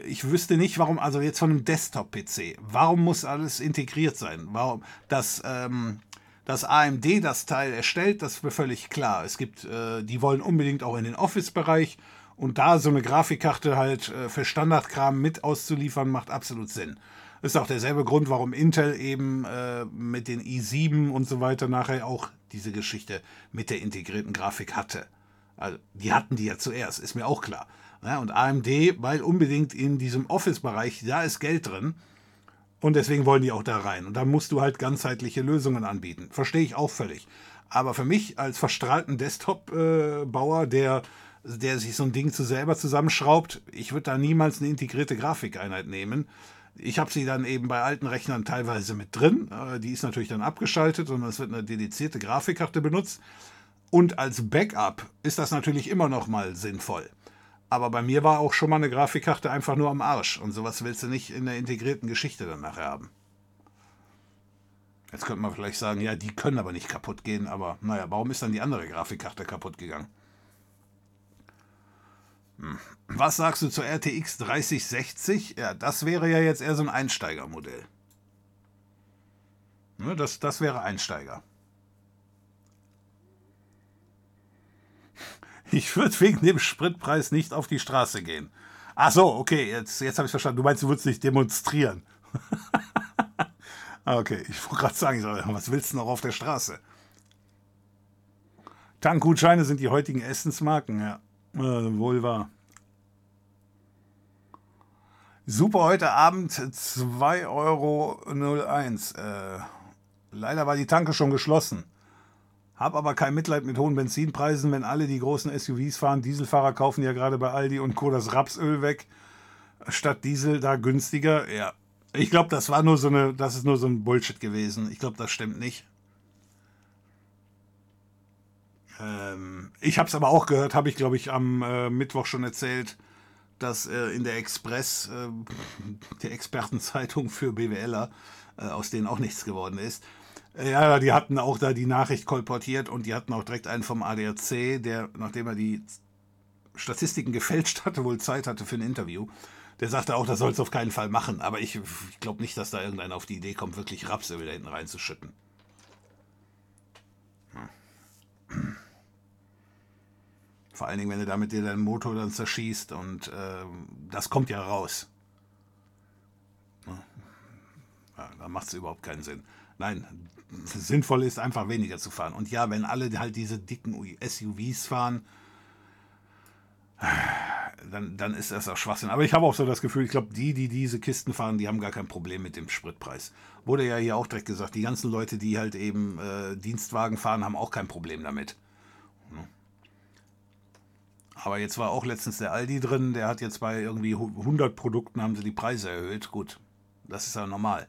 ich wüsste nicht, warum, also jetzt von einem Desktop-PC, warum muss alles integriert sein? Warum, dass, ähm, dass AMD das Teil erstellt, das ist völlig klar. Es gibt, äh, die wollen unbedingt auch in den Office-Bereich und da so eine Grafikkarte halt äh, für Standardkram mit auszuliefern, macht absolut Sinn. Ist auch derselbe Grund, warum Intel eben äh, mit den i7 und so weiter nachher auch diese Geschichte mit der integrierten Grafik hatte. Also, die hatten die ja zuerst, ist mir auch klar. Ja, und AMD, weil unbedingt in diesem Office-Bereich, da ist Geld drin. Und deswegen wollen die auch da rein. Und da musst du halt ganzheitliche Lösungen anbieten. Verstehe ich auch völlig. Aber für mich als verstrahlten Desktop-Bauer, der, der sich so ein Ding zu selber zusammenschraubt, ich würde da niemals eine integrierte Grafikeinheit nehmen. Ich habe sie dann eben bei alten Rechnern teilweise mit drin. Äh, die ist natürlich dann abgeschaltet und es wird eine dedizierte Grafikkarte benutzt. Und als Backup ist das natürlich immer noch mal sinnvoll. Aber bei mir war auch schon mal eine Grafikkarte einfach nur am Arsch. Und sowas willst du nicht in der integrierten Geschichte dann nachher haben. Jetzt könnte man vielleicht sagen, ja, die können aber nicht kaputt gehen. Aber naja, warum ist dann die andere Grafikkarte kaputt gegangen? Was sagst du zur RTX 3060? Ja, das wäre ja jetzt eher so ein Einsteigermodell. Ne, das, das wäre Einsteiger. Ich würde wegen dem Spritpreis nicht auf die Straße gehen. Ach so, okay, jetzt, jetzt habe ich verstanden. Du meinst, du würdest nicht demonstrieren. *laughs* okay, ich wollte gerade sagen, was willst du noch auf der Straße? Tankgutscheine sind die heutigen Essensmarken, ja. Äh, wohl wahr. Super heute Abend 2,01 Euro. Äh, leider war die Tanke schon geschlossen. Hab aber kein Mitleid mit hohen Benzinpreisen, wenn alle die großen SUVs fahren. Dieselfahrer kaufen ja gerade bei Aldi und Co. das Rapsöl weg. Statt Diesel da günstiger. Ja. Ich glaube, das war nur so eine, das ist nur so ein Bullshit gewesen. Ich glaube, das stimmt nicht. Ähm, ich habe es aber auch gehört, habe ich glaube ich am äh, Mittwoch schon erzählt, dass äh, in der Express, äh, der Expertenzeitung für BWLer, äh, aus denen auch nichts geworden ist, ja, die hatten auch da die Nachricht kolportiert und die hatten auch direkt einen vom ADAC, der, nachdem er die Statistiken gefälscht hatte, wohl Zeit hatte für ein Interview. Der sagte auch, das soll es auf keinen Fall machen. Aber ich, ich glaube nicht, dass da irgendeiner auf die Idee kommt, wirklich Rapsöl da hinten reinzuschütten. Hm. Vor allen Dingen, wenn du damit dir deinen Motor dann zerschießt und äh, das kommt ja raus. Ja, da macht es überhaupt keinen Sinn. Nein, sinnvoll ist einfach weniger zu fahren. Und ja, wenn alle halt diese dicken SUVs fahren, dann, dann ist das auch Schwachsinn. Aber ich habe auch so das Gefühl, ich glaube, die, die diese Kisten fahren, die haben gar kein Problem mit dem Spritpreis. Wurde ja hier auch direkt gesagt, die ganzen Leute, die halt eben äh, Dienstwagen fahren, haben auch kein Problem damit. Aber jetzt war auch letztens der Aldi drin, der hat jetzt bei irgendwie 100 Produkten haben sie die Preise erhöht. Gut, das ist ja normal.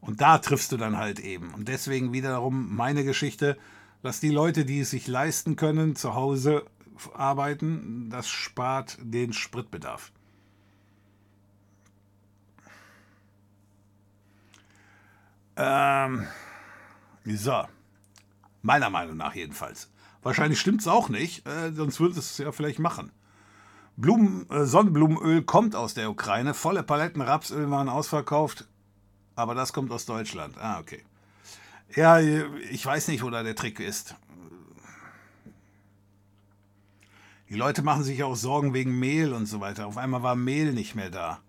Und da triffst du dann halt eben. Und deswegen wiederum meine Geschichte, dass die Leute, die es sich leisten können, zu Hause arbeiten, das spart den Spritbedarf. Ähm, so. Meiner Meinung nach jedenfalls. Wahrscheinlich stimmt es auch nicht, äh, sonst würde es ja vielleicht machen. Blumen, äh, Sonnenblumenöl kommt aus der Ukraine. Volle Paletten Rapsöl waren ausverkauft. Aber das kommt aus Deutschland. Ah, okay. Ja, ich weiß nicht, wo da der Trick ist. Die Leute machen sich auch Sorgen wegen Mehl und so weiter. Auf einmal war Mehl nicht mehr da.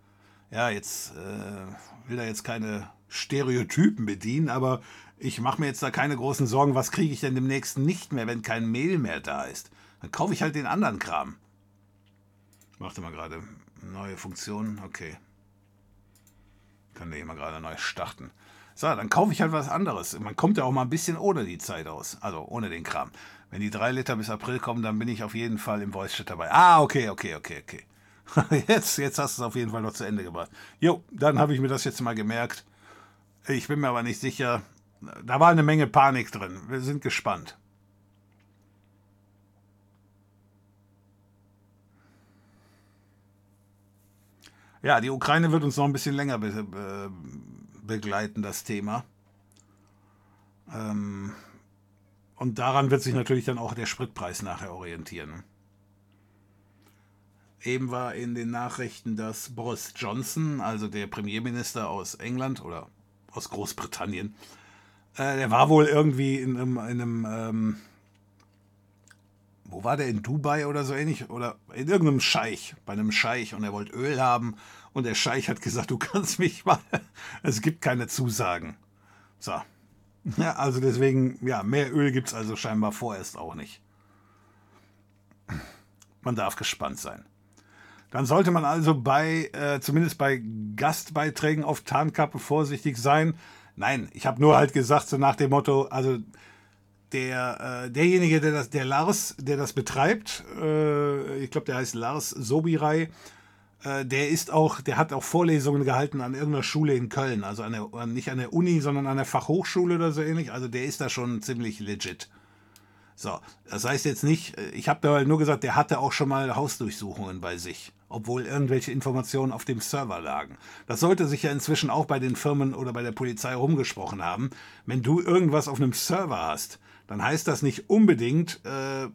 Ja, jetzt äh, will er jetzt keine Stereotypen bedienen, aber ich mache mir jetzt da keine großen Sorgen, was kriege ich denn demnächst nicht mehr, wenn kein Mehl mehr da ist. Dann kaufe ich halt den anderen Kram. Warte mal gerade. Neue Funktion, okay. Kann der immer gerade neu starten. So, dann kaufe ich halt was anderes. Man kommt ja auch mal ein bisschen ohne die Zeit aus. Also ohne den Kram. Wenn die drei Liter bis April kommen, dann bin ich auf jeden Fall im Voice-Chat dabei. Ah, okay, okay, okay, okay. *laughs* Jetzt, jetzt hast du es auf jeden Fall noch zu Ende gebracht. Jo, dann habe ich mir das jetzt mal gemerkt. Ich bin mir aber nicht sicher. Da war eine Menge Panik drin. Wir sind gespannt. Ja, die Ukraine wird uns noch ein bisschen länger be be begleiten, das Thema. Ähm, und daran wird sich natürlich dann auch der Spritpreis nachher orientieren. Eben war in den Nachrichten, dass Boris Johnson, also der Premierminister aus England oder aus Großbritannien, äh, der war wohl irgendwie in einem, in einem ähm, wo war der in Dubai oder so ähnlich oder in irgendeinem Scheich, bei einem Scheich und er wollte Öl haben und der Scheich hat gesagt, du kannst mich mal. *laughs* Es gibt keine Zusagen. So. Ja, also deswegen, ja, mehr Öl gibt es also scheinbar vorerst auch nicht. Man darf gespannt sein. Dann sollte man also bei, äh, zumindest bei Gastbeiträgen auf Tarnkappe vorsichtig sein. Nein, ich habe nur halt gesagt, so nach dem Motto, also der, äh, derjenige, der das, der Lars, der das betreibt, äh, ich glaube, der heißt Lars Sobirai, äh, der ist auch, der hat auch Vorlesungen gehalten an irgendeiner Schule in Köln, also an der, nicht an der Uni, sondern an der Fachhochschule oder so ähnlich. Also der ist da schon ziemlich legit. So, das heißt jetzt nicht, äh, ich habe da halt nur gesagt, der hatte auch schon mal Hausdurchsuchungen bei sich, obwohl irgendwelche Informationen auf dem Server lagen. Das sollte sich ja inzwischen auch bei den Firmen oder bei der Polizei rumgesprochen haben. Wenn du irgendwas auf einem Server hast, dann heißt das nicht unbedingt, äh,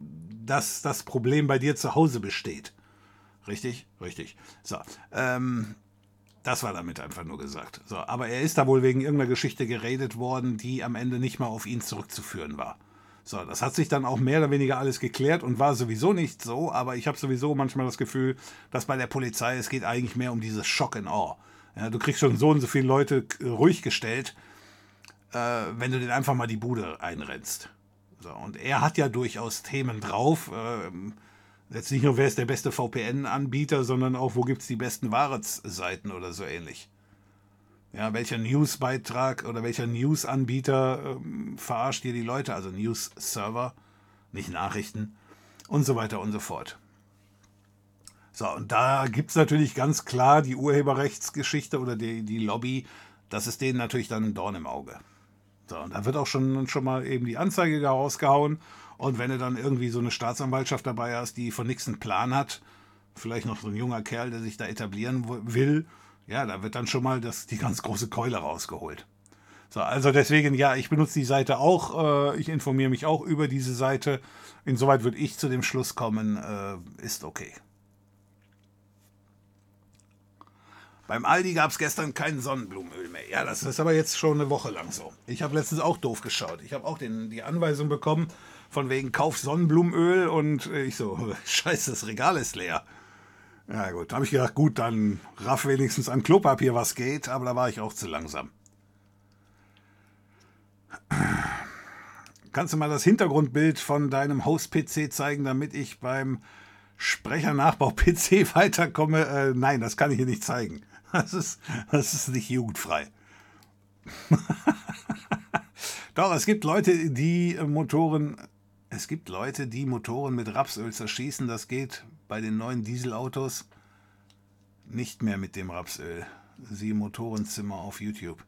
dass das Problem bei dir zu Hause besteht. Richtig? Richtig. So. Ähm, das war damit einfach nur gesagt. So, aber er ist da wohl wegen irgendeiner Geschichte geredet worden, die am Ende nicht mal auf ihn zurückzuführen war. So, das hat sich dann auch mehr oder weniger alles geklärt und war sowieso nicht so, aber ich habe sowieso manchmal das Gefühl, dass bei der Polizei es geht eigentlich mehr um dieses Shock and Awe. Ja, du kriegst schon so und so viele Leute ruhig gestellt, äh, wenn du den einfach mal die Bude einrennst. So, und er hat ja durchaus Themen drauf. Äh, Jetzt nicht nur, wer ist der beste VPN-Anbieter, sondern auch, wo gibt es die besten Wahrheitsseiten oder so ähnlich. Ja, welcher Newsbeitrag oder welcher News-Anbieter ähm, verarscht hier die Leute, also News-Server, nicht Nachrichten und so weiter und so fort. So, und da gibt es natürlich ganz klar die Urheberrechtsgeschichte oder die, die Lobby, das ist denen natürlich dann ein Dorn im Auge. So, und da wird auch schon, schon mal eben die Anzeige rausgehauen und wenn du dann irgendwie so eine Staatsanwaltschaft dabei hast, die von nichts einen Plan hat, vielleicht noch so ein junger Kerl, der sich da etablieren will, ja, da wird dann schon mal das, die ganz große Keule rausgeholt. So, also deswegen, ja, ich benutze die Seite auch, äh, ich informiere mich auch über diese Seite. Insoweit würde ich zu dem Schluss kommen, äh, ist okay. Beim Aldi gab es gestern kein Sonnenblumenöl mehr. Ja, das ist aber jetzt schon eine Woche lang so. Ich habe letztens auch doof geschaut. Ich habe auch den, die Anweisung bekommen, von wegen Kauf Sonnenblumenöl und ich so, *laughs* scheiße, das Regal ist leer. Ja gut, da habe ich gedacht, gut, dann raff wenigstens an Klopapier, was geht, aber da war ich auch zu langsam. Kannst du mal das Hintergrundbild von deinem Host-PC zeigen, damit ich beim Sprechernachbau-PC *laughs* weiterkomme? Äh, nein, das kann ich hier nicht zeigen. Das ist, das ist nicht jugendfrei. *laughs* Doch, es gibt Leute, die Motoren es gibt Leute, die Motoren mit Rapsöl zerschießen. Das geht bei den neuen Dieselautos nicht mehr mit dem Rapsöl. Siehe Motorenzimmer auf YouTube.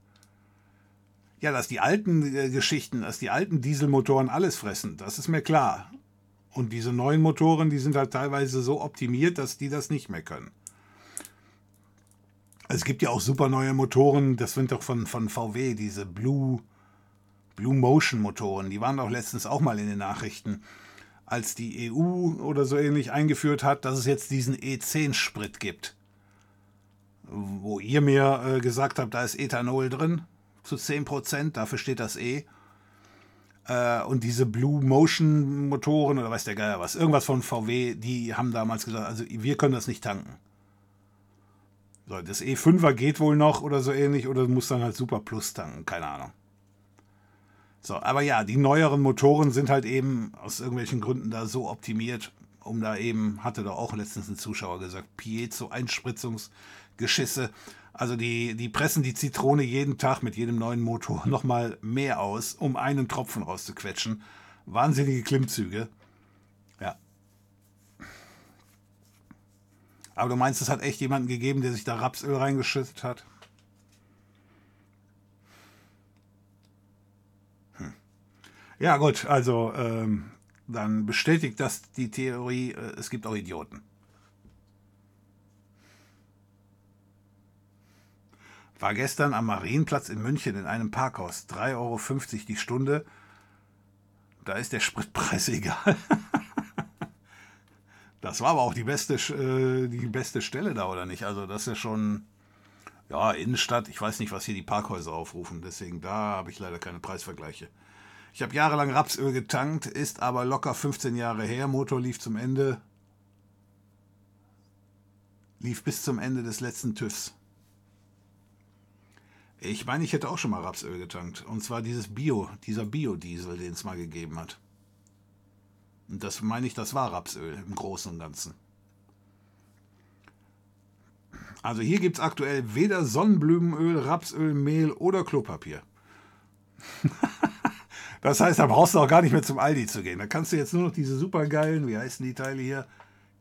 Ja, dass die alten äh, Geschichten, dass die alten Dieselmotoren alles fressen, das ist mir klar. Und diese neuen Motoren, die sind halt teilweise so optimiert, dass die das nicht mehr können. Es gibt ja auch super neue Motoren, das sind doch von, von VW, diese Blue Blue Motion Motoren, die waren doch letztens auch mal in den Nachrichten, als die EU oder so ähnlich eingeführt hat, dass es jetzt diesen E10-Sprit gibt. Wo ihr mir äh, gesagt habt, da ist Ethanol drin, zu 10%, dafür steht das E. Äh, und diese Blue Motion Motoren oder weiß der Geier was, irgendwas von VW, die haben damals gesagt, also wir können das nicht tanken. So, das E5er geht wohl noch oder so ähnlich oder muss dann halt Super Plus tanken, keine Ahnung. So, aber ja, die neueren Motoren sind halt eben aus irgendwelchen Gründen da so optimiert, um da eben, hatte da auch letztens ein Zuschauer gesagt, Piezo-Einspritzungsgeschisse. Also die, die pressen die Zitrone jeden Tag mit jedem neuen Motor *laughs* nochmal mehr aus, um einen Tropfen rauszuquetschen. Wahnsinnige Klimmzüge. Ja. Aber du meinst, es hat echt jemanden gegeben, der sich da Rapsöl reingeschüttet hat? Ja, gut, also ähm, dann bestätigt das die Theorie, äh, es gibt auch Idioten. War gestern am Marienplatz in München in einem Parkhaus. 3,50 Euro die Stunde. Da ist der Spritpreis *laughs* egal. das war aber auch die beste, äh, die beste Stelle da, oder nicht? Also, das ist ja schon. Ja, Innenstadt. Ich weiß nicht, was hier die Parkhäuser aufrufen. Deswegen, da habe ich leider keine Preisvergleiche. Ich habe jahrelang Rapsöl getankt, ist aber locker 15 Jahre her. Motor lief zum Ende. Lief bis zum Ende des letzten TÜVs. Ich meine, ich hätte auch schon mal Rapsöl getankt. Und zwar dieses Bio, dieser Biodiesel, den es mal gegeben hat. Und das meine ich, das war Rapsöl im Großen und Ganzen. Also hier gibt es aktuell weder Sonnenblumenöl, Rapsöl, Mehl oder Klopapier. *laughs* das heißt, da brauchst du auch gar nicht mehr zum Aldi zu gehen. Da kannst du jetzt nur noch diese supergeilen, wie heißen die Teile hier,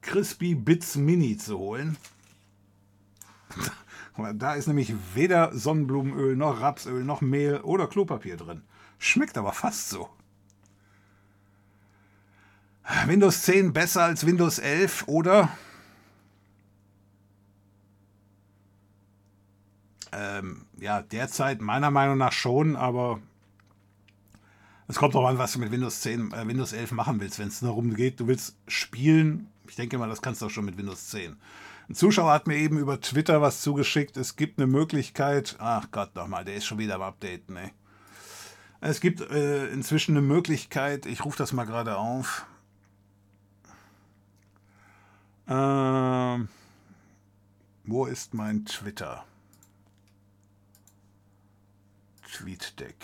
Crispy Bits Mini zu holen. *laughs* Da ist nämlich weder Sonnenblumenöl noch Rapsöl noch Mehl oder Klopapier drin. Schmeckt aber fast so. Windows 10 besser als Windows 11 oder? Ähm, ja, derzeit meiner Meinung nach schon, aber es kommt auch an, was du mit Windows 10, äh, Windows 11 machen willst. Wenn es darum geht, du willst spielen, ich denke mal, das kannst du auch schon mit Windows 10. Ein Zuschauer hat mir eben über Twitter was zugeschickt. Es gibt eine Möglichkeit. Ach Gott, nochmal, der ist schon wieder am Updaten, ey. Es gibt äh, inzwischen eine Möglichkeit, ich rufe das mal gerade auf. Ähm, wo ist mein Twitter? TweetDeck.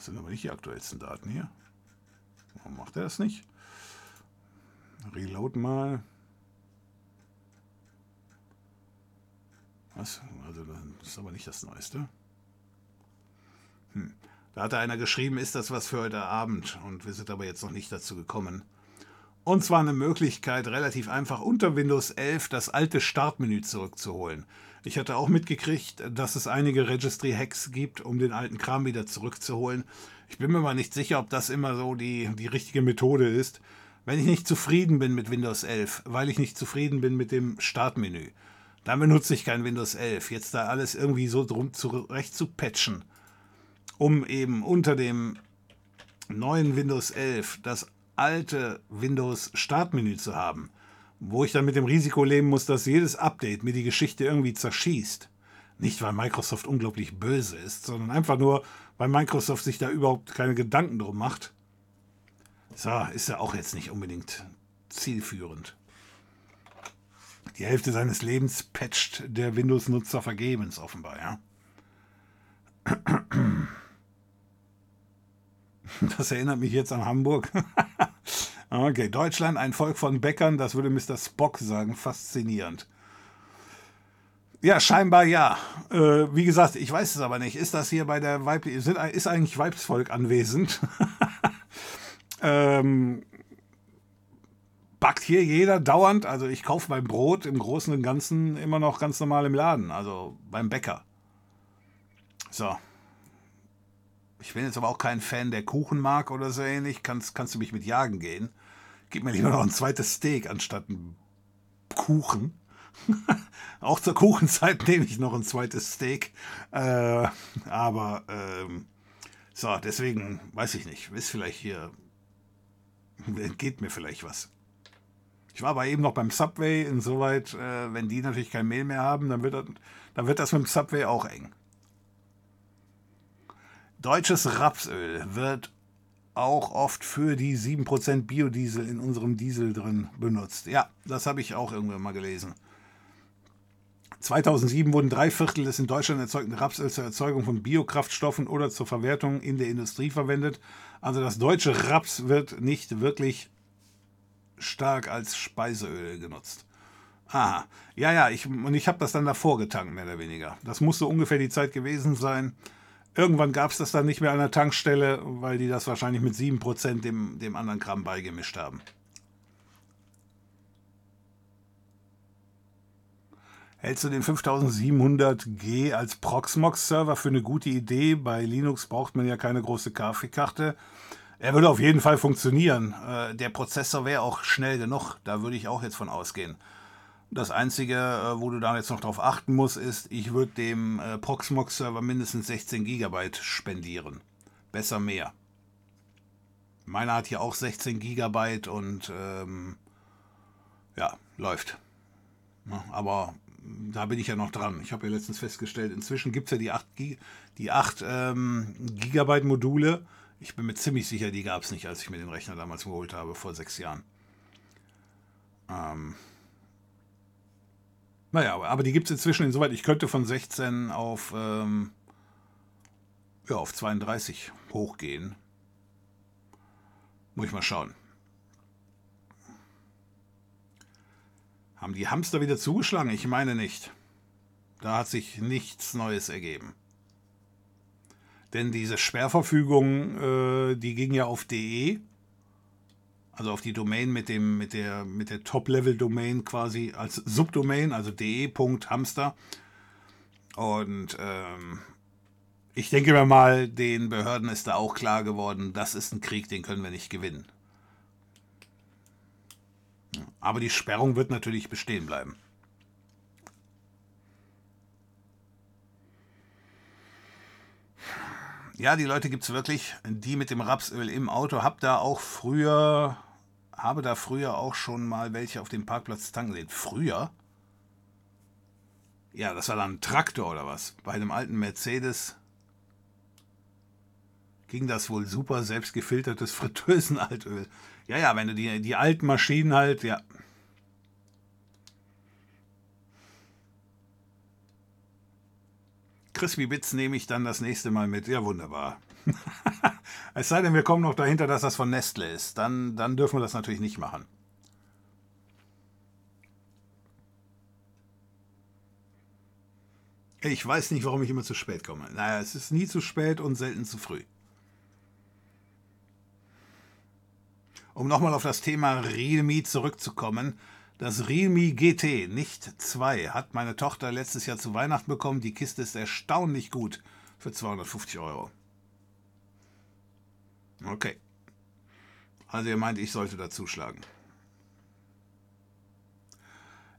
Das sind aber nicht die aktuellsten Daten hier. Warum macht er das nicht? Reload mal. Was? Also das ist aber nicht das Neueste. Hm. Da hat einer geschrieben, ist das was für heute Abend? Und wir sind aber jetzt noch nicht dazu gekommen. Und zwar eine Möglichkeit, relativ einfach unter Windows 11 das alte Startmenü zurückzuholen. Ich hatte auch mitgekriegt, dass es einige Registry-Hacks gibt, um den alten Kram wieder zurückzuholen. Ich bin mir mal nicht sicher, ob das immer so die, die richtige Methode ist. Wenn ich nicht zufrieden bin mit Windows 11, weil ich nicht zufrieden bin mit dem Startmenü, dann benutze ich kein Windows 11. Jetzt da alles irgendwie so drum zurecht zu patchen, um eben unter dem neuen Windows 11 das alte Windows Startmenü zu haben wo ich dann mit dem Risiko leben muss, dass jedes Update mir die Geschichte irgendwie zerschießt. Nicht, weil Microsoft unglaublich böse ist, sondern einfach nur, weil Microsoft sich da überhaupt keine Gedanken drum macht. So, ist ja auch jetzt nicht unbedingt zielführend. Die Hälfte seines Lebens patcht der Windows-Nutzer vergebens, offenbar, ja. Das erinnert mich jetzt an Hamburg. *laughs* Okay, Deutschland, ein Volk von Bäckern, das würde Mr. Spock sagen, faszinierend. Ja, scheinbar ja. Äh, wie gesagt, ich weiß es aber nicht. Ist das hier bei der Weib ist eigentlich Weibsvolk anwesend? *laughs* ähm, backt hier jeder dauernd? Also ich kaufe mein Brot im Großen und Ganzen immer noch ganz normal im Laden, also beim Bäcker. So. Ich bin jetzt aber auch kein Fan, der Kuchen mag oder so ähnlich. Kannst, kannst du mich mit jagen gehen? Gib mir lieber noch ein zweites Steak anstatt ein Kuchen. *laughs* Auch zur Kuchenzeit nehme ich noch ein zweites Steak. Äh, aber ähm, so, deswegen weiß ich nicht. Ist vielleicht hier. Geht mir vielleicht was. Ich war aber eben noch beim Subway, insoweit, äh, wenn die natürlich kein Mehl mehr haben, dann wird, das, dann wird das mit dem Subway auch eng. Deutsches Rapsöl wird auch oft für die 7% Biodiesel in unserem Diesel drin benutzt. Ja, das habe ich auch irgendwann mal gelesen. 2007 wurden drei Viertel des in Deutschland erzeugten Rapsöls zur Erzeugung von Biokraftstoffen oder zur Verwertung in der Industrie verwendet. Also das deutsche Raps wird nicht wirklich stark als Speiseöl genutzt. Aha, ja, ja, ich, und ich habe das dann davor getankt, mehr oder weniger. Das muss so ungefähr die Zeit gewesen sein. Irgendwann gab es das dann nicht mehr an der Tankstelle, weil die das wahrscheinlich mit 7% dem, dem anderen Kram beigemischt haben. Hältst du den 5700G als Proxmox-Server für eine gute Idee? Bei Linux braucht man ja keine große Kaffeekarte. Er würde auf jeden Fall funktionieren. Äh, der Prozessor wäre auch schnell genug. Da würde ich auch jetzt von ausgehen. Das Einzige, äh, wo du da jetzt noch drauf achten musst, ist, ich würde dem äh, Proxmox-Server mindestens 16 GB spendieren. Besser mehr. Meiner hat hier auch 16 GB und ähm, ja, läuft. Ja, aber da bin ich ja noch dran. Ich habe ja letztens festgestellt, inzwischen gibt es ja die 8, die 8 ähm, GB Module Ich bin mir ziemlich sicher, die gab es nicht, als ich mir den Rechner damals geholt habe, vor sechs Jahren. Ähm, naja, aber die gibt es inzwischen insoweit, ich könnte von 16 auf, ähm, ja, auf 32 hochgehen. Muss ich mal schauen. Haben die Hamster wieder zugeschlagen? Ich meine nicht. Da hat sich nichts Neues ergeben. Denn diese Sperrverfügung, äh, die ging ja auf DE, also auf die Domain mit dem mit der mit der Top-Level-Domain quasi als Subdomain, also de.hamster. Und ähm, ich denke mir mal, den Behörden ist da auch klar geworden, das ist ein Krieg, den können wir nicht gewinnen. Aber die Sperrung wird natürlich bestehen bleiben. Ja, die Leute gibt es wirklich, die mit dem Rapsöl im Auto. Hab da auch früher, habe da früher auch schon mal welche auf dem Parkplatz tanken sehen. Früher? Ja, das war dann ein Traktor oder was? Bei einem alten Mercedes ging das wohl super, selbst gefiltertes *laughs* Fritteusenaltöl. Ja, ja, wenn du die, die alten Maschinen halt, ja. Crispy Bits nehme ich dann das nächste Mal mit. Ja, wunderbar. *laughs* es sei denn, wir kommen noch dahinter, dass das von Nestle ist. Dann, dann dürfen wir das natürlich nicht machen. Ich weiß nicht, warum ich immer zu spät komme. Naja, es ist nie zu spät und selten zu früh. Um nochmal auf das Thema Realme zurückzukommen. Das Realme GT, nicht 2, hat meine Tochter letztes Jahr zu Weihnachten bekommen. Die Kiste ist erstaunlich gut für 250 Euro. Okay. Also ihr meint, ich sollte da zuschlagen.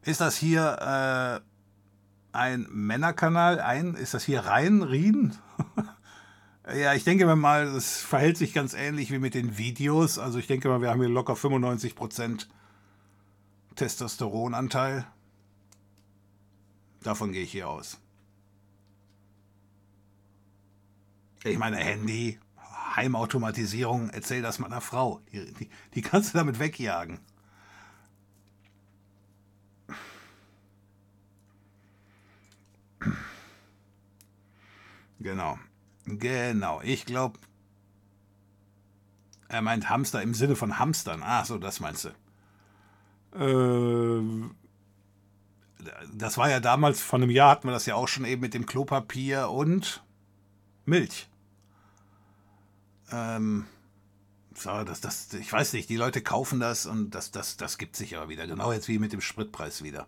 Ist das hier äh, ein Männerkanal? Ein, ist das hier rein Rien? *laughs* ja, ich denke mal, es verhält sich ganz ähnlich wie mit den Videos. Also ich denke mal, wir haben hier locker 95 Prozent Testosteronanteil. Davon gehe ich hier aus. Ich meine, Handy, Heimautomatisierung, erzähl das meiner Frau. Die, die, die kannst du damit wegjagen. Genau. Genau. Ich glaube, er meint Hamster im Sinne von Hamstern. Ach so, das meinst du. Äh, das war ja damals, vor einem Jahr hatten wir das ja auch schon eben mit dem Klopapier und Milch. Ähm, so, das, das, ich weiß nicht, die Leute kaufen das und das, das, das gibt sich aber wieder. Genau jetzt wie mit dem Spritpreis wieder.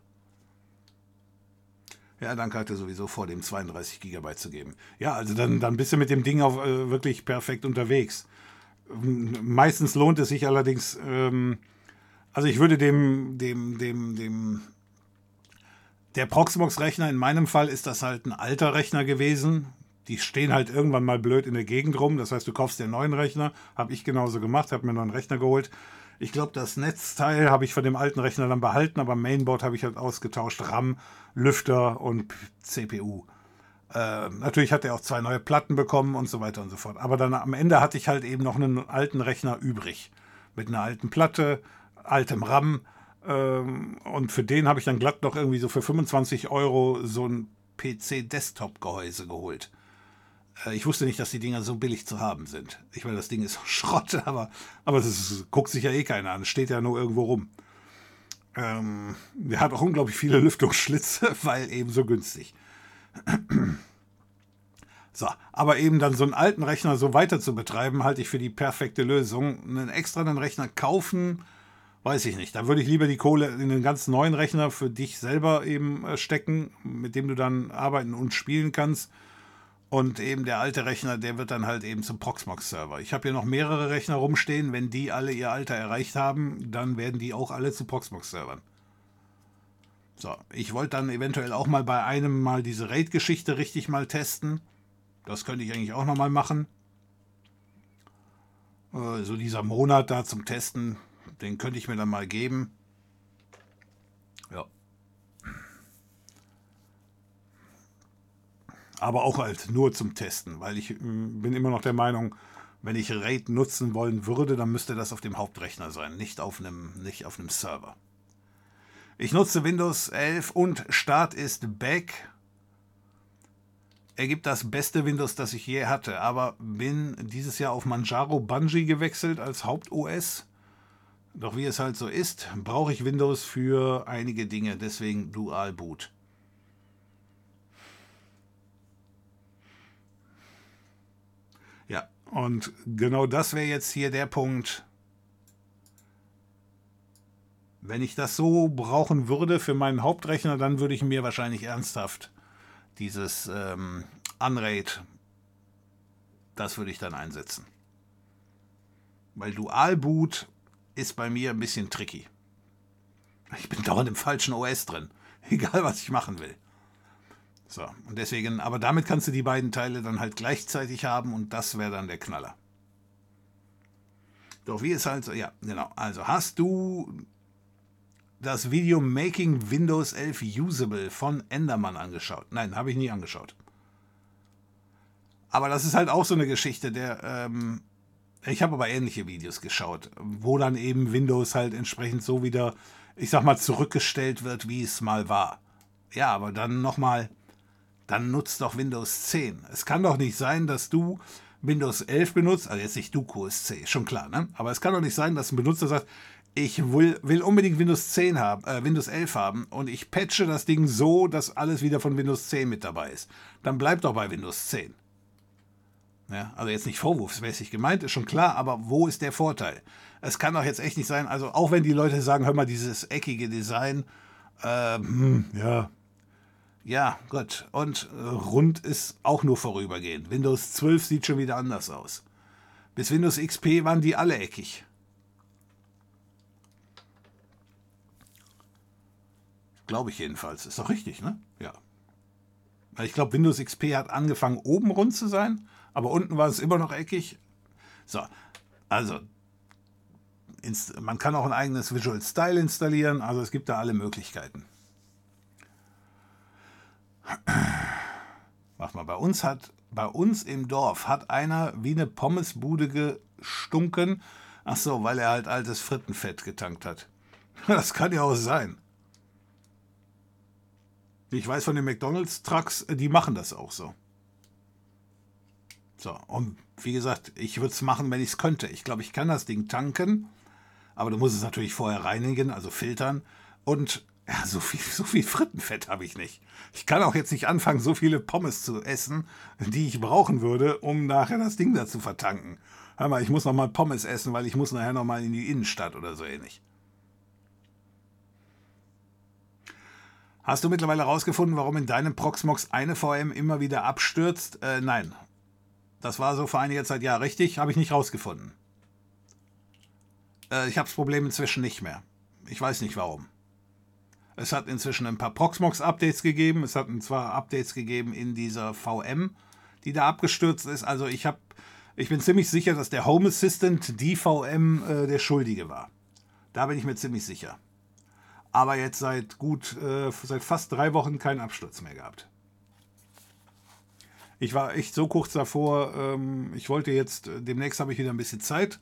Ja, danke hatte sowieso vor, dem 32 Gigabyte zu geben. Ja, also dann, dann bist du mit dem Ding auch äh, wirklich perfekt unterwegs. Meistens lohnt es sich allerdings, ähm, also ich würde dem, dem, dem, dem, der Proxmox-Rechner, in meinem Fall ist das halt ein alter Rechner gewesen. Die stehen halt irgendwann mal blöd in der Gegend rum. Das heißt, du kaufst den neuen Rechner. Habe ich genauso gemacht, habe mir einen neuen Rechner geholt. Ich glaube, das Netzteil habe ich von dem alten Rechner dann behalten, aber Mainboard habe ich halt ausgetauscht. RAM, Lüfter und CPU. Äh, natürlich hat er auch zwei neue Platten bekommen und so weiter und so fort. Aber dann am Ende hatte ich halt eben noch einen alten Rechner übrig. Mit einer alten Platte, altem RAM. Ähm, und für den habe ich dann glatt noch irgendwie so für 25 Euro so ein PC-Desktop-Gehäuse geholt. Äh, ich wusste nicht, dass die Dinger so billig zu haben sind. Ich meine, das Ding ist *laughs* Schrott, aber, aber das guckt sich ja eh keiner an. Es steht ja nur irgendwo rum. Ähm, der hat auch unglaublich viele Lüftungsschlitze, *laughs* weil eben so günstig. *clears throat* So, aber eben dann so einen alten Rechner so weiter zu betreiben, halte ich für die perfekte Lösung. Einen extra einen Rechner kaufen, Weiß ich nicht. Da würde ich lieber die Kohle in einen ganz neuen Rechner für dich selber eben äh, stecken, mit dem du dann arbeiten und spielen kannst. Und eben der alte Rechner, der wird dann halt eben zum Proxmox-Server. Ich habe hier noch mehrere Rechner rumstehen. Wenn die alle ihr Alter erreicht haben, dann werden die auch alle zu Proxmox-Servern. So, ich wollte dann eventuell auch mal bei einem mal diese RAID-Geschichte richtig mal testen. Das könnte ich eigentlich auch nochmal machen. Äh, so dieser Monat da zum Testen, den könnte ich mir dann mal geben. Ja. Aber auch halt nur zum Testen, weil ich mm, bin immer noch der Meinung, Wenn ich RAID nutzen wollen würde, dann müsste das auf dem Hauptrechner sein, nicht auf einem, nicht auf einem Server. Ich nutze Windows 11 und Start ist back. Er gibt das beste Windows, das ich je hatte, aber bin dieses Jahr auf Manjaro Bungee gewechselt als Haupt-OS. Doch wie es halt so ist, brauche ich Windows für einige Dinge, deswegen Dual Boot. Ja, und genau das wäre jetzt hier der Punkt. Wenn ich das so brauchen würde für meinen Hauptrechner, dann würde ich mir wahrscheinlich ernsthaft dieses ähm, Unraid, das würde ich dann einsetzen. Weil Dual Boot ist bei mir ein bisschen tricky. Ich bin dauernd im falschen OS drin, *laughs* egal was ich machen will. So, und deswegen, aber damit kannst du die beiden Teile dann halt gleichzeitig haben und das wäre dann der Knaller. Doch wie es halt so, ja, genau. Also hast du das Video Making Windows 11 Usable von Enderman angeschaut? Nein, habe ich nie angeschaut. Aber das ist halt auch so eine Geschichte, der, ähm, ich habe aber ähnliche Videos geschaut, wo dann eben Windows halt entsprechend so wieder, ich sag mal, zurückgestellt wird, wie es mal war. Ja, aber dann nochmal dann nutzt doch Windows 10. Es kann doch nicht sein, dass du Windows 11 benutzt, also jetzt nicht du QSC, schon klar, ne? Aber es kann doch nicht sein, dass ein Benutzer sagt, ich will, will unbedingt Windows 10 haben, äh, Windows 11 haben und ich patche das Ding so, dass alles wieder von Windows 10 mit dabei ist. Dann bleibt doch bei Windows 10. Ja, also jetzt nicht vorwurfsmäßig gemeint, ist schon klar, aber wo ist der Vorteil? Es kann doch jetzt echt nicht sein, also auch wenn die Leute sagen, hör mal, dieses eckige Design, äh, hm, ja, ja, gut. Und äh, rund ist auch nur vorübergehend. Windows 12 sieht schon wieder anders aus. Bis Windows XP waren die alle eckig. Glaube ich jedenfalls. Ist doch richtig, ne? Ja. Ich glaube, Windows XP hat angefangen, oben rund zu sein, aber unten war es immer noch eckig. So, also, man kann auch ein eigenes Visual Style installieren, also es gibt da alle Möglichkeiten. *clears throat* Mach mal, bei uns hat, bei uns im Dorf hat einer wie eine Pommesbude gestunken. Ach so, weil er halt altes Frittenfett getankt hat. *laughs* Das kann ja auch sein. Ich weiß von den McDonalds-Trucks, die machen das auch so. So, und wie gesagt, ich würde es machen, wenn ich es könnte. Ich glaube, ich kann das Ding tanken, aber du musst es natürlich vorher reinigen, also filtern. Und ja, so viel, so viel Frittenfett habe ich nicht. Ich kann auch jetzt nicht anfangen, so viele Pommes zu essen, die ich brauchen würde, um nachher das Ding da zu vertanken. Hör mal, ich muss noch mal Pommes essen, weil ich muss nachher noch mal in die Innenstadt oder so ähnlich. Hast du mittlerweile herausgefunden, warum in deinem Proxmox eine VM immer wieder abstürzt? Äh, nein. Das war so vor einiger Zeit ja richtig, habe ich nicht rausgefunden. Äh, ich habe das Problem inzwischen nicht mehr. Ich weiß nicht warum. Es hat inzwischen ein paar Proxmox-Updates gegeben. Es hat zwar Updates gegeben in dieser VM, die da abgestürzt ist. Also ich habe, ich bin ziemlich sicher, dass der Home Assistant die VM äh, der Schuldige war. Da bin ich mir ziemlich sicher. Aber jetzt seit gut, äh, seit fast drei Wochen keinen Absturz mehr gehabt. Ich war echt so kurz davor. Ähm, ich wollte jetzt, äh, demnächst habe ich wieder ein bisschen Zeit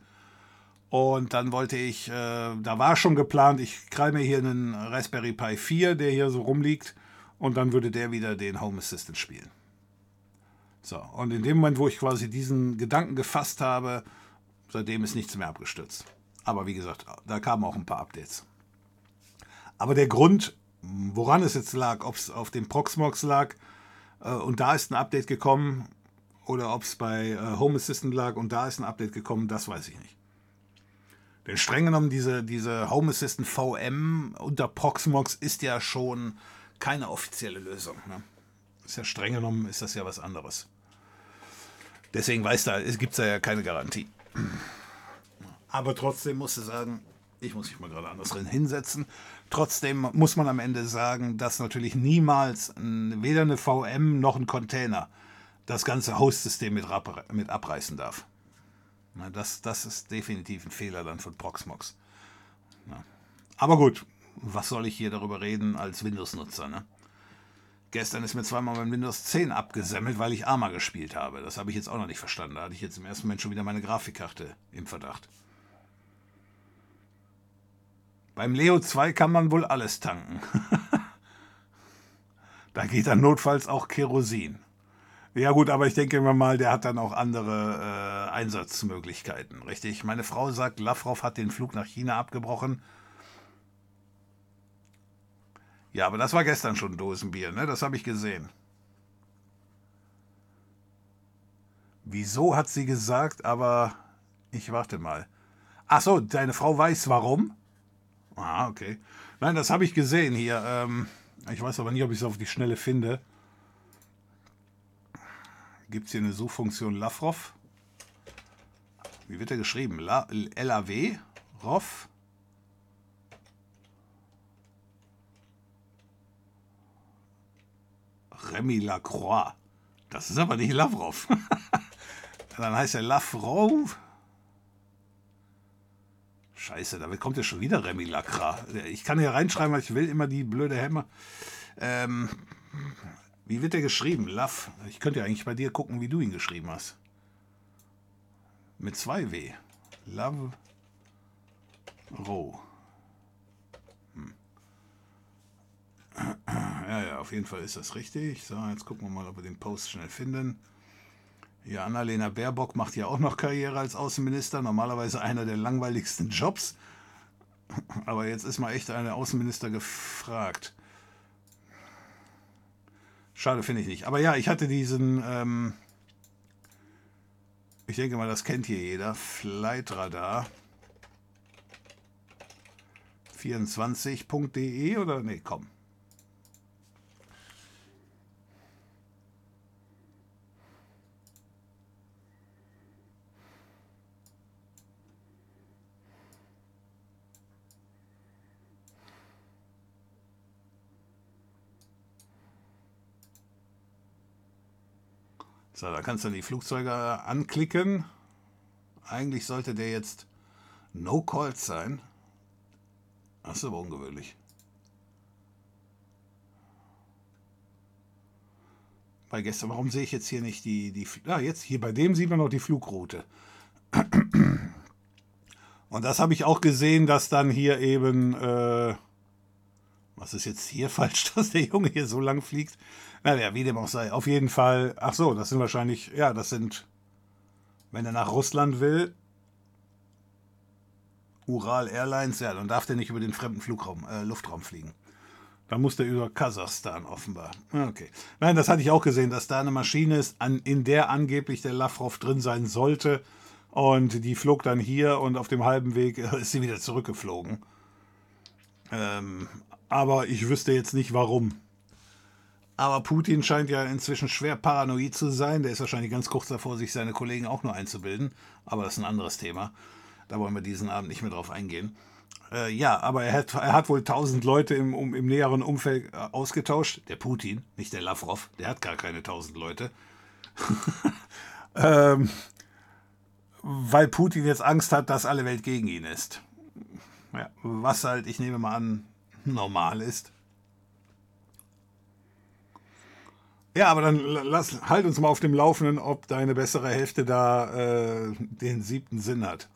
und dann wollte ich, äh, da war schon geplant, ich krall mir hier einen Raspberry Pi 4, der hier so rumliegt, und dann würde der wieder den Home Assistant spielen. So, und in dem Moment, wo ich quasi diesen Gedanken gefasst habe, seitdem ist nichts mehr abgestürzt. Aber wie gesagt, da kamen auch ein paar Updates. Aber der Grund, woran es jetzt lag, ob es auf dem Proxmox lag äh, und da ist ein Update gekommen, oder ob es bei äh, Home Assistant lag und da ist ein Update gekommen, das weiß ich nicht. Denn streng genommen, diese, diese Home Assistant VM unter Proxmox ist ja schon keine offizielle Lösung. Ne? Ist ja streng genommen, ist das ja was anderes. Deswegen weiß da, es gibt da ja keine Garantie. Aber trotzdem musst du sagen, ich muss mich mal gerade anders drin hinsetzen. Trotzdem muss man am Ende sagen, dass natürlich niemals weder eine VM noch ein Container das ganze Host-System mit, mit abreißen darf. Na, das, das ist definitiv ein Fehler dann von Proxmox. Ja. Aber gut, was soll ich hier darüber reden als Windows-Nutzer? Ne? Gestern ist mir zweimal mein Windows 10 abgesemmelt, weil ich Arma gespielt habe. Das habe ich jetzt auch noch nicht verstanden. Da hatte ich jetzt im ersten Moment schon wieder meine Grafikkarte im Verdacht. Beim Leo 2 kann man wohl alles tanken. *laughs* da geht dann notfalls auch Kerosin. Ja gut, aber ich denke immer mal, der hat dann auch andere äh, Einsatzmöglichkeiten, richtig? Meine Frau sagt, Lavrov hat den Flug nach China abgebrochen. Ja, aber das war gestern schon Dosenbier, ne? Das habe ich gesehen. Wieso hat sie gesagt, aber ich warte mal. Ach so, deine Frau weiß warum? Ah, okay. Nein, das habe ich gesehen hier. Ähm, ich weiß aber nicht, ob ich es auf die Schnelle finde. Gibt es hier eine Suchfunktion Lavrov? Wie wird er geschrieben? La LAW? ROV? Remy Lacroix. Das ist aber nicht Lavrov. *laughs* Dann heißt er Lavrov. Scheiße, da kommt ja schon wieder Remy Lacra. Ich kann hier reinschreiben, was ich will, immer die blöde Hämmer. Ähm, wie wird der geschrieben? Love. Ich könnte ja eigentlich bei dir gucken, wie du ihn geschrieben hast. Mit zwei W. Love. Roh. Hm. Ja, ja, auf jeden Fall ist das richtig. So, jetzt gucken wir mal, ob wir den Post schnell finden. Ja, Annalena Baerbock macht ja auch noch Karriere als Außenminister. Normalerweise einer der langweiligsten Jobs. Aber jetzt ist mal echt eine Außenminister gefragt. Schade finde ich nicht. Aber ja, ich hatte diesen, ähm, ich denke mal, das kennt hier jeder, Flightradar 24.de oder nee, komm. So, da kannst du die Flugzeuge anklicken. Eigentlich sollte der jetzt No Calls sein. Das ist aber ungewöhnlich. Bei gestern, warum sehe ich jetzt hier nicht die, die, ah, jetzt hier bei dem sieht man noch die Flugroute. Und das habe ich auch gesehen, dass dann hier eben, äh, was ist jetzt hier *laughs* falsch, dass der Junge hier so lang fliegt? Naja, wie dem auch sei. Auf jeden Fall, ach so, das sind wahrscheinlich, ja, das sind, wenn er nach Russland will, Ural Airlines, ja, dann darf der nicht über den fremden Flugraum, äh, Luftraum fliegen. Dann muss der über Kasachstan offenbar. Ah, okay. Nein, das hatte ich auch gesehen, dass da eine Maschine ist, an, in der angeblich der Lavrov drin sein sollte. Und die flog dann hier und auf dem halben Weg ist sie wieder zurückgeflogen. Ähm, aber ich wüsste jetzt nicht warum. Aber Putin scheint ja inzwischen schwer paranoid zu sein. Der ist wahrscheinlich ganz kurz davor, sich seine Kollegen auch nur einzubilden. Aber das ist ein anderes Thema. Da wollen wir diesen Abend nicht mehr drauf eingehen. Äh, ja, aber er hat, er hat wohl tausend Leute im, um, im näheren Umfeld äh, ausgetauscht. Der Putin, nicht der Lavrov. Der hat gar keine tausend Leute. *laughs* ähm, weil Putin jetzt Angst hat, dass alle Welt gegen ihn ist. Ja, was halt, ich nehme mal an, normal ist. Ja, aber dann lass, halt uns mal auf dem Laufenden, ob deine bessere Hälfte da äh, den siebten Sinn hat.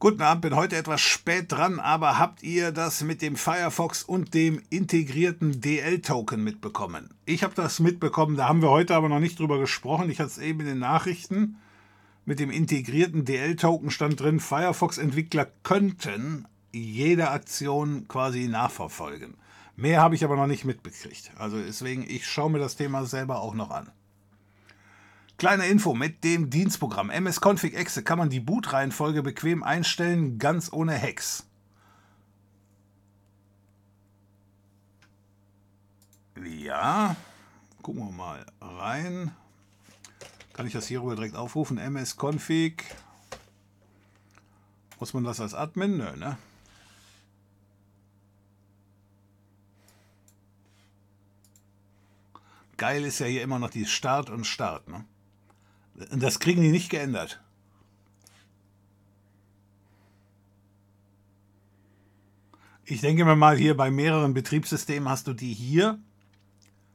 Guten Abend, bin heute etwas spät dran, aber habt ihr das mit dem Firefox und dem integrierten DL-Token mitbekommen? Ich habe das mitbekommen, da haben wir heute aber noch nicht drüber gesprochen. Ich hatte es eben in den Nachrichten. Mit dem integrierten DL-Token stand drin, Firefox-Entwickler könnten jede Aktion quasi nachverfolgen. Mehr habe ich aber noch nicht mitbekriegt. Also deswegen, ich schaue mir das Thema selber auch noch an. Kleine Info, mit dem Dienstprogramm MS-Config Exe kann man die Bootreihenfolge bequem einstellen, ganz ohne Hacks. Ja, gucken wir mal rein. Kann ich das hierüber direkt aufrufen? MS-Config. Muss man das als Admin? Nö, ne? Geil ist ja hier immer noch die Start und Start. Ne? Das kriegen die nicht geändert. Ich denke mir mal, hier bei mehreren Betriebssystemen hast du die hier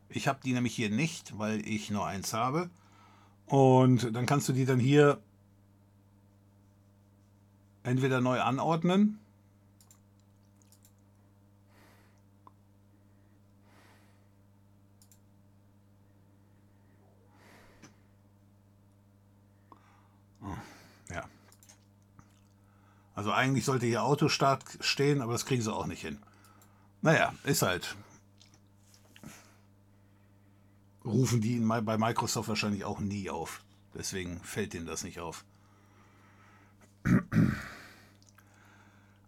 Ich habe die nämlich hier nicht, weil ich nur eins habe. Und dann kannst du die dann hier entweder neu anordnen. Ja. Also eigentlich sollte hier Autostart stehen, aber das kriegen sie auch nicht hin. Naja, ist halt. Rufen die bei Microsoft wahrscheinlich auch nie auf. Deswegen fällt ihnen das nicht auf. *clears throat*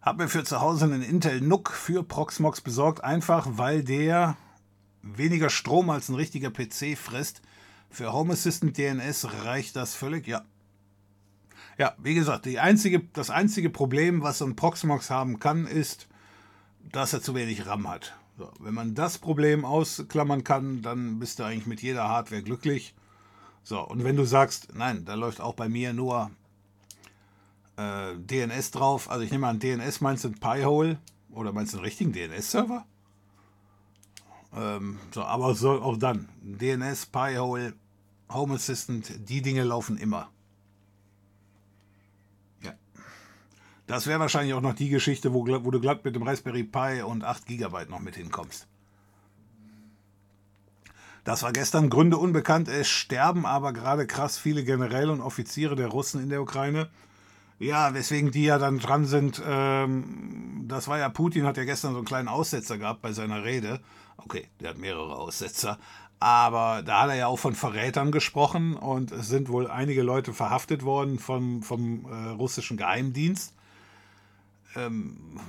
Hab mir für zu Hause einen Intel NUC für Proxmox besorgt, einfach weil der weniger Strom als ein richtiger PC frisst. Für Home Assistant DNS reicht das völlig, ja. Ja, wie gesagt, einzige, das einzige Problem, was so ein Proxmox haben kann, ist, dass er zu wenig RAM hat. So, wenn man das Problem ausklammern kann, dann bist du eigentlich mit jeder Hardware glücklich. So, und wenn du sagst, nein, da läuft auch bei mir nur äh, DNS drauf, also ich nehme an, DNS meinst du ein Pi-Hole oder meinst du einen richtigen DNS-Server? Ähm, so, aber so, auch dann, DNS, Pi-Hole, Home Assistant, die Dinge laufen immer. Das wäre wahrscheinlich auch noch die Geschichte, wo, wo du glatt mit dem Raspberry Pi und 8 GB noch mit hinkommst. Das war gestern Gründe unbekannt. Es sterben aber gerade krass viele Generäle und Offiziere der Russen in der Ukraine. Ja, weswegen die ja dann dran sind. Ähm, das war ja Putin, hat ja gestern so einen kleinen Aussetzer gehabt bei seiner Rede. Okay, der hat mehrere Aussetzer. Aber da hat er ja auch von Verrätern gesprochen und es sind wohl einige Leute verhaftet worden vom, vom äh, russischen Geheimdienst ähm,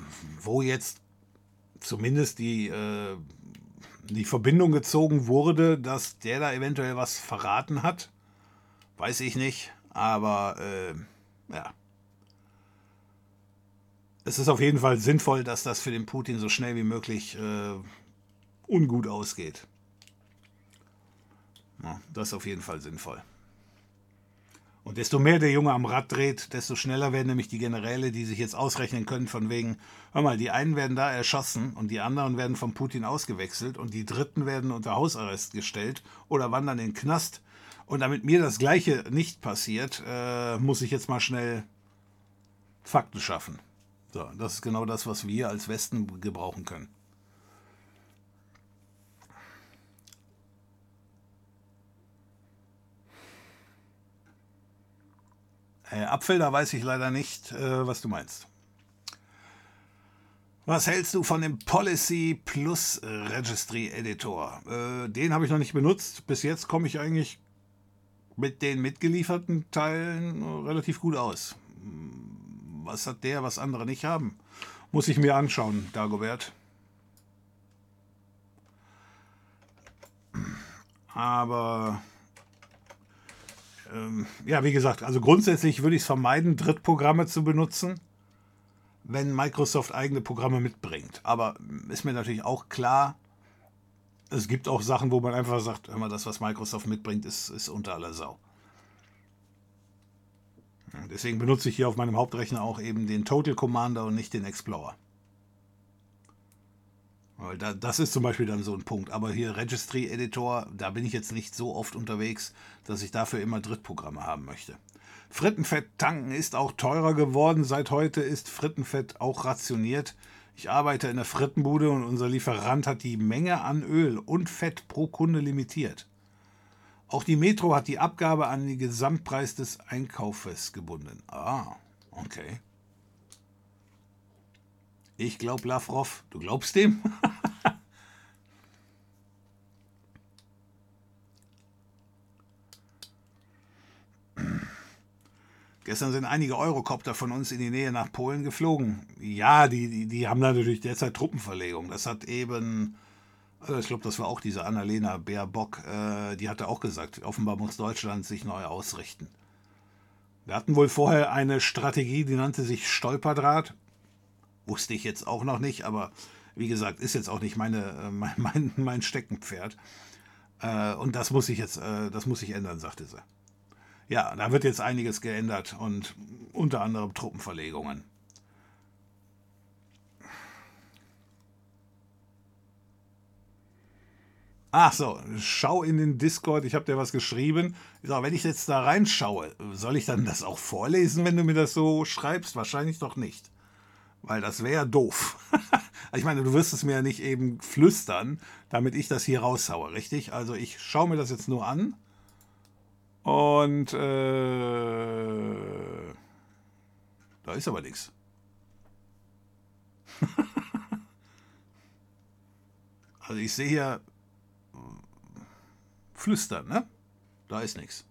wo jetzt zumindest die, äh, die Verbindung gezogen wurde, dass der da eventuell was verraten hat. Weiß ich nicht, aber äh, ja. Es ist auf jeden Fall sinnvoll, dass das für den Putin so schnell wie möglich äh, ungut ausgeht. Ja, das ist auf jeden Fall sinnvoll. Und desto mehr der Junge am Rad dreht, desto schneller werden nämlich die Generäle, die sich jetzt ausrechnen können, von wegen, hör mal, die einen werden da erschossen und die anderen werden von Putin ausgewechselt und die dritten werden unter Hausarrest gestellt oder wandern in den Knast. Und damit mir das Gleiche nicht passiert, äh, muss ich jetzt mal schnell Fakten schaffen. So, das ist genau das, was wir als Westen gebrauchen können. Äh, Apfel, da weiß ich leider nicht, äh, was du meinst. Was hältst du von dem Policy Plus Registry Editor? Äh, den habe ich noch nicht benutzt. Bis jetzt komme ich eigentlich mit den mitgelieferten Teilen relativ gut aus. Was hat der, was andere nicht haben? Muss ich mir anschauen, Dagobert. Aber ähm, ja, wie gesagt, also grundsätzlich würde ich es vermeiden, Drittprogramme zu benutzen, wenn Microsoft eigene Programme mitbringt. Aber ist mir natürlich auch klar, es gibt auch Sachen, wo man einfach sagt, hör mal, das, was Microsoft mitbringt, ist, ist unter aller Sau. Deswegen benutze ich hier auf meinem Hauptrechner auch eben den Total Commander und nicht den Explorer. Weil da, das ist zum Beispiel dann so ein Punkt. Aber hier Registry Editor, da bin ich jetzt nicht so oft unterwegs, dass ich dafür immer Drittprogramme haben möchte. Frittenfett tanken ist auch teurer geworden. Seit heute ist Frittenfett auch rationiert. Ich arbeite in der Frittenbude und unser Lieferant hat die Menge an Öl und Fett pro Kunde limitiert. Auch die Metro hat die Abgabe an den Gesamtpreis des Einkaufes gebunden. Ah, okay. Ich glaub Lavrov. Du glaubst dem? *laughs* Gestern sind einige Eurocopter von uns in die Nähe nach Polen geflogen. Ja, die, die, die haben da natürlich derzeit Truppenverlegung. Das hat eben, also ich glaube, das war auch diese Annalena Baerbock, äh, die hatte auch gesagt, offenbar muss Deutschland sich neu ausrichten. Wir hatten wohl vorher eine Strategie, die nannte sich Stolperdraht. Wusste ich jetzt auch noch nicht, aber wie gesagt, ist jetzt auch nicht meine, äh, *laughs* mein, mein, mein Steckenpferd. Äh, und das muss ich jetzt, äh, das muss ich ändern, sagte sie. Ja, da wird jetzt einiges geändert und unter anderem Truppenverlegungen. Ach so, schau in den Discord, ich habe dir was geschrieben. Ich wenn ich jetzt da reinschaue, soll ich dann das auch vorlesen, wenn du mir das so schreibst? Wahrscheinlich doch nicht. Weil das wäre doof. *laughs* ich meine, du wirst es mir ja nicht eben flüstern, damit ich das hier raushaue, richtig? Also ich schaue mir das jetzt nur an. Und äh, da ist aber nichts. *laughs* also ich sehe hier Flüstern, ne? Da ist nichts.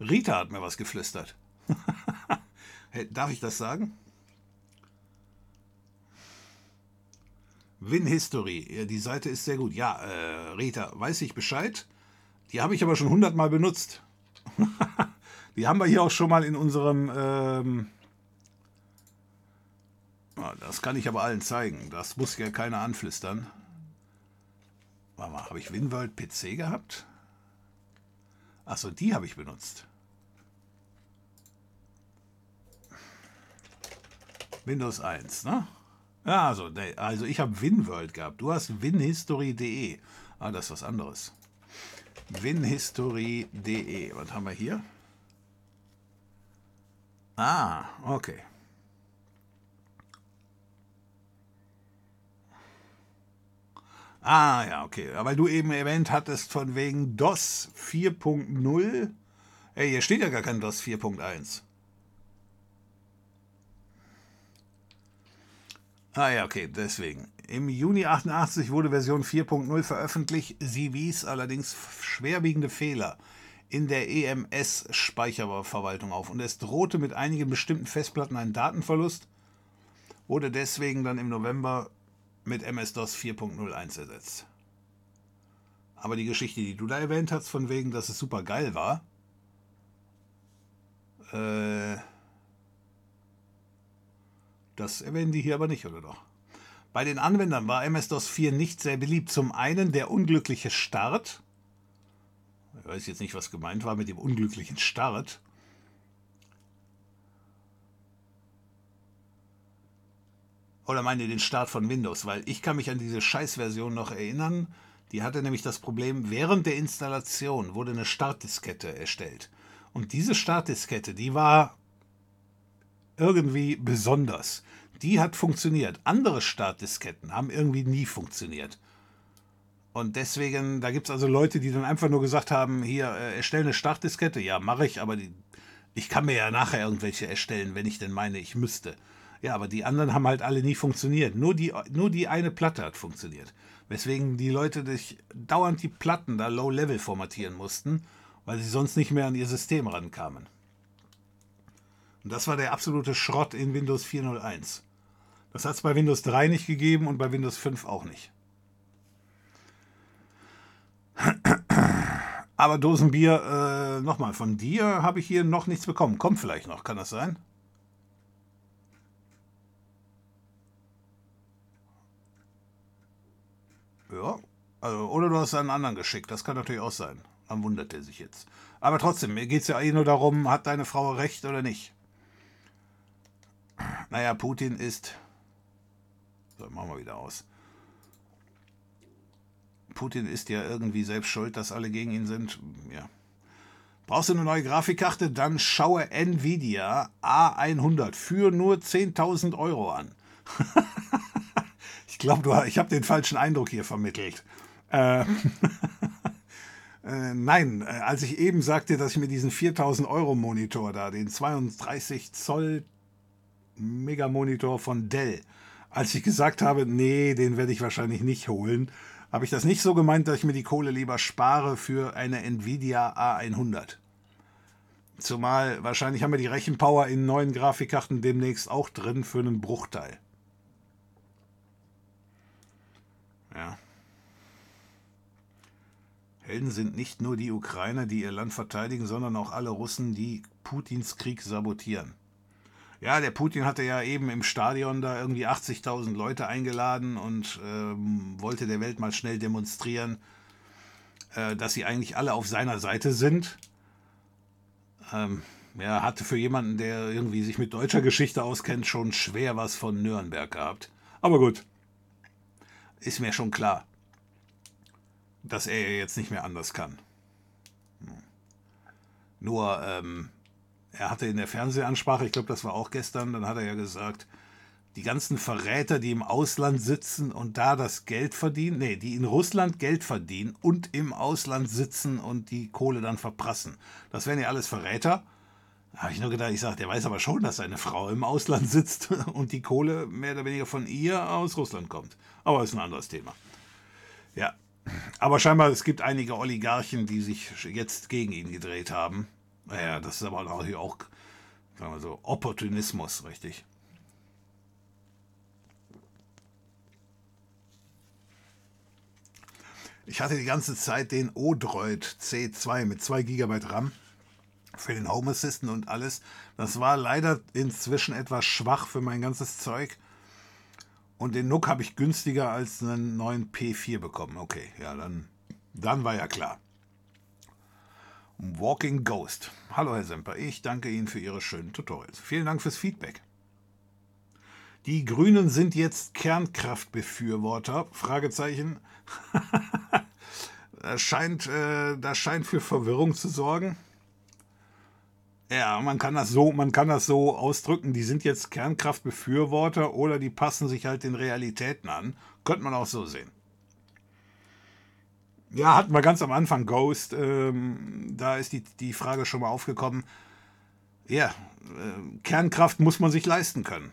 Rita hat mir was geflüstert. *laughs* hey, darf ich das sagen? Win History. Die Seite ist sehr gut. Ja, äh, Rita, weiß ich Bescheid. Die habe ich aber schon hundertmal benutzt. *laughs* die haben wir hier auch schon mal in unserem. Ähm das kann ich aber allen zeigen. Das muss ja keiner anflüstern. Warte mal, habe ich WinWorld PC gehabt? Achso, die habe ich benutzt. Windows 1, ne? Also, also ich habe WinWorld gehabt. Du hast winhistory.de. Ah, das ist was anderes. Winhistory.de. Was haben wir hier? Ah, okay. Ah, ja, okay. Weil du eben erwähnt hattest von wegen DOS 4.0. Ey, hier steht ja gar kein DOS 4.1. Ah ja, okay, deswegen. Im Juni 88 wurde Version 4.0 veröffentlicht. Sie wies allerdings schwerwiegende Fehler in der EMS-Speicherverwaltung auf und es drohte mit einigen bestimmten Festplatten ein Datenverlust, wurde deswegen dann im November mit MS-DOS 4.01 ersetzt. Aber die Geschichte, die du da erwähnt hast, von wegen, dass es super geil war, äh, das erwähnen die hier aber nicht, oder doch? Bei den Anwendern war MS-DOS 4 nicht sehr beliebt. Zum einen der unglückliche Start. Ich weiß jetzt nicht, was gemeint war mit dem unglücklichen Start. Oder meine den Start von Windows, weil ich kann mich an diese Scheißversion noch erinnern. Die hatte nämlich das Problem, während der Installation wurde eine Startdiskette erstellt. Und diese Startdiskette, die war irgendwie besonders. Die hat funktioniert. Andere Startdisketten haben irgendwie nie funktioniert. Und deswegen, da gibt es also Leute, die dann einfach nur gesagt haben, hier, äh, erstelle eine Startdiskette. Ja, mache ich, aber die, ich kann mir ja nachher irgendwelche erstellen, wenn ich denn meine, ich müsste. Ja, aber die anderen haben halt alle nie funktioniert. Nur die, nur die eine Platte hat funktioniert. Weswegen die Leute sich dauernd die Platten da low-level formatieren mussten, weil sie sonst nicht mehr an ihr System rankamen. Und das war der absolute Schrott in Windows 4.01. Das hat es bei Windows 3 nicht gegeben und bei Windows 5 auch nicht. Aber Dosenbier, äh, nochmal, von dir habe ich hier noch nichts bekommen. Kommt vielleicht noch, kann das sein? Ja, also, oder du hast einen anderen geschickt, das kann natürlich auch sein. Dann wundert er sich jetzt. Aber trotzdem, mir geht es ja eh nur darum, hat deine Frau recht oder nicht? Naja, Putin ist. So, machen wir wieder aus. Putin ist ja irgendwie selbst schuld, dass alle gegen ihn sind. Ja. Brauchst du eine neue Grafikkarte? Dann schaue Nvidia A100 für nur 10.000 Euro an. *laughs* ich glaube, ich habe den falschen Eindruck hier vermittelt. Äh, *laughs* äh, nein, äh, als ich eben sagte, dass ich mir diesen 4000 Euro Monitor da, den 32 Zoll Megamonitor von Dell. Als ich gesagt habe, nee, den werde ich wahrscheinlich nicht holen, habe ich das nicht so gemeint, dass ich mir die Kohle lieber spare für eine Nvidia A100. Zumal wahrscheinlich haben wir die Rechenpower in neuen Grafikkarten demnächst auch drin für einen Bruchteil. Ja. Helden sind nicht nur die Ukrainer, die ihr Land verteidigen, sondern auch alle Russen, die Putins Krieg sabotieren. Ja, der Putin hatte ja eben im Stadion da irgendwie 80.000 Leute eingeladen und ähm, wollte der Welt mal schnell demonstrieren, äh, dass sie eigentlich alle auf seiner Seite sind. Ähm, er hatte für jemanden, der irgendwie sich mit deutscher Geschichte auskennt, schon schwer was von Nürnberg gehabt. Aber gut, ist mir schon klar. dass er jetzt nicht mehr anders kann. Hm. Nur, ähm, er hatte in der Fernsehansprache, ich glaube, das war auch gestern, dann hat er ja gesagt, die ganzen Verräter, die im Ausland sitzen und da das Geld verdienen, nee, die in Russland Geld verdienen und im Ausland sitzen und die Kohle dann verprassen. Das wären ja alles Verräter. Da habe ich nur gedacht, ich sage, der weiß aber schon, dass seine Frau im Ausland sitzt *laughs* und die Kohle mehr oder weniger von ihr aus Russland kommt. Aber ist ein anderes Thema. Ja, aber scheinbar, es gibt einige Oligarchen, die sich jetzt gegen ihn gedreht haben. Naja, das ist aber auch, auch sagen wir so, Opportunismus, richtig. Ich hatte die ganze Zeit den Odroid C2 mit 2 GB RAM für den Home Assistant und alles. Das war leider inzwischen etwas schwach für mein ganzes Zeug. Und den Nook habe ich günstiger als einen neuen P4 bekommen. Okay, ja, dann, dann war ja klar. Walking Ghost. Hallo Herr Semper, ich danke Ihnen für Ihre schönen Tutorials. Vielen Dank fürs Feedback. Die Grünen sind jetzt Kernkraftbefürworter? Fragezeichen. *laughs* das, scheint, äh, das scheint für Verwirrung zu sorgen. Ja, man kann das so, man kann das so ausdrücken, die sind jetzt Kernkraftbefürworter oder die passen sich halt den Realitäten an. Könnte man auch so sehen. Ja, hatten wir ganz am Anfang Ghost, ähm, da ist die, die Frage schon mal aufgekommen. Ja, äh, Kernkraft muss man sich leisten können.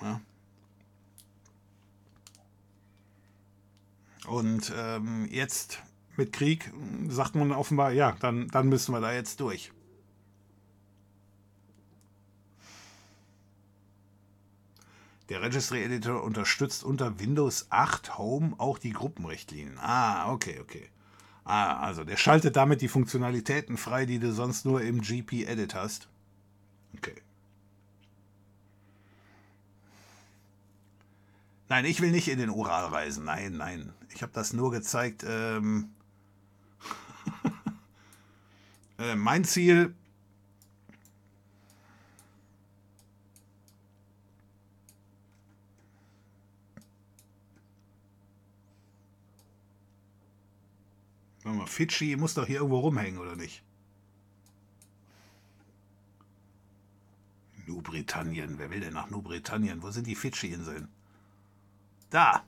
Ja. Und ähm, jetzt mit Krieg sagt man offenbar, ja, dann, dann müssen wir da jetzt durch. Der Registry Editor unterstützt unter Windows 8 Home auch die Gruppenrichtlinien. Ah, okay, okay. Ah, also der schaltet damit die Funktionalitäten frei, die du sonst nur im GP Edit hast. Okay. Nein, ich will nicht in den Ural reisen. Nein, nein. Ich habe das nur gezeigt. Ähm *laughs* äh, mein Ziel Warte mal, Fidschi muss doch hier irgendwo rumhängen, oder nicht? New-Britannien. Wer will denn nach New-Britannien? Wo sind die Fidschi-Inseln? Da.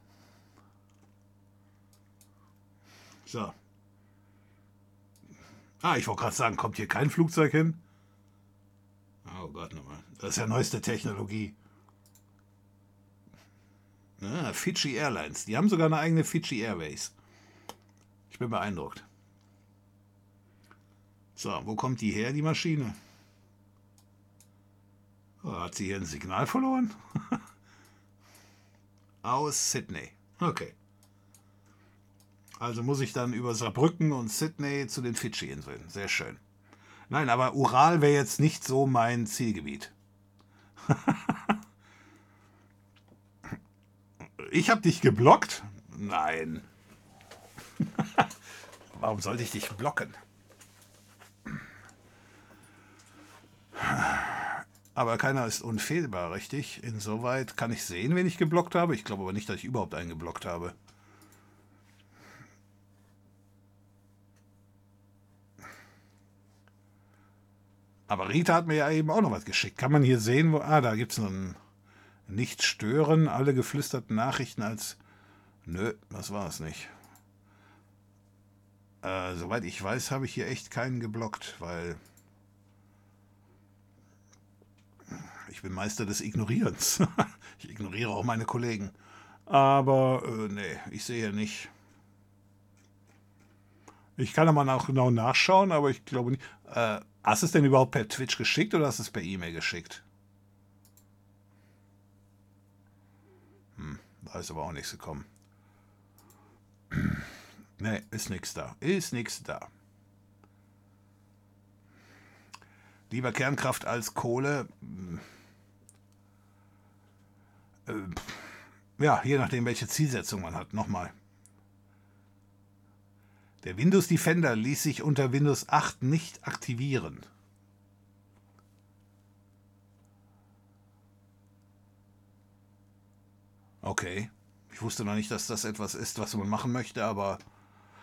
So. Ah, ich wollte gerade sagen, kommt hier kein Flugzeug hin? Oh Gott, nochmal. Das ist ja neueste Technologie. Ah, Fidschi Airlines. Die haben sogar eine eigene Fidschi Airways bin beeindruckt. So, wo kommt die her, die Maschine? Oh, hat sie hier ein Signal verloren? *laughs* Aus Sydney. Okay. Also muss ich dann über Saarbrücken und Sydney zu den Fidschi-Inseln. Sehr schön. Nein, aber Ural wäre jetzt nicht so mein Zielgebiet. *laughs* ich habe dich geblockt? Nein. *laughs* Warum sollte ich dich blocken? Aber keiner ist unfehlbar, richtig? Insoweit kann ich sehen, wen ich geblockt habe. Ich glaube aber nicht, dass ich überhaupt einen geblockt habe. Aber Rita hat mir ja eben auch noch was geschickt. Kann man hier sehen, wo. Ah, da gibt es ein Nicht stören, alle geflüsterten Nachrichten als. Nö, das war es nicht. Äh, soweit ich weiß, habe ich hier echt keinen geblockt, weil ich bin Meister des Ignorierens. *laughs* ich ignoriere auch meine Kollegen. Aber äh, nee, ich sehe nicht. Ich kann aber auch genau nachschauen, aber ich glaube nicht. Äh, hast du es denn überhaupt per Twitch geschickt oder hast du es per E-Mail geschickt? Hm, da ist aber auch nichts gekommen. Ne, ist nichts da. Ist nichts da. Lieber Kernkraft als Kohle. Äh, ja, je nachdem, welche Zielsetzung man hat. Nochmal. Der Windows Defender ließ sich unter Windows 8 nicht aktivieren. Okay. Ich wusste noch nicht, dass das etwas ist, was man machen möchte, aber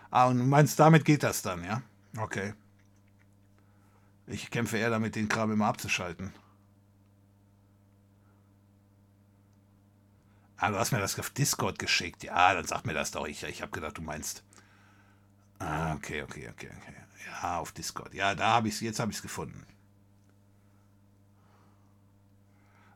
Ah, und meinst, damit geht das dann, ja? Okay. Ich kämpfe eher damit, den Kram immer abzuschalten. Ah, du hast mir das auf Discord geschickt. Ja, dann sag mir das doch. Ich, ich habe gedacht, du meinst. Ah, okay, okay, okay, okay. Ja, auf Discord. Ja, da habe ich es, jetzt habe ich es gefunden.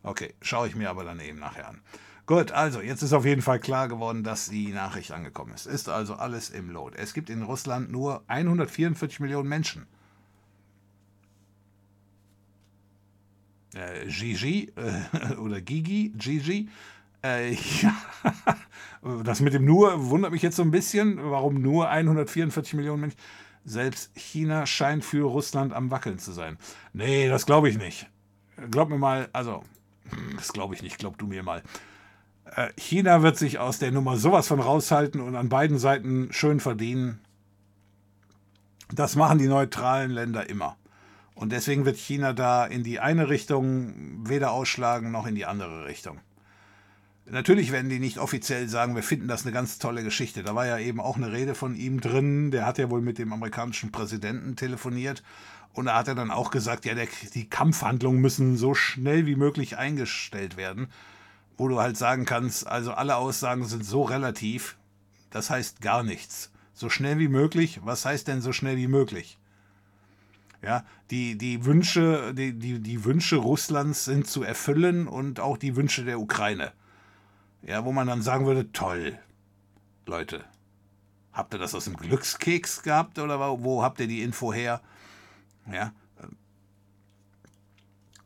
Okay, schaue ich mir aber dann eben nachher an. Gut, also jetzt ist auf jeden Fall klar geworden, dass die Nachricht angekommen ist. Ist also alles im Load. Es gibt in Russland nur 144 Millionen Menschen. Äh, Gigi äh, *laughs* oder Gigi, Gigi. Äh, *laughs* ja, das mit dem nur wundert mich jetzt so ein bisschen. Warum nur 144 Millionen Menschen? Selbst China scheint für Russland am Wackeln zu sein. Nee, das glaube ich nicht. Glaub mir mal, also, das glaube ich nicht, glaub du mir mal. Äh, China wird sich aus der Nummer sowas von raushalten und an beiden Seiten schön verdienen. Das machen die neutralen Länder immer. Und deswegen wird China da in die eine Richtung weder ausschlagen noch in die andere Richtung. Natürlich werden die nicht offiziell sagen, wir finden das eine ganz tolle Geschichte. Da war ja eben auch eine Rede von ihm drin. Der hat ja wohl mit dem amerikanischen Präsidenten telefoniert. Und da hat er dann auch gesagt, ja, der, die Kampfhandlungen müssen so schnell wie möglich eingestellt werden wo du halt sagen kannst, also alle Aussagen sind so relativ, das heißt gar nichts. So schnell wie möglich, was heißt denn so schnell wie möglich? Ja, die, die Wünsche, die, die, die Wünsche Russlands sind zu erfüllen und auch die Wünsche der Ukraine. Ja, wo man dann sagen würde, toll, Leute, habt ihr das aus dem Glückskeks gehabt oder wo habt ihr die Info her? Ja,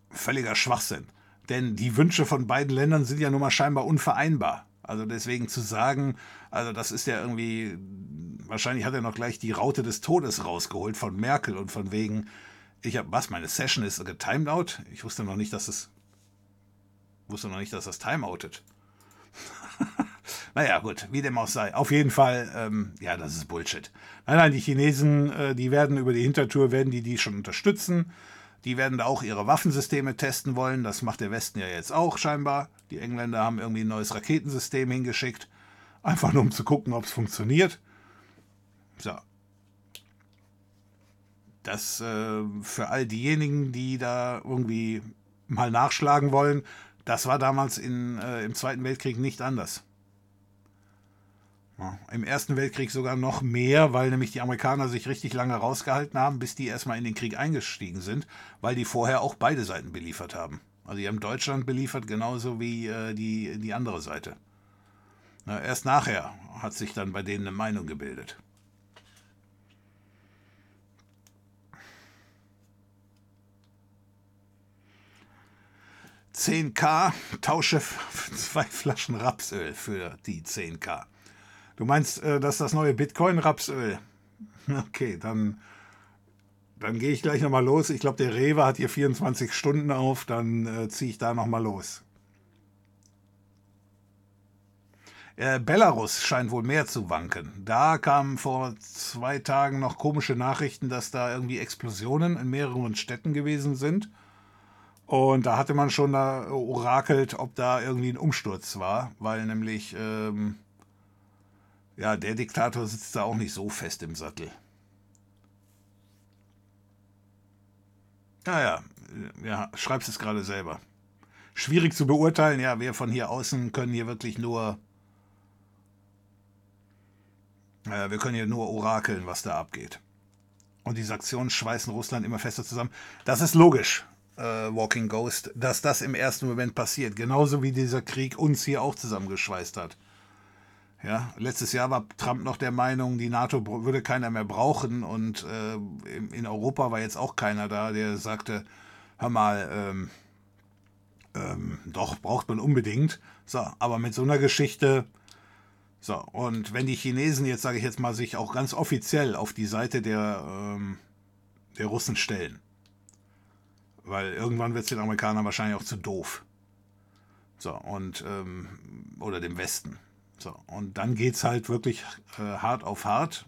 völliger Schwachsinn. Denn die Wünsche von beiden Ländern sind ja nun mal scheinbar unvereinbar. Also deswegen zu sagen, also das ist ja irgendwie, wahrscheinlich hat er noch gleich die Raute des Todes rausgeholt von Merkel und von wegen, ich habe, was, meine Session ist getimed out? Ich wusste noch nicht, dass es, wusste noch nicht, dass das timeoutet. *laughs* naja, gut, wie dem auch sei. Auf jeden Fall, ähm, ja, das ist Bullshit. Nein, nein, die Chinesen, äh, die werden über die Hintertür, werden die die schon unterstützen. Die werden da auch ihre Waffensysteme testen wollen. Das macht der Westen ja jetzt auch scheinbar. Die Engländer haben irgendwie ein neues Raketensystem hingeschickt. Einfach nur um zu gucken, ob es funktioniert. So. Das äh, für all diejenigen, die da irgendwie mal nachschlagen wollen, das war damals in, äh, im Zweiten Weltkrieg nicht anders. Ja, Im Ersten Weltkrieg sogar noch mehr, weil nämlich die Amerikaner sich richtig lange rausgehalten haben, bis die erstmal in den Krieg eingestiegen sind, weil die vorher auch beide Seiten beliefert haben. Also die haben Deutschland beliefert, genauso wie äh, die, die andere Seite. Na, erst nachher hat sich dann bei denen eine Meinung gebildet. ...10k, *laughs* tausche zwei Flaschen Rapsöl für die 10k. Du meinst, äh, dass das neue Bitcoin-Rapsöl? *laughs* Okay, dann, dann gehe ich gleich nochmal los. Ich glaube, der Rewe hat hier 24 Stunden auf, dann äh, ziehe ich da nochmal los. Äh, Belarus scheint wohl mehr zu wanken. Da kamen vor zwei Tagen noch komische Nachrichten, dass da irgendwie Explosionen in mehreren Städten gewesen sind. Und da hatte man schon da orakelt, ob da irgendwie ein Umsturz war, weil nämlich ähm, ja, der Diktator sitzt da auch nicht so fest im Sattel. Naja, ja, schreibst es gerade selber. Schwierig zu beurteilen, ja, wir von hier außen können hier wirklich nur. Äh, wir können hier nur orakeln, was da abgeht. Und die Sanktionen schweißen Russland immer fester zusammen. Das ist logisch, äh, Walking Ghost, dass das im ersten Moment passiert. Genauso wie dieser Krieg uns hier auch zusammengeschweißt hat. Ja, letztes Jahr war Trump noch der Meinung, die NATO würde keiner mehr brauchen und äh, in Europa war jetzt auch keiner da, der sagte, hör mal, ähm, ähm, doch, braucht man unbedingt. So, aber mit so einer Geschichte, so, und wenn die Chinesen jetzt, sage ich jetzt mal, sich auch ganz offiziell auf die Seite der, ähm, der Russen stellen, weil irgendwann wird es den Amerikanern wahrscheinlich auch zu doof. So, und, ähm, oder dem Westen. So, und dann geht es halt wirklich äh, hart auf hart.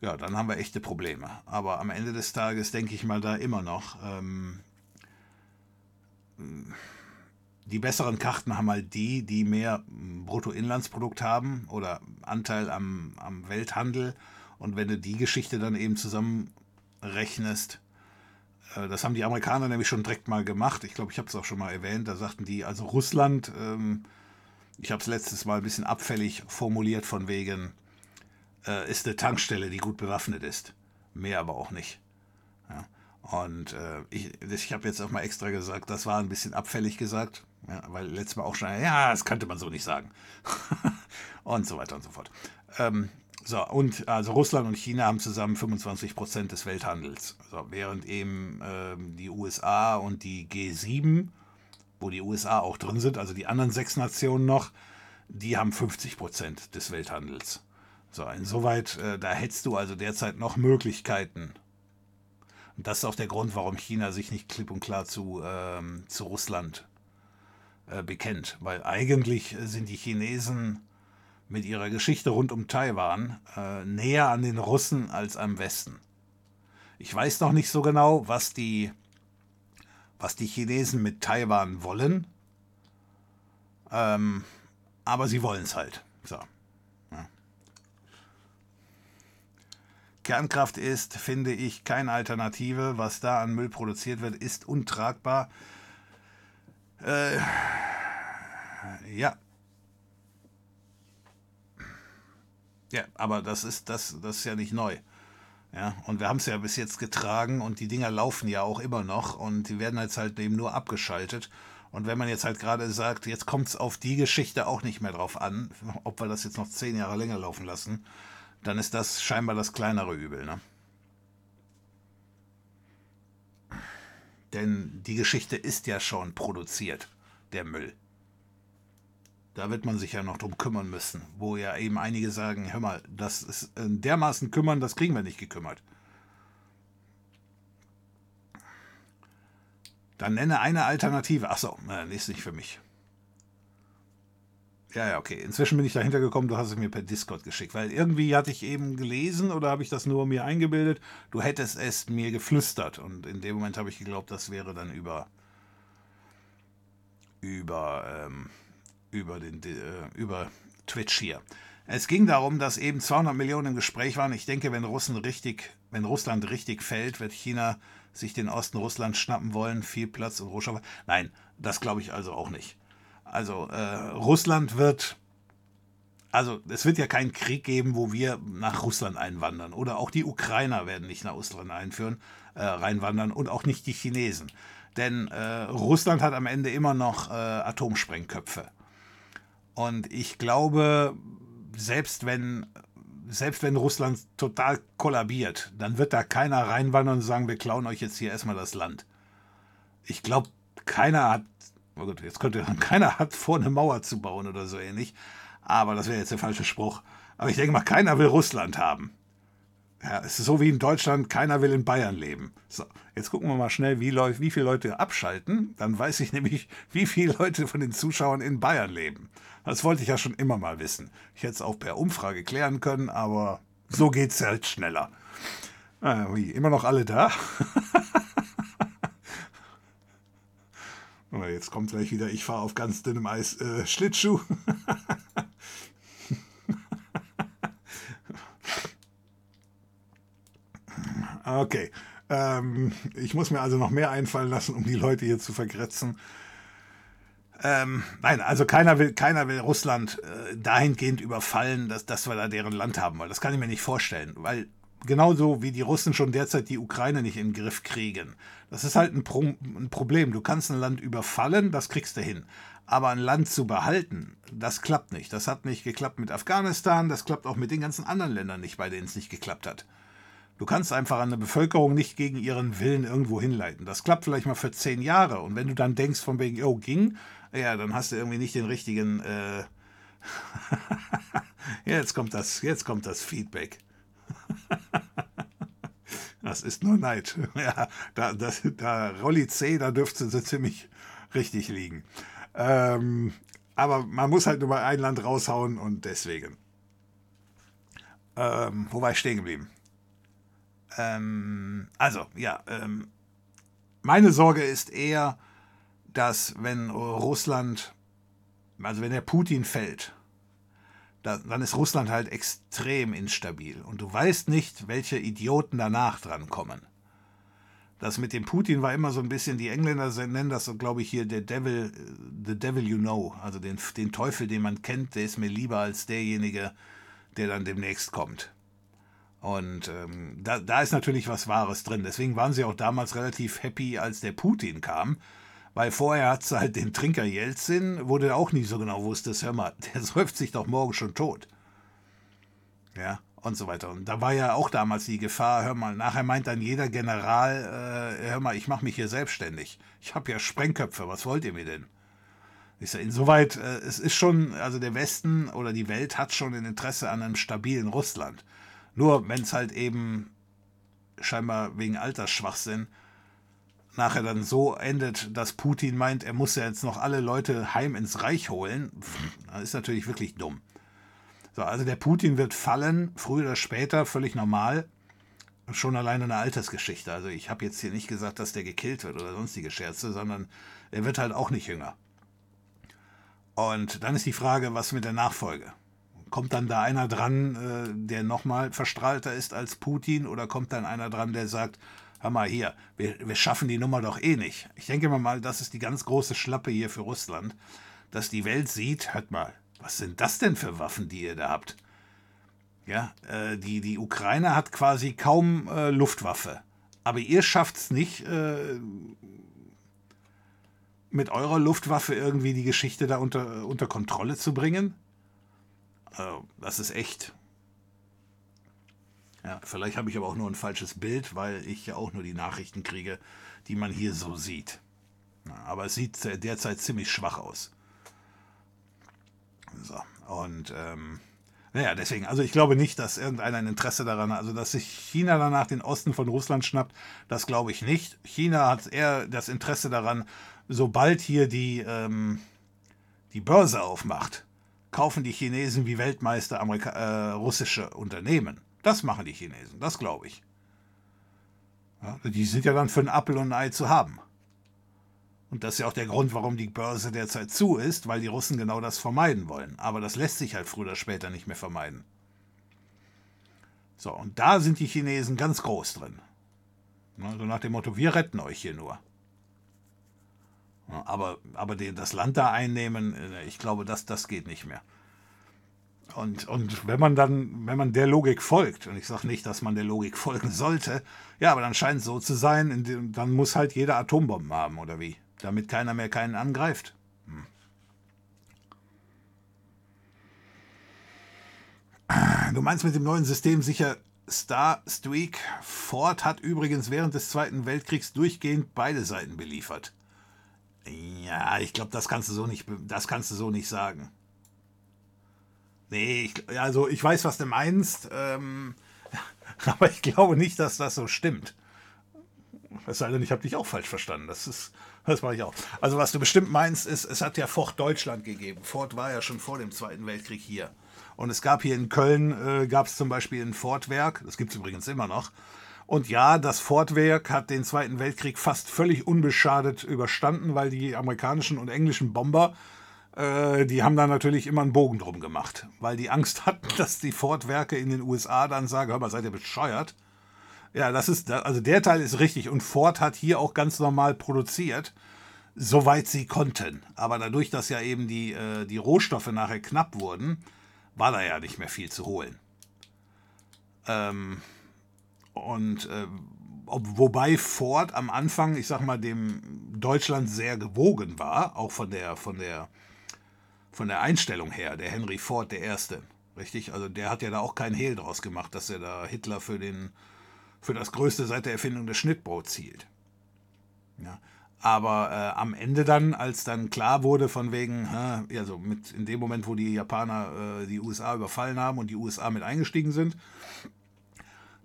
Ja, dann haben wir echte Probleme. Aber am Ende des Tages denke ich mal da immer noch, ähm, die besseren Karten haben halt die, die mehr Bruttoinlandsprodukt haben oder Anteil am, am Welthandel. Und wenn du die Geschichte dann eben zusammenrechnest, äh, das haben die Amerikaner nämlich schon direkt mal gemacht. Ich glaube, ich habe es auch schon mal erwähnt. Da sagten die, also Russland, ähm, ich habe es letztes Mal ein bisschen abfällig formuliert von wegen, äh, ist eine Tankstelle, die gut bewaffnet ist. Mehr aber auch nicht. Ja. Und äh, ich, ich habe jetzt auch mal extra gesagt, das war ein bisschen abfällig gesagt, ja, weil letztes Mal auch schon, ja, das könnte man so nicht sagen. *laughs* und so weiter und so fort. Ähm, so, und also Russland und China haben zusammen 25 Prozent des Welthandels. So, während eben ähm, die USA und die G7, wo die USA auch drin sind, also die anderen sechs Nationen noch, die haben 50 Prozent des Welthandels. So, insoweit, äh, da hättest du also derzeit noch Möglichkeiten. Und das ist auch der Grund, warum China sich nicht klipp und klar zu, ähm, zu Russland äh, bekennt. Weil eigentlich sind die Chinesen mit ihrer Geschichte rund um Taiwan äh, näher an den Russen als am Westen. Ich weiß noch nicht so genau, was die, was die Chinesen mit Taiwan wollen, ähm, aber sie wollen es halt. So. Ja. Kernkraft ist, finde ich, keine Alternative. Was da an Müll produziert wird, ist untragbar. Äh, ja, Ja, aber das ist, das, das ist ja nicht neu. Ja, und wir haben es ja bis jetzt getragen und die Dinger laufen ja auch immer noch und die werden jetzt halt eben nur abgeschaltet. Und wenn man jetzt halt gerade sagt, jetzt kommt es auf die Geschichte auch nicht mehr drauf an, ob wir das jetzt noch zehn Jahre länger laufen lassen, dann ist das scheinbar das kleinere Übel. Ne? Denn die Geschichte ist ja schon produziert, der Müll. Da wird man sich ja noch drum kümmern müssen, wo ja eben einige sagen, hör mal, das ist äh, dermaßen kümmern, das kriegen wir nicht gekümmert. Dann nenne eine Alternative. Achso, nee, ist nicht für mich. Ja, ja, okay. Inzwischen bin ich dahinter gekommen, du hast es mir per Discord geschickt, weil irgendwie hatte ich eben gelesen oder habe ich das nur mir eingebildet, du hättest es mir geflüstert und in dem Moment habe ich geglaubt, das wäre dann über über ähm, über, den, äh, über Twitch hier. Es ging darum, dass eben 200 Millionen im Gespräch waren. Ich denke, wenn, richtig, wenn Russland richtig fällt, wird China sich den Osten Russlands schnappen wollen, viel Platz und Rohstoffe. Nein, das glaube ich also auch nicht. Also äh, Russland wird, also es wird ja keinen Krieg geben, wo wir nach Russland einwandern. Oder auch die Ukrainer werden nicht nach Russland einführen, äh, reinwandern und auch nicht die Chinesen. Denn äh, Russland hat am Ende immer noch äh, Atomsprengköpfe. Und ich glaube, selbst wenn, selbst wenn Russland total kollabiert, dann wird da keiner reinwandern und sagen, wir klauen euch jetzt hier erstmal das Land. Ich glaube, keiner hat, oh Gott, jetzt könnte *laughs* keiner hat vor, eine Mauer zu bauen oder so ähnlich. Aber das wäre jetzt der falsche Spruch. Aber ich denke mal, keiner will Russland haben. Ja, es ist so wie in Deutschland, keiner will in Bayern leben. So, jetzt gucken wir mal schnell, wie, wie viele Leute abschalten. Dann weiß ich *laughs* nämlich, wie viele Leute von den Zuschauern in Bayern leben. Das wollte ich ja schon immer mal wissen. Ich hätte es auch per Umfrage klären können, aber so geht es halt schneller. Ah, wie, immer noch alle da? *laughs* jetzt kommt gleich wieder, ich fahre auf ganz dünnem Eis äh, Schlittschuh. *laughs* Okay. Ähm, ich muss mir also noch mehr einfallen lassen, um die Leute hier zu vergrätzen. Ähm, nein, also keiner will, keiner will Russland äh, dahingehend überfallen, dass, dass wir da deren Land haben wollen. Das kann ich mir nicht vorstellen, weil genauso wie die Russen schon derzeit die Ukraine nicht in den Griff kriegen. Das ist halt ein, Pro ein Problem. Du kannst ein Land überfallen, das kriegst du hin. Aber ein Land zu behalten, das klappt nicht. Das hat nicht geklappt mit Afghanistan, das klappt auch mit den ganzen anderen Ländern nicht, bei denen es nicht geklappt hat. Du kannst einfach eine Bevölkerung nicht gegen ihren Willen irgendwo hinleiten. Das klappt vielleicht mal für zehn Jahre. Und wenn du dann denkst, von wegen, oh, ging, ja, dann hast du irgendwie nicht den richtigen. Äh *laughs* jetzt kommt das, jetzt kommt das Feedback. *laughs* das ist nur Neid. *laughs* Ja, da, das, da Rolli C, da dürfte sie ziemlich richtig liegen. Ähm, aber man muss halt nur mal ein Land raushauen und deswegen. Ähm, wo war ich stehen geblieben? Ähm, also, ja, ähm, meine Sorge ist eher, dass wenn Russland, also wenn der Putin fällt, dann ist Russland halt extrem instabil. Und du weißt nicht, welche Idioten danach dran kommen. Das mit dem Putin war immer so ein bisschen, die Engländer nennen das glaube ich, hier der Devil, the Devil you know. Also den, den Teufel, den man kennt, der ist mir lieber als derjenige, der dann demnächst kommt. Und ähm, da, da ist natürlich was Wahres drin. Deswegen waren sie auch damals relativ happy, als der Putin kam. Weil vorher hat es halt den Trinker Jelzin, wo du auch nicht so genau wusstest, hör mal, *laughs* der säuft sich doch morgen schon tot. Ja, und so weiter. Und da war ja auch damals die Gefahr, hör mal, nachher meint dann jeder General, äh, hör mal, ich mache mich hier selbstständig. Ich habe ja Sprengköpfe, was wollt ihr mir denn? Ich sage, insoweit, äh, es ist schon, also der Westen oder die Welt hat schon ein Interesse an einem stabilen Russland. Nur wenn es halt eben scheinbar wegen Altersschwachsinn nachher dann so endet, dass Putin meint, er muss ja jetzt noch alle Leute heim ins Reich holen, das ist natürlich wirklich dumm. So, also der Putin wird fallen, früher oder später, völlig normal. Schon alleine eine Altersgeschichte. Also ich habe jetzt hier nicht gesagt, dass der gekillt wird oder sonstige Scherze, sondern er wird halt auch nicht jünger. Und dann ist die Frage, was mit der Nachfolge? Kommt dann da einer dran, äh, der nochmal verstrahlter ist als Putin, oder kommt dann einer dran, der sagt, hör mal hier, wir, wir schaffen die Nummer doch eh nicht. Ich denke mal, das ist die ganz große Schlappe hier für Russland, dass die Welt sieht, hört mal, was sind das denn für Waffen, die ihr da habt? Ja, äh, die, die Ukraine hat quasi kaum äh, Luftwaffe. Aber ihr schafft es nicht, mit eurer Luftwaffe irgendwie die Geschichte da unter, unter Kontrolle zu bringen? Also, das ist echt. Ja, vielleicht habe ich aber auch nur ein falsches Bild, weil ich ja auch nur die Nachrichten kriege, die man hier so sieht. Aber es sieht derzeit ziemlich schwach aus. So, und ähm, naja, deswegen, also ich glaube nicht, dass irgendeiner ein Interesse daran hat, also dass sich China danach den Osten von Russland schnappt, das glaube ich nicht. China hat eher das Interesse daran, sobald hier die, ähm, die Börse aufmacht, kaufen die Chinesen wie Weltmeister Amerika äh, russische Unternehmen. Das machen die Chinesen, das glaube ich. Ja, die sind ja dann für einen Apfel und ein Ei zu haben. Und das ist ja auch der Grund, warum die Börse derzeit zu ist, weil die Russen genau das vermeiden wollen. Aber das lässt sich halt früher oder später nicht mehr vermeiden. So, und da sind die Chinesen ganz groß drin. So nach dem Motto, wir retten euch hier nur. Aber, aber das Land da einnehmen, äh, ich glaube, das, das geht nicht mehr. Und, und wenn man dann, wenn man der Logik folgt, und ich sage nicht, dass man der Logik folgen sollte, ja, aber dann scheint es so zu sein, dann muss halt jeder Atombomben haben, oder wie? damit keiner mehr keinen angreift. Hm. Du meinst mit dem neuen System sicher Star Streak? Ford hat übrigens während des Zweiten Weltkriegs durchgehend beide Seiten beliefert. Ja, ich glaube, das kannst du so nicht, das kannst du so nicht sagen. Nee, ich, also ich weiß, was du meinst, ähm, *laughs* aber ich glaube nicht, dass das so stimmt. Es sei denn, ich habe dich auch falsch verstanden. Das ist, das mache ich auch. Also was du bestimmt meinst, ist, es hat ja Ford Deutschland gegeben. Ford war ja schon vor dem Zweiten Weltkrieg hier. Und es gab hier in Köln, äh, gab es zum Beispiel ein Fordwerk, das gibt es übrigens immer noch. Und ja, das Fordwerk hat den Zweiten Weltkrieg fast völlig unbeschadet überstanden, weil die amerikanischen und englischen Bomber, äh, die haben da natürlich immer einen Bogen drum gemacht, weil die Angst *laughs* hatten, dass die Fordwerke in den USA dann sagen, hör mal, seid ihr bescheuert? Ja, das ist, also der Teil ist richtig. Und Ford hat hier auch ganz normal produziert, soweit sie konnten. Aber dadurch, dass ja eben die, äh, die Rohstoffe nachher knapp wurden, war da ja nicht mehr viel zu holen. Ähm, und äh, ob, wobei Ford am Anfang, ich sag mal, dem Deutschland sehr gewogen war, auch von der, von der, von der Einstellung her, der Henry Ford der Erste. Richtig? Also der hat ja da auch keinen Hehl draus gemacht, dass er da Hitler für den für das Größte seit der Erfindung des Schnittbrots hielt. Ja. Aber äh, am Ende dann, als dann klar wurde von wegen, äh, also mit in dem Moment, wo die Japaner äh, die USA überfallen haben und die USA mit eingestiegen sind,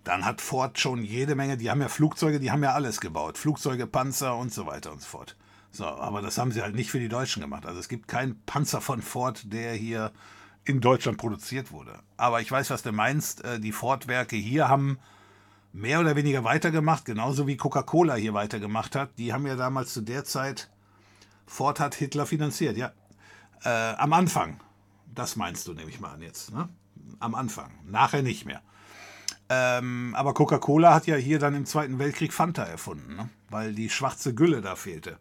dann hat Ford schon jede Menge, die haben ja Flugzeuge, die haben ja alles gebaut. Flugzeuge, Panzer und so weiter und so fort. So, aber das haben sie halt nicht für die Deutschen gemacht. Also es gibt keinen Panzer von Ford, der hier in Deutschland produziert wurde. Aber ich weiß, was du meinst. Äh, die Ford-Werke hier haben mehr oder weniger weitergemacht, genauso wie Coca-Cola hier weitergemacht hat. Die haben ja damals zu der Zeit, Ford hat Hitler finanziert, ja. Äh, am Anfang. Das meinst du, nehme ich mal an jetzt. Ne? Am Anfang. Nachher nicht mehr. Ähm, aber Coca-Cola hat ja hier dann im Zweiten Weltkrieg Fanta erfunden, ne? weil die schwarze Gülle da fehlte.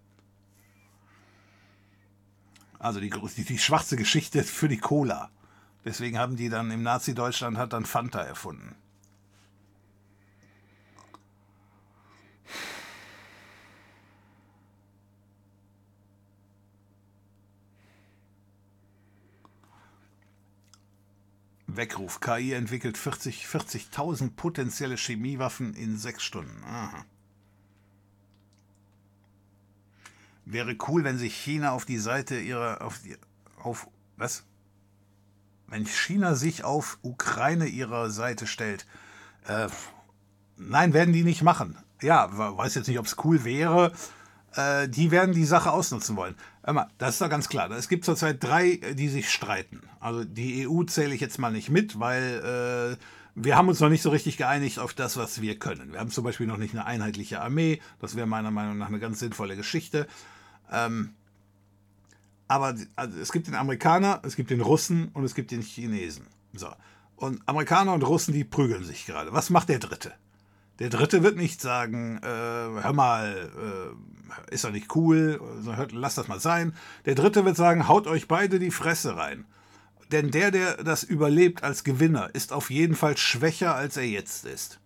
Also die, die, die schwarze Geschichte für die Cola. Deswegen haben die dann im Nazi-Deutschland hat dann Fanta erfunden. Weckruf. KI entwickelt 40 40.000 potenzielle Chemiewaffen in sechs Stunden. Aha. Wäre cool, wenn sich China auf die Seite ihrer auf die auf was? Wenn China sich auf Ukraine ihrer Seite stellt. Äh, nein, werden die nicht machen. Ja, weiß jetzt nicht, ob es cool wäre. Äh, die werden die Sache ausnutzen wollen. Das ist doch ganz klar. Es gibt zurzeit drei, die sich streiten. Also die EU zähle ich jetzt mal nicht mit, weil äh, wir haben uns noch nicht so richtig geeinigt auf das, was wir können. Wir haben zum Beispiel noch nicht eine einheitliche Armee. Das wäre meiner Meinung nach eine ganz sinnvolle Geschichte. Ähm, aber also es gibt den Amerikaner, es gibt den Russen und es gibt den Chinesen. So. Und Amerikaner und Russen, die prügeln sich gerade. Was macht der Dritte? Der Dritte wird nicht sagen, äh, hör mal, äh, ist doch nicht cool, hört, lass das mal sein. Der Dritte wird sagen, haut euch beide die Fresse rein. Denn der, der das überlebt als Gewinner, ist auf jeden Fall schwächer, als er jetzt ist.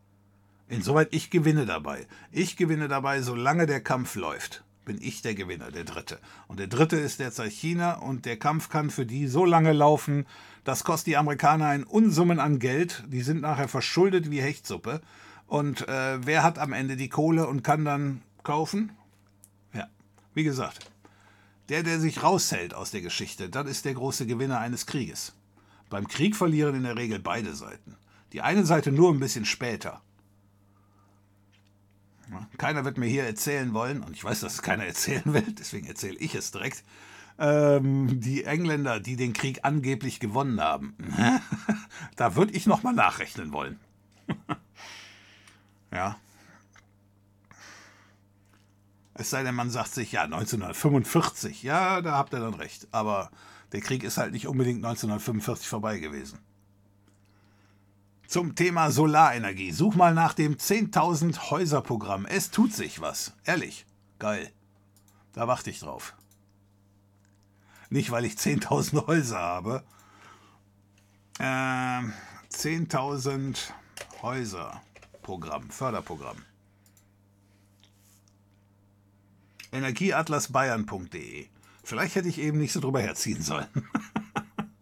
Insoweit ich gewinne dabei. Ich gewinne dabei, solange der Kampf läuft. Bin ich der Gewinner, der Dritte. Und der Dritte ist derzeit China und der Kampf kann für die so lange laufen, das kostet die Amerikaner ein Unsummen an Geld. Die sind nachher verschuldet wie Hechtsuppe. Und äh, wer hat am Ende die Kohle und kann dann kaufen? Ja, wie gesagt, der, der sich raushält aus der Geschichte, das ist der große Gewinner eines Krieges. Beim Krieg verlieren in der Regel beide Seiten. Die eine Seite nur ein bisschen später. Keiner wird mir hier erzählen wollen, und ich weiß, dass es keiner *laughs* erzählen will, deswegen erzähle ich es direkt. Ähm, die Engländer, die den Krieg angeblich gewonnen haben, *laughs* da würde ich nochmal nachrechnen wollen. *laughs* Ja. Es sei denn, man sagt sich, ja, 1945, ja, da habt ihr dann recht. Aber der Krieg ist halt nicht unbedingt 1945 vorbei gewesen. Zum Thema Solarenergie. Such mal nach dem 10.000 Häuser Programm. Es tut sich was. Ehrlich. Geil. Da warte ich drauf. Nicht, weil ich 10.000 Häuser habe. Ähm, 10.000 Häuser. Programm, Förderprogramm. Energieatlasbayern.de. Vielleicht hätte ich eben nicht so drüber herziehen sollen.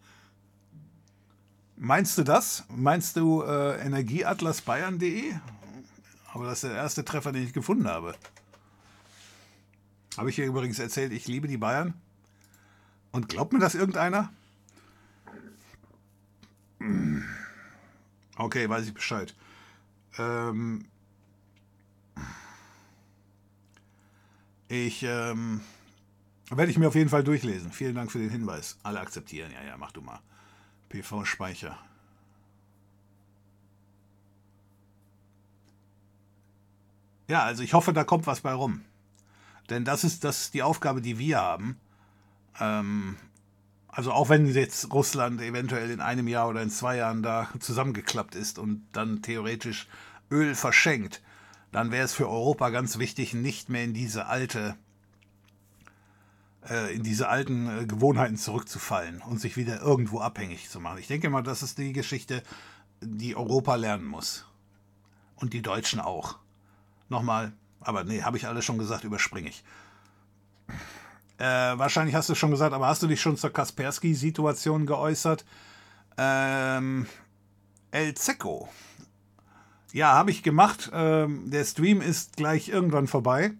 *laughs* Meinst du das? Meinst du äh, Energieatlasbayern.de? Aber das ist der erste Treffer, den ich gefunden habe. Habe ich hier übrigens erzählt, ich liebe die Bayern? Und glaubt mir das irgendeiner? Okay, weiß ich Bescheid. Ähm, ich ähm, werde ich mir auf jeden Fall durchlesen. Vielen Dank für den Hinweis. Alle akzeptieren. Ja, ja, mach du mal. PV-Speicher. Ja, also ich hoffe, da kommt was bei rum. Denn das ist, das ist die Aufgabe, die wir haben. Ähm, also auch wenn jetzt Russland eventuell in einem Jahr oder in zwei Jahren da zusammengeklappt ist und dann theoretisch Öl verschenkt, dann wäre es für Europa ganz wichtig, nicht mehr in diese alte äh, in diese alten äh, Gewohnheiten zurückzufallen und sich wieder irgendwo abhängig zu machen. Ich denke mal, das ist die Geschichte, die Europa lernen muss. Und die Deutschen auch. Nochmal, aber nee, habe ich alles schon gesagt, überspringe ich. Äh, wahrscheinlich hast du schon gesagt, aber hast du dich schon zur Kaspersky-Situation geäußert? Ähm, El Zecco. Ja, habe ich gemacht. Ähm, der Stream ist gleich irgendwann vorbei.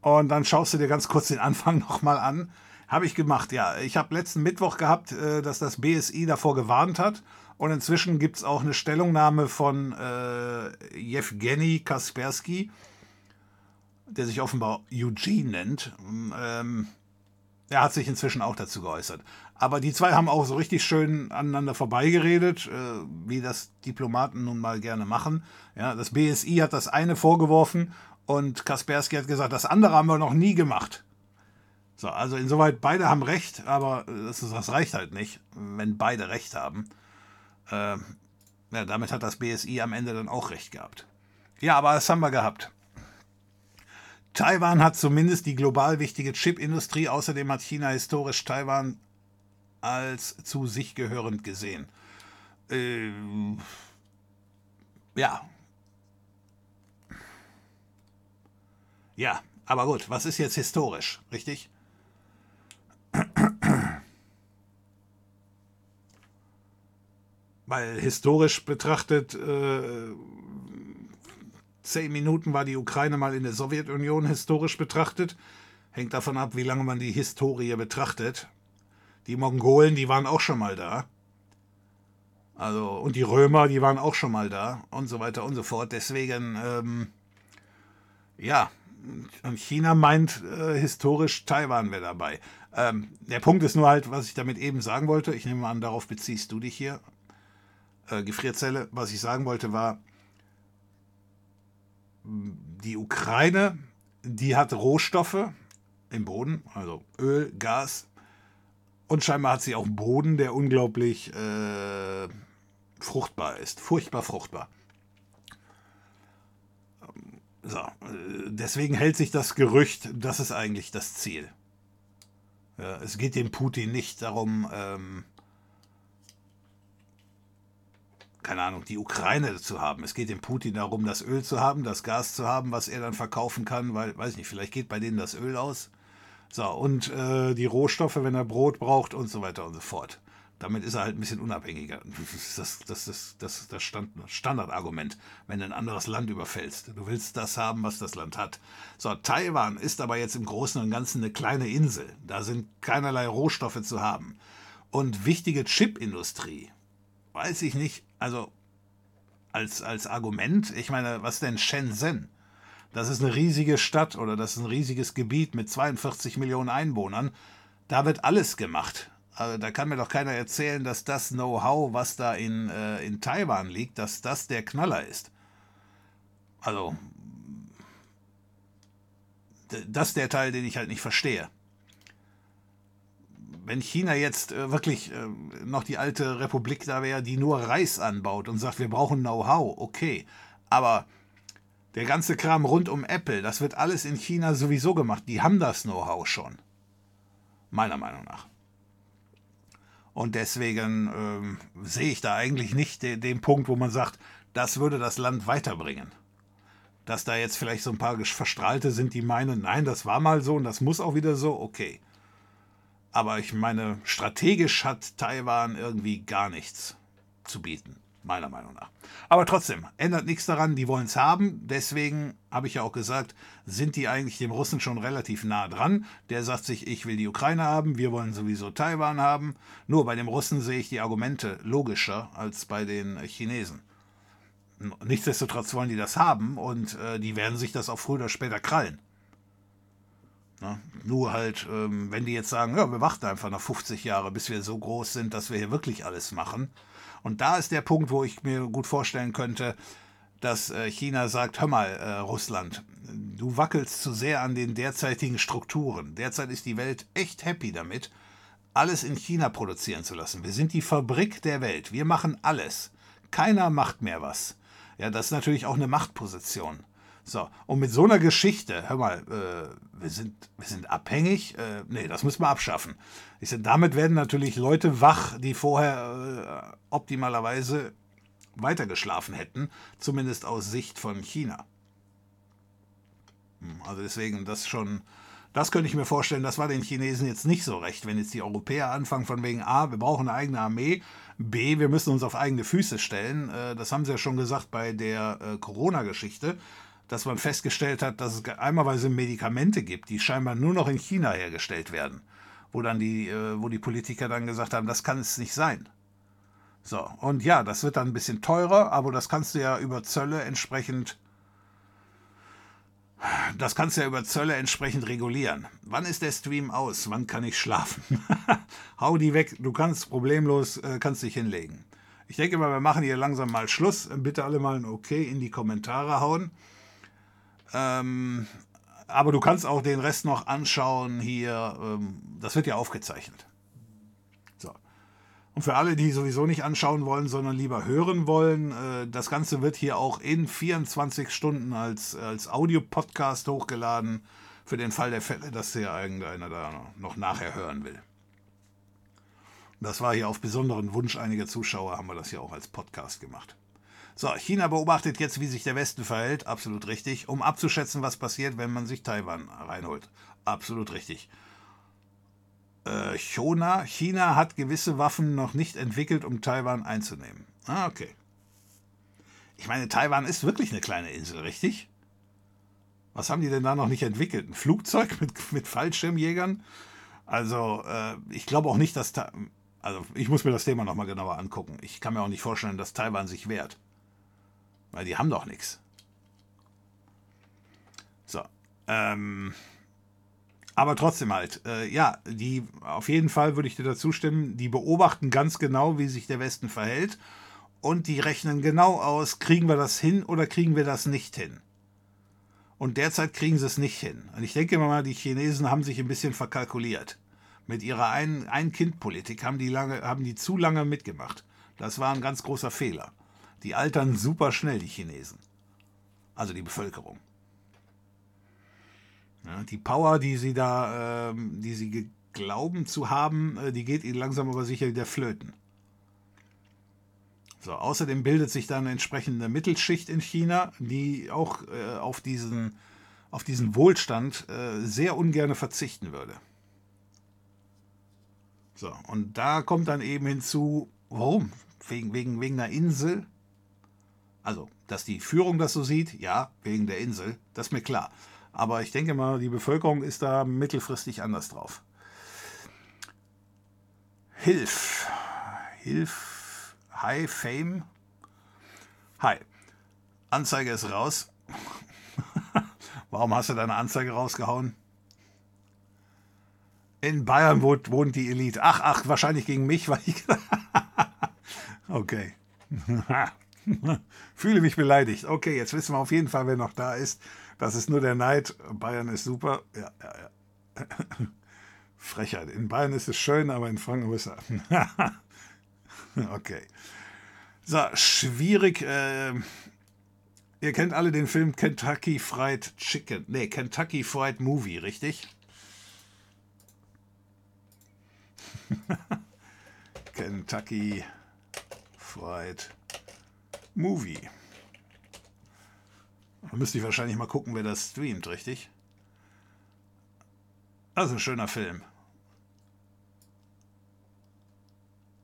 Und dann schaust du dir ganz kurz den Anfang *laughs* nochmal an. Habe ich gemacht, ja. Ich habe letzten Mittwoch gehabt, äh, dass das BSI davor gewarnt hat. Und inzwischen gibt es auch eine Stellungnahme von äh, Jewgeni Kaspersky, der sich offenbar Eugene nennt. Ähm, er hat sich inzwischen auch dazu geäußert. Aber die zwei haben auch so richtig schön aneinander vorbeigeredet, äh, wie das Diplomaten nun mal gerne machen. Ja, das BSI hat das eine vorgeworfen und Kaspersky hat gesagt, das andere haben wir noch nie gemacht. So, also insoweit, beide haben recht, aber das, das reicht halt nicht, wenn beide recht haben. Äh, ja, damit hat das BSI am Ende dann auch recht gehabt. Ja, aber das haben wir gehabt. Taiwan hat zumindest die global wichtige Chipindustrie, außerdem hat China historisch Taiwan als zu sich gehörend gesehen. Äh, ja. Ja, aber gut, was ist jetzt historisch, richtig? Weil historisch betrachtet, äh, zehn Minuten war die Ukraine mal in der Sowjetunion historisch betrachtet. Hängt davon ab, wie lange man die Historie betrachtet. Die Mongolen, die waren auch schon mal da. Also, und die Römer, die waren auch schon mal da und so weiter und so fort. Deswegen, ähm, ja, und China meint äh, historisch, Taiwan wäre dabei. Ähm, der Punkt ist nur halt, was ich damit eben sagen wollte. Ich nehme an, darauf beziehst du dich hier. Äh, Gefrierzelle, was ich sagen wollte, war, die Ukraine, die hat Rohstoffe im Boden, also Öl, Gas, und scheinbar hat sie auch einen Boden, der unglaublich äh, fruchtbar ist. Furchtbar fruchtbar. So, deswegen hält sich das Gerücht, das ist eigentlich das Ziel. Ja, es geht dem Putin nicht darum, ähm, keine Ahnung, die Ukraine zu haben. Es geht dem Putin darum, das Öl zu haben, das Gas zu haben, was er dann verkaufen kann, weil, weiß nicht, vielleicht geht bei denen das Öl aus. So, und äh, die Rohstoffe, wenn er Brot braucht und so weiter und so fort. Damit ist er halt ein bisschen unabhängiger. Das *laughs* ist das, das, das, das, das Standardargument, wenn du ein anderes Land überfällst. Du willst das haben, was das Land hat. So, Taiwan ist aber jetzt im Großen und Ganzen eine kleine Insel. Da sind keinerlei Rohstoffe zu haben. Und wichtige Chipindustrie, weiß ich nicht, also als, als Argument, ich meine, was denn Shenzhen? Das ist eine riesige Stadt oder das ist ein riesiges Gebiet mit 42 Millionen Einwohnern. Da wird alles gemacht. Also da kann mir doch keiner erzählen, dass das Know-how, was da in, äh, in Taiwan liegt, dass das der Knaller ist. Also, das ist der Teil, den ich halt nicht verstehe. Wenn China jetzt äh, wirklich äh, noch die alte Republik da wäre, die nur Reis anbaut und sagt, wir brauchen Know-how, okay. Aber der ganze Kram rund um Apple, das wird alles in China sowieso gemacht. Die haben das Know-how schon. Meiner Meinung nach. Und deswegen ähm, sehe ich da eigentlich nicht de den Punkt, wo man sagt, das würde das Land weiterbringen. Dass da jetzt vielleicht so ein paar Verstrahlte sind, die meinen, nein, das war mal so und das muss auch wieder so, okay. Aber ich meine, strategisch hat Taiwan irgendwie gar nichts zu bieten meiner Meinung nach. Aber trotzdem, ändert nichts daran, die wollen es haben. Deswegen habe ich ja auch gesagt, sind die eigentlich dem Russen schon relativ nah dran. Der sagt sich, ich will die Ukraine haben, wir wollen sowieso Taiwan haben. Nur bei dem Russen sehe ich die Argumente logischer als bei den Chinesen. Nichtsdestotrotz wollen die das haben und äh, die werden sich das auch früher oder später krallen. Na, nur halt, ähm, wenn die jetzt sagen, ja, wir warten einfach noch 50 Jahre, bis wir so groß sind, dass wir hier wirklich alles machen, und da ist der Punkt, wo ich mir gut vorstellen könnte, dass äh, China sagt, hör mal, äh, Russland, du wackelst zu sehr an den derzeitigen Strukturen. Derzeit ist die Welt echt happy damit, alles in China produzieren zu lassen. Wir sind die Fabrik der Welt. Wir machen alles. Keiner macht mehr was. Ja, das ist natürlich auch eine Machtposition. So, und mit so einer Geschichte, hör mal, äh, wir, sind, wir sind abhängig, äh, nee, das müssen wir abschaffen. Ich sage, damit werden natürlich Leute wach, die vorher äh, optimalerweise weitergeschlafen hätten, zumindest aus Sicht von China. Hm, also deswegen, das schon, das könnte ich mir vorstellen, das war den Chinesen jetzt nicht so recht, wenn jetzt die Europäer anfangen von wegen A, wir brauchen eine eigene Armee, B, wir müssen uns auf eigene Füße stellen. Äh, das haben sie ja schon gesagt bei der äh, Corona-Geschichte dass man festgestellt hat, dass es einmalweise Medikamente gibt, die scheinbar nur noch in China hergestellt werden, wo dann die, äh, wo die Politiker dann gesagt haben, das kann es nicht sein. So, und ja, das wird dann ein bisschen teurer, aber das kannst du ja über Zölle entsprechend das kannst du ja über Zölle entsprechend regulieren. Wann ist der Stream aus? Wann kann ich schlafen? *laughs* Hau die weg, du kannst problemlos, äh, kannst dich hinlegen. Ich denke mal, wir machen hier langsam mal Schluss. Bitte alle mal ein Okay in die Kommentare hauen. Ähm, aber du kannst auch den Rest noch anschauen hier. Ähm, das wird ja aufgezeichnet. So. Und für alle, die sowieso nicht anschauen wollen, sondern lieber hören wollen, äh, das Ganze wird hier auch in 24 Stunden als, als Audio-Podcast hochgeladen. Für den Fall der Fälle, dass hier irgendeiner da noch nachher hören will. Das war hier auf besonderen Wunsch einiger Zuschauer, haben wir das hier auch als Podcast gemacht. So, China beobachtet jetzt, wie sich der Westen verhält. Absolut richtig. Um abzuschätzen, was passiert, wenn man sich Taiwan reinholt. Absolut richtig. Äh, China, China hat gewisse Waffen noch nicht entwickelt, um Taiwan einzunehmen. Ah, okay. Ich meine, Taiwan ist wirklich eine kleine Insel, richtig? Was haben die denn da noch nicht entwickelt? Ein Flugzeug *laughs* mit, mit Fallschirmjägern? Also, äh, ich glaube auch nicht, dass. Ta also, ich muss mir das Thema nochmal genauer angucken. Ich kann mir auch nicht vorstellen, dass Taiwan sich wehrt. Weil die haben doch nichts. So. Ähm, aber trotzdem halt, äh, ja, die, auf jeden Fall würde ich dir dazu stimmen, die beobachten ganz genau, wie sich der Westen verhält und die rechnen genau aus, kriegen wir das hin oder kriegen wir das nicht hin. Und derzeit kriegen sie es nicht hin. Und ich denke mal, die Chinesen haben sich ein bisschen verkalkuliert. Mit ihrer Ein-Kind-Politik haben haben die zu lange mitgemacht. Das war ein ganz großer Fehler. Die altern super schnell, die Chinesen. Also die Bevölkerung. Ja, die Power, die sie da, äh, die sie glauben zu haben, äh, die geht ihnen langsam aber sicher wieder flöten. So, außerdem bildet sich dann eine entsprechende Mittelschicht in China, die auch äh, auf, diesen, auf diesen Wohlstand äh, sehr ungern verzichten würde. So, und da kommt dann eben hinzu, warum? Wegen, wegen, wegen einer Insel, also, dass die Führung das so sieht, ja, wegen der Insel, das ist mir klar. Aber ich denke mal, die Bevölkerung ist da mittelfristig anders drauf. Hilf. Hilf. Hi, Fame. Hi. Anzeige ist raus. *laughs* Warum hast du deine Anzeige rausgehauen? In Bayern wohnt, wohnt die Elite. Ach, ach, wahrscheinlich gegen mich, weil ich. *laughs* okay. *laughs* *laughs* Fühle mich beleidigt. Okay, jetzt wissen wir auf jeden Fall, wer noch da ist. Das ist nur der Neid. Bayern ist super. Ja, ja, ja. *laughs* Frechheit. In Bayern ist es schön, aber in Franken ist es. *laughs* okay. So, schwierig. Äh, ihr kennt alle den Film Kentucky Fried Chicken. Nee, Kentucky Fried Movie, richtig? Kentucky Fried Movie. Da müsste ich wahrscheinlich mal gucken, wer das streamt, richtig? Ein schöner Film.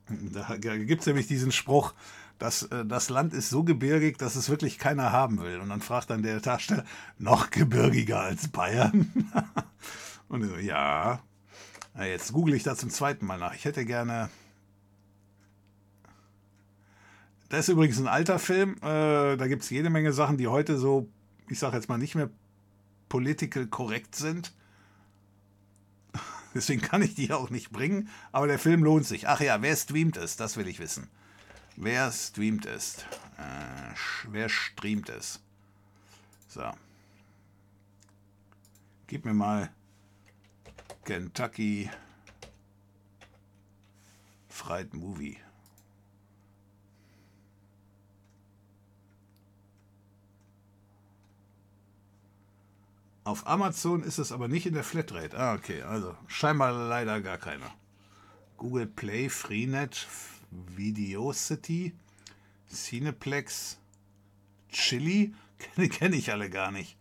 Da gibt es nämlich diesen Spruch, dass äh, das Land ist so gebirgig, dass es wirklich keiner haben will. Und dann fragt dann der Darsteller, noch gebirgiger als Bayern? *laughs* Und so, ja. Na, jetzt google ich da zum zweiten Mal nach. Ich hätte gerne Das ist übrigens ein alter Film. Äh, da gibt es jede Menge Sachen, die heute so, ich sage jetzt mal, nicht mehr political korrekt sind. *laughs* Deswegen kann ich die auch nicht bringen. Aber der Film lohnt sich. Ach ja, wer streamt es? Das will ich wissen. Wer streamt es? Äh, wer streamt es? So. Gib mir mal Kentucky Fried Movie. Auf Amazon ist es aber nicht in der Flatrate. Ah, okay, also scheinbar leider gar keiner. Google Play, Freenet, Videocity, Cineplex, Chili, *laughs* kenne kenn ich alle gar nicht.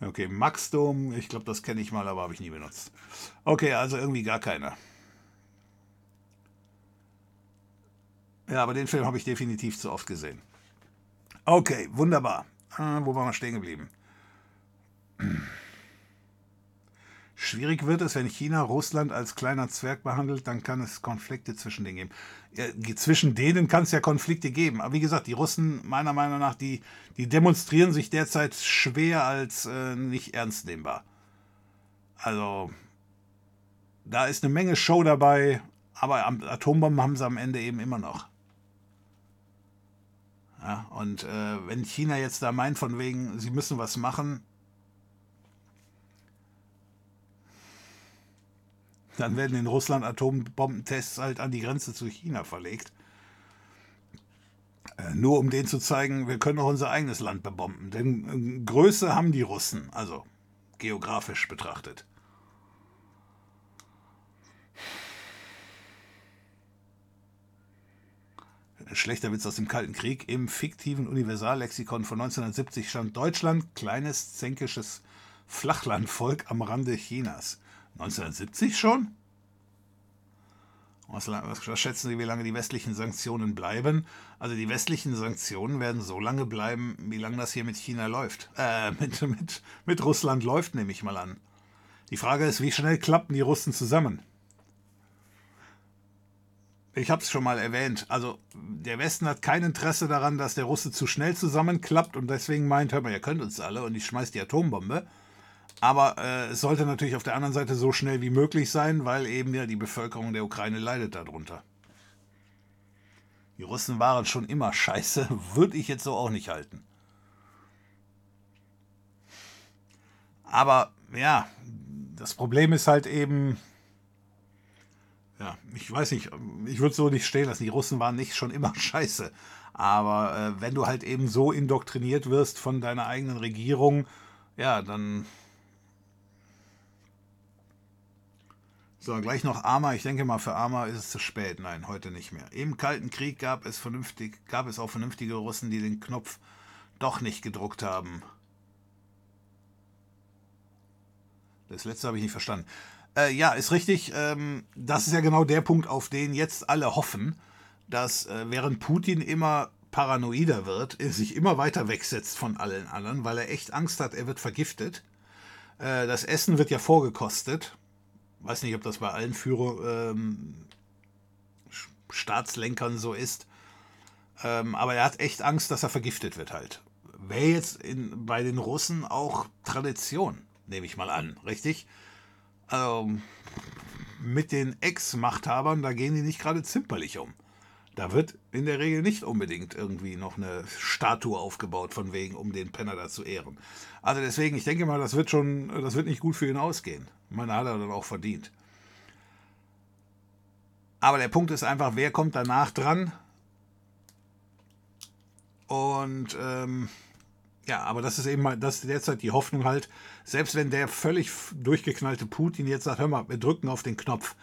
Okay, Maxdome, ich glaube, das kenne ich mal, aber habe ich nie benutzt. Okay, also irgendwie gar keiner. Ja, aber den Film habe ich definitiv zu oft gesehen. Okay, wunderbar. Ah, wo waren wir stehen geblieben? Schwierig wird es, wenn China Russland als kleiner Zwerg behandelt, dann kann es Konflikte zwischen denen geben. Ja, zwischen denen kann es ja Konflikte geben. Aber wie gesagt, die Russen, meiner Meinung nach, die, die demonstrieren sich derzeit schwer als äh, nicht ernst nehmbar. Also, da ist eine Menge Show dabei, aber Atombomben haben sie am Ende eben immer noch. Ja, und äh, wenn China jetzt da meint, von wegen, sie müssen was machen, Dann werden in Russland Atombombentests halt an die Grenze zu China verlegt. Äh, nur um denen zu zeigen, wir können auch unser eigenes Land bebomben. Denn äh, Größe haben die Russen, also geografisch betrachtet. Schlechter Witz aus dem Kalten Krieg. Im fiktiven Universallexikon von 1970 stand Deutschland, kleines zänkisches Flachlandvolk am Rande Chinas. 1970 schon? Was, was, schätzen Sie, wie lange die westlichen Sanktionen bleiben? Also die westlichen Sanktionen werden so lange bleiben, wie lange das hier mit China läuft. Äh, *laughs* mit, mit, mit Russland läuft, nehme ich mal an. Die Frage ist, wie schnell klappen die Russen zusammen? Ich habe es schon mal erwähnt. Also der Westen hat kein Interesse daran, dass der Russe zu schnell zusammenklappt und deswegen meint, hör mal, ihr könnt uns alle und ich schmeiß die Atombombe. Aber äh, es sollte natürlich auf der anderen Seite so schnell wie möglich sein, weil eben ja die Bevölkerung der Ukraine leidet darunter. Die Russen waren schon immer scheiße, *laughs* würde ich jetzt so auch nicht halten. Aber ja, das Problem ist halt eben, ja, ich weiß nicht, ich würde so nicht stehen lassen. Die Russen waren nicht schon immer *laughs* scheiße. Aber äh, wenn du halt eben so indoktriniert wirst von deiner eigenen Regierung, ja, dann So, gleich noch Arma. Ich denke mal, für Arma ist es zu spät. Nein, heute nicht mehr. Im Kalten Krieg gab es, vernünftig, gab es auch vernünftige Russen, die den Knopf doch nicht gedruckt haben. Das letzte habe ich nicht verstanden. Äh, ja, ist richtig. Ähm, das ist ja genau der Punkt, auf den jetzt alle hoffen, dass äh, während Putin immer paranoider wird, er sich immer weiter wegsetzt von allen anderen, weil er echt Angst hat, er wird vergiftet. Äh, das Essen wird ja vorgekostet weiß nicht, ob das bei allen Führer, ähm, Staatslenkern so ist. Ähm, aber er hat echt Angst, dass er vergiftet wird halt. Wäre jetzt in, bei den Russen auch Tradition, nehme ich mal an, richtig? Also mit den Ex-Machthabern, da gehen die nicht gerade zimperlich um. Da wird in der Regel nicht unbedingt irgendwie noch eine Statue aufgebaut, von wegen, um den Penner da zu ehren. Also deswegen, ich denke mal, das wird schon, das wird nicht gut für ihn ausgehen. Man hat er dann auch verdient. Aber der Punkt ist einfach, wer kommt danach dran? Und ähm, ja, aber das ist eben mal, das ist derzeit die Hoffnung halt, selbst wenn der völlig durchgeknallte Putin jetzt sagt, hör mal, wir drücken auf den Knopf,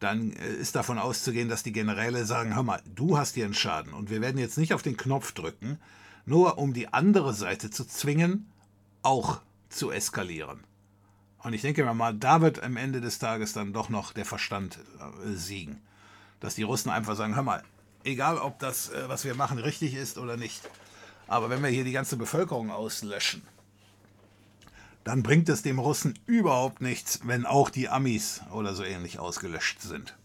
dann äh, ist davon auszugehen, dass die Generäle sagen, hör mal, du hast hier einen Schaden und wir werden jetzt nicht auf den Knopf drücken, nur um die andere Seite zu zwingen, auch zu eskalieren. Und ich denke mal, da wird am Ende des Tages dann doch noch der Verstand äh, siegen. Dass die Russen einfach sagen, hör mal, egal ob das, äh, was wir machen, richtig ist oder nicht, aber wenn wir hier die ganze Bevölkerung auslöschen, dann bringt es dem Russen überhaupt nichts, wenn auch die Amis oder so ähnlich ausgelöscht sind.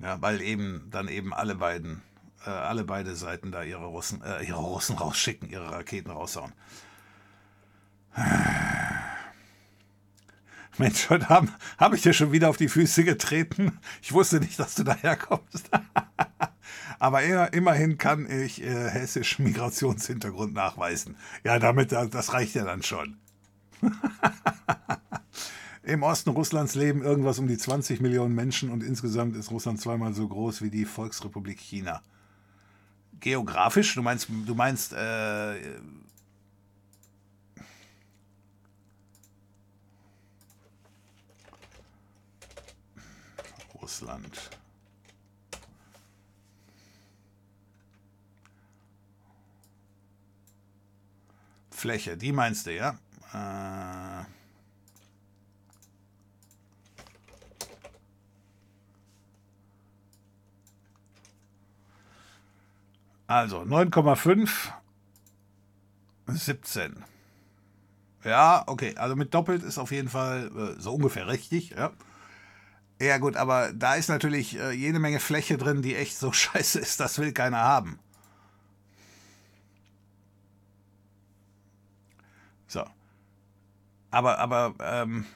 Ja, weil eben dann eben alle beiden, äh, alle beide Seiten da ihre Russen, äh, ihre Russen *laughs* rausschicken, ihre Raketen raushauen. *sighs* Mensch, heute Abend habe ich dir schon wieder auf die Füße getreten. Ich wusste nicht, dass du daherkommst. *laughs* Aber immerhin kann ich äh, hessischen Migrationshintergrund nachweisen. Ja, damit, das reicht ja dann schon. *laughs* Im Osten Russlands leben irgendwas um die 20 Millionen Menschen und insgesamt ist Russland zweimal so groß wie die Volksrepublik China. Geografisch? Du meinst, du meinst äh, Russland. Fläche, die meinst du, ja? Äh also 9,5, 17. Ja, okay, also mit doppelt ist auf jeden Fall äh, so ungefähr richtig, ja. Ja gut, aber da ist natürlich äh, jede Menge Fläche drin, die echt so *laughs* scheiße ist, das will keiner haben. So. Aber, aber ähm,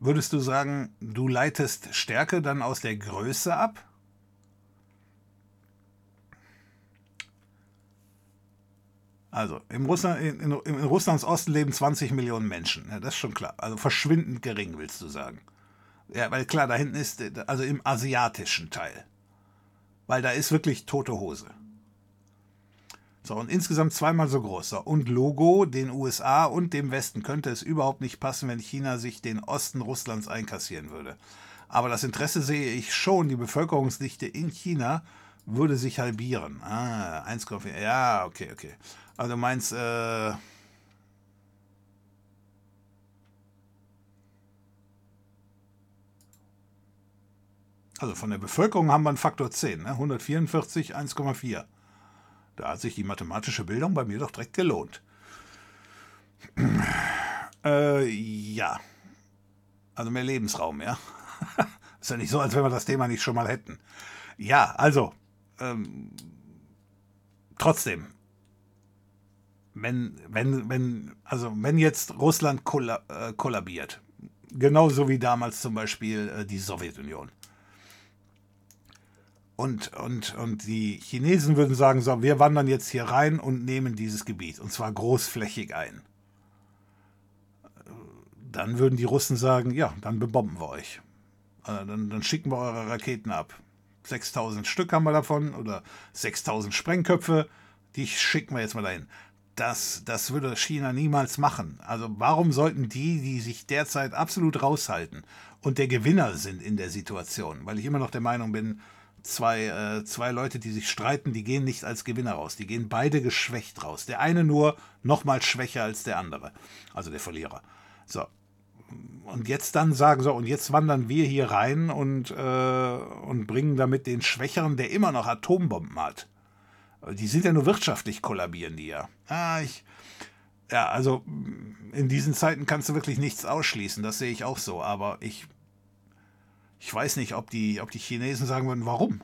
würdest du sagen, du leitest Stärke dann aus der Größe ab? Also, im Russland, in, in, in, Russlands Osten leben 20 Millionen Menschen. Ja, das ist schon klar. Also verschwindend gering, willst du sagen. Ja, weil klar, da hinten ist, also im asiatischen Teil. Weil da ist wirklich tote Hose. So, und insgesamt zweimal so groß. So, und Logo den USA und dem Westen könnte es überhaupt nicht passen, wenn China sich den Osten Russlands einkassieren würde. Aber das Interesse sehe ich schon. Die Bevölkerungsdichte in China würde sich halbieren. Ah, 1,4. Ja, okay, okay. Also du meinst, äh, Also von der Bevölkerung haben wir einen Faktor 10, ne? 144, 1,4. Da hat sich die mathematische Bildung bei mir doch direkt gelohnt. *clears throat* Äh, ja. Also mehr Lebensraum, ja. *laughs* Ist ja nicht so, als wenn wir das Thema nicht schon mal hätten. Ja, also, ähm, trotzdem, wenn, wenn, wenn, also wenn jetzt Russland kolla äh, kollabiert, genauso wie damals zum Beispiel äh, die Sowjetunion, und, und, und die Chinesen würden sagen, so, wir wandern jetzt hier rein und nehmen dieses Gebiet, und zwar großflächig ein. Dann würden die Russen sagen, ja, dann bebomben wir euch. Äh, dann, dann schicken wir eure Raketen ab. 6000 Stück haben wir davon oder 6000 Sprengköpfe, die schicken wir jetzt mal dahin. Das, das würde China niemals machen. Also warum sollten die, die sich derzeit absolut raushalten und der Gewinner sind in der Situation, weil ich immer noch der Meinung bin, zwei, äh, zwei Leute, die sich streiten, die gehen nicht als Gewinner raus. Die gehen beide geschwächt raus. Der eine nur noch mal schwächer als der andere. Also der Verlierer. So. Und jetzt dann sagen so, und jetzt wandern wir hier rein und, äh, und bringen damit den Schwächeren, der immer noch Atombomben hat. Die sind ja nur wirtschaftlich kollabieren die ja. Ah, ich, ja, also in diesen Zeiten kannst du wirklich nichts ausschließen, das sehe ich auch so, aber ich ich weiß nicht, ob die, ob die Chinesen sagen würden, warum?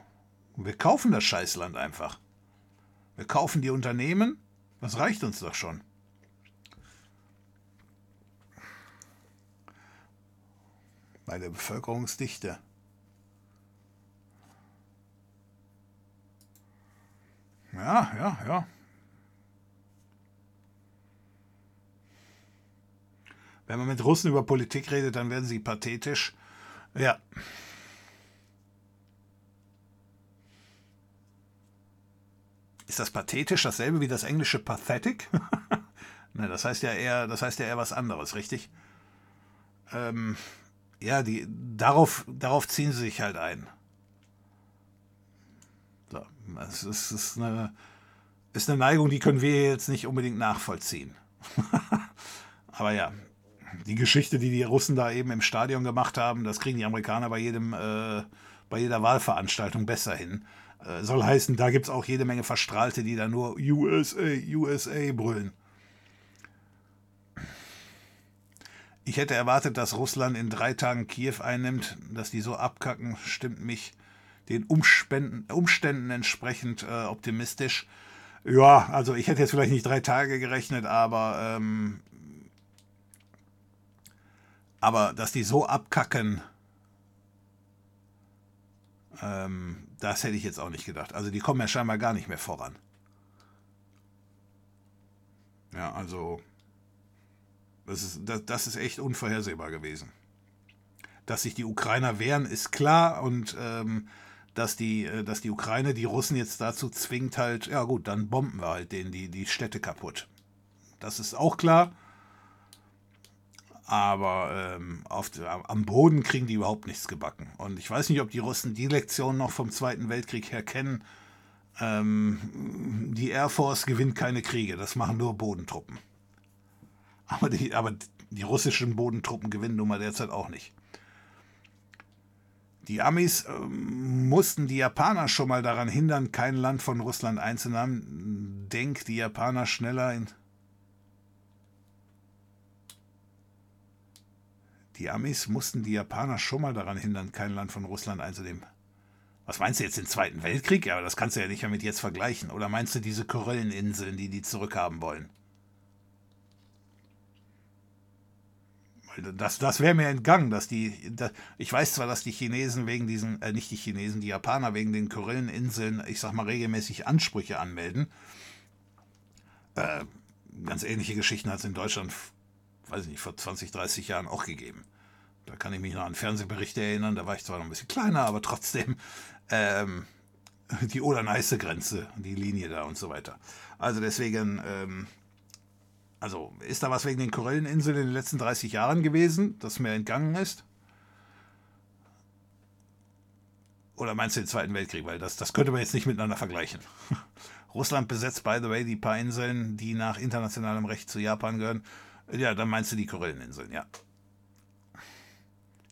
Wir kaufen das Scheißland einfach. Wir kaufen die Unternehmen, das reicht uns doch schon. Bei der Bevölkerungsdichte. Ja, ja, ja. Wenn man mit Russen über Politik redet, dann werden sie pathetisch. Ja. Ist das pathetisch dasselbe wie das englische pathetic? *laughs* ne, das heißt ja eher, das heißt ja eher was anderes, richtig? Ähm, ja, die, darauf, darauf ziehen sie sich halt ein. So, es ist, ist, eine, ist eine Neigung, die können wir jetzt nicht unbedingt nachvollziehen. *laughs* Aber ja, die Geschichte, die die Russen da eben im Stadion gemacht haben, das kriegen die Amerikaner bei jedem, äh, bei jeder Wahlveranstaltung besser hin. Äh, soll heißen, da gibt es auch jede Menge Verstrahlte, die da nur USA, USA brüllen. Ich hätte erwartet, dass Russland in drei Tagen Kiew einnimmt, dass die so abkacken, stimmt mich den Umständen, entsprechend äh, optimistisch. Ja, also ich hätte jetzt vielleicht nicht drei Tage gerechnet, aber ähm, aber dass die so abkacken, ähm, das hätte ich jetzt auch nicht gedacht. Also die kommen ja scheinbar gar nicht mehr voran. Ja, also das ist, das, das ist echt unvorhersehbar gewesen. Dass sich die Ukrainer wehren, ist klar und ähm, dass, die, äh, dass die Ukraine die Russen jetzt dazu zwingt, halt, ja gut, dann bomben wir halt denen die, die Städte kaputt. Das ist auch klar aber ähm, auf, am Boden kriegen die überhaupt nichts gebacken. Und ich weiß nicht, ob die Russen die Lektion noch vom Zweiten Weltkrieg her kennen. Ähm, die Air Force gewinnt keine Kriege, das machen nur Bodentruppen. Aber die, aber die russischen Bodentruppen gewinnen nun mal derzeit auch nicht. Die Amis ähm, mussten die Japaner schon mal daran hindern, kein Land von Russland einzunehmen. Denk die Japaner schneller in Die Amis mussten die Japaner schon mal daran hindern, kein Land von Russland einzunehmen. Was meinst du jetzt, den Zweiten Weltkrieg? Ja, aber das kannst du ja nicht damit jetzt vergleichen. Oder meinst du diese Korelleninseln, die die zurückhaben wollen? Das, das wäre mir entgangen, dass die. Das, ich weiß zwar, dass die Chinesen wegen diesen, äh, nicht die Chinesen, die Japaner wegen den Korelleninseln, ich sag mal, regelmäßig Ansprüche anmelden. Äh, ganz ähnliche Geschichten hat es in Deutschland weiß ich nicht, vor 20, 30 Jahren auch gegeben. Da kann ich mich noch an Fernsehberichte erinnern, da war ich zwar noch ein bisschen kleiner, aber trotzdem ähm, die Oder-Neiße-Grenze, die Linie da und so weiter. Also deswegen, ähm, also ist da was wegen den Korelleninseln in den letzten 30 Jahren gewesen, das mir entgangen ist? Oder meinst du den Zweiten Weltkrieg? Weil das, das könnte man jetzt nicht miteinander vergleichen. *laughs* Russland besetzt, by the way, die paar Inseln, die nach internationalem Recht zu Japan gehören. Ja, dann meinst du die Korelleninseln, ja.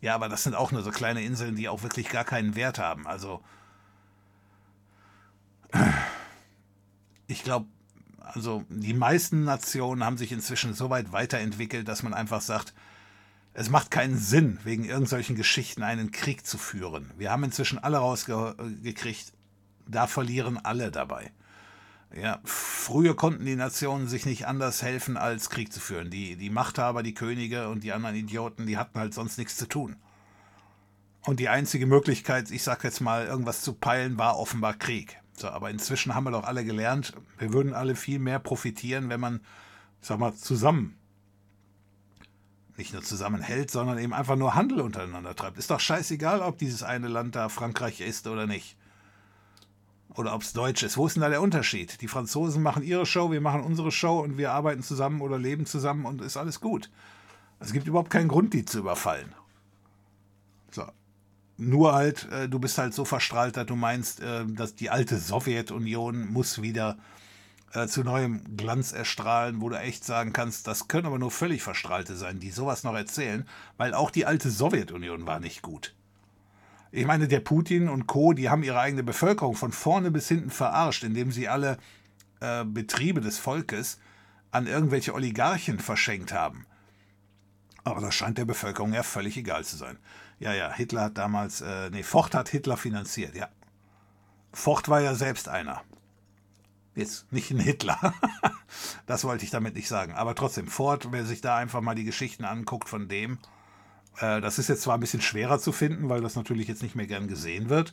Ja, aber das sind auch nur so kleine Inseln, die auch wirklich gar keinen Wert haben. Also, ich glaube, also die meisten Nationen haben sich inzwischen so weit weiterentwickelt, dass man einfach sagt, es macht keinen Sinn, wegen irgendwelchen Geschichten einen Krieg zu führen. Wir haben inzwischen alle rausgekriegt, da verlieren alle dabei. Ja, früher konnten die Nationen sich nicht anders helfen, als Krieg zu führen. Die, die Machthaber, die Könige und die anderen Idioten, die hatten halt sonst nichts zu tun. Und die einzige Möglichkeit, ich sag jetzt mal, irgendwas zu peilen, war offenbar Krieg. So, aber inzwischen haben wir doch alle gelernt, wir würden alle viel mehr profitieren, wenn man, sag mal, zusammen nicht nur zusammenhält, sondern eben einfach nur Handel untereinander treibt. Ist doch scheißegal, ob dieses eine Land da Frankreich ist oder nicht. Oder ob es Deutsch ist. Wo ist denn da der Unterschied? Die Franzosen machen ihre Show, wir machen unsere Show und wir arbeiten zusammen oder leben zusammen und ist alles gut. Es gibt überhaupt keinen Grund, die zu überfallen. So. Nur halt, äh, du bist halt so verstrahlt, dass du meinst, äh, dass die alte Sowjetunion muss wieder äh, zu neuem Glanz erstrahlen, wo du echt sagen kannst, das können aber nur völlig Verstrahlte sein, die sowas noch erzählen, weil auch die alte Sowjetunion war nicht gut. Ich meine, der Putin und Co., die haben ihre eigene Bevölkerung von vorne bis hinten verarscht, indem sie alle äh, Betriebe des Volkes an irgendwelche Oligarchen verschenkt haben. Aber das scheint der Bevölkerung ja völlig egal zu sein. Ja, ja, Hitler hat damals, äh, nee, Ford hat Hitler finanziert, ja. Ford war ja selbst einer. Jetzt nicht ein Hitler. *laughs* das wollte ich damit nicht sagen. Aber trotzdem, Ford, wer sich da einfach mal die Geschichten anguckt von dem, das ist jetzt zwar ein bisschen schwerer zu finden, weil das natürlich jetzt nicht mehr gern gesehen wird.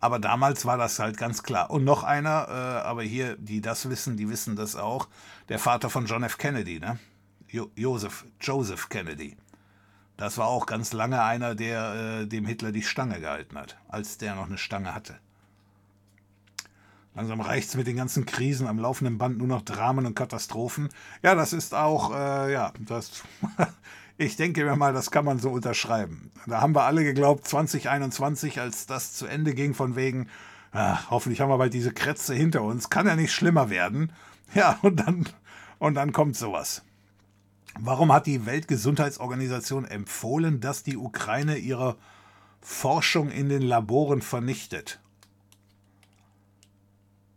Aber damals war das halt ganz klar. Und noch einer, äh, aber hier, die das wissen, die wissen das auch, der Vater von John F. Kennedy, ne? Jo Joseph, Joseph Kennedy. Das war auch ganz lange einer, der äh, dem Hitler die Stange gehalten hat, als der noch eine Stange hatte. Langsam reicht es mit den ganzen Krisen am laufenden Band nur noch Dramen und Katastrophen. Ja, das ist auch, äh, ja, das. *laughs* ich denke mir mal, das kann man so unterschreiben. Da haben wir alle geglaubt, 2021, als das zu Ende ging, von wegen, ach, hoffentlich haben wir bald diese Krätze hinter uns, kann ja nicht schlimmer werden. Ja, und dann, und dann kommt sowas. Warum hat die Weltgesundheitsorganisation empfohlen, dass die Ukraine ihre Forschung in den Laboren vernichtet?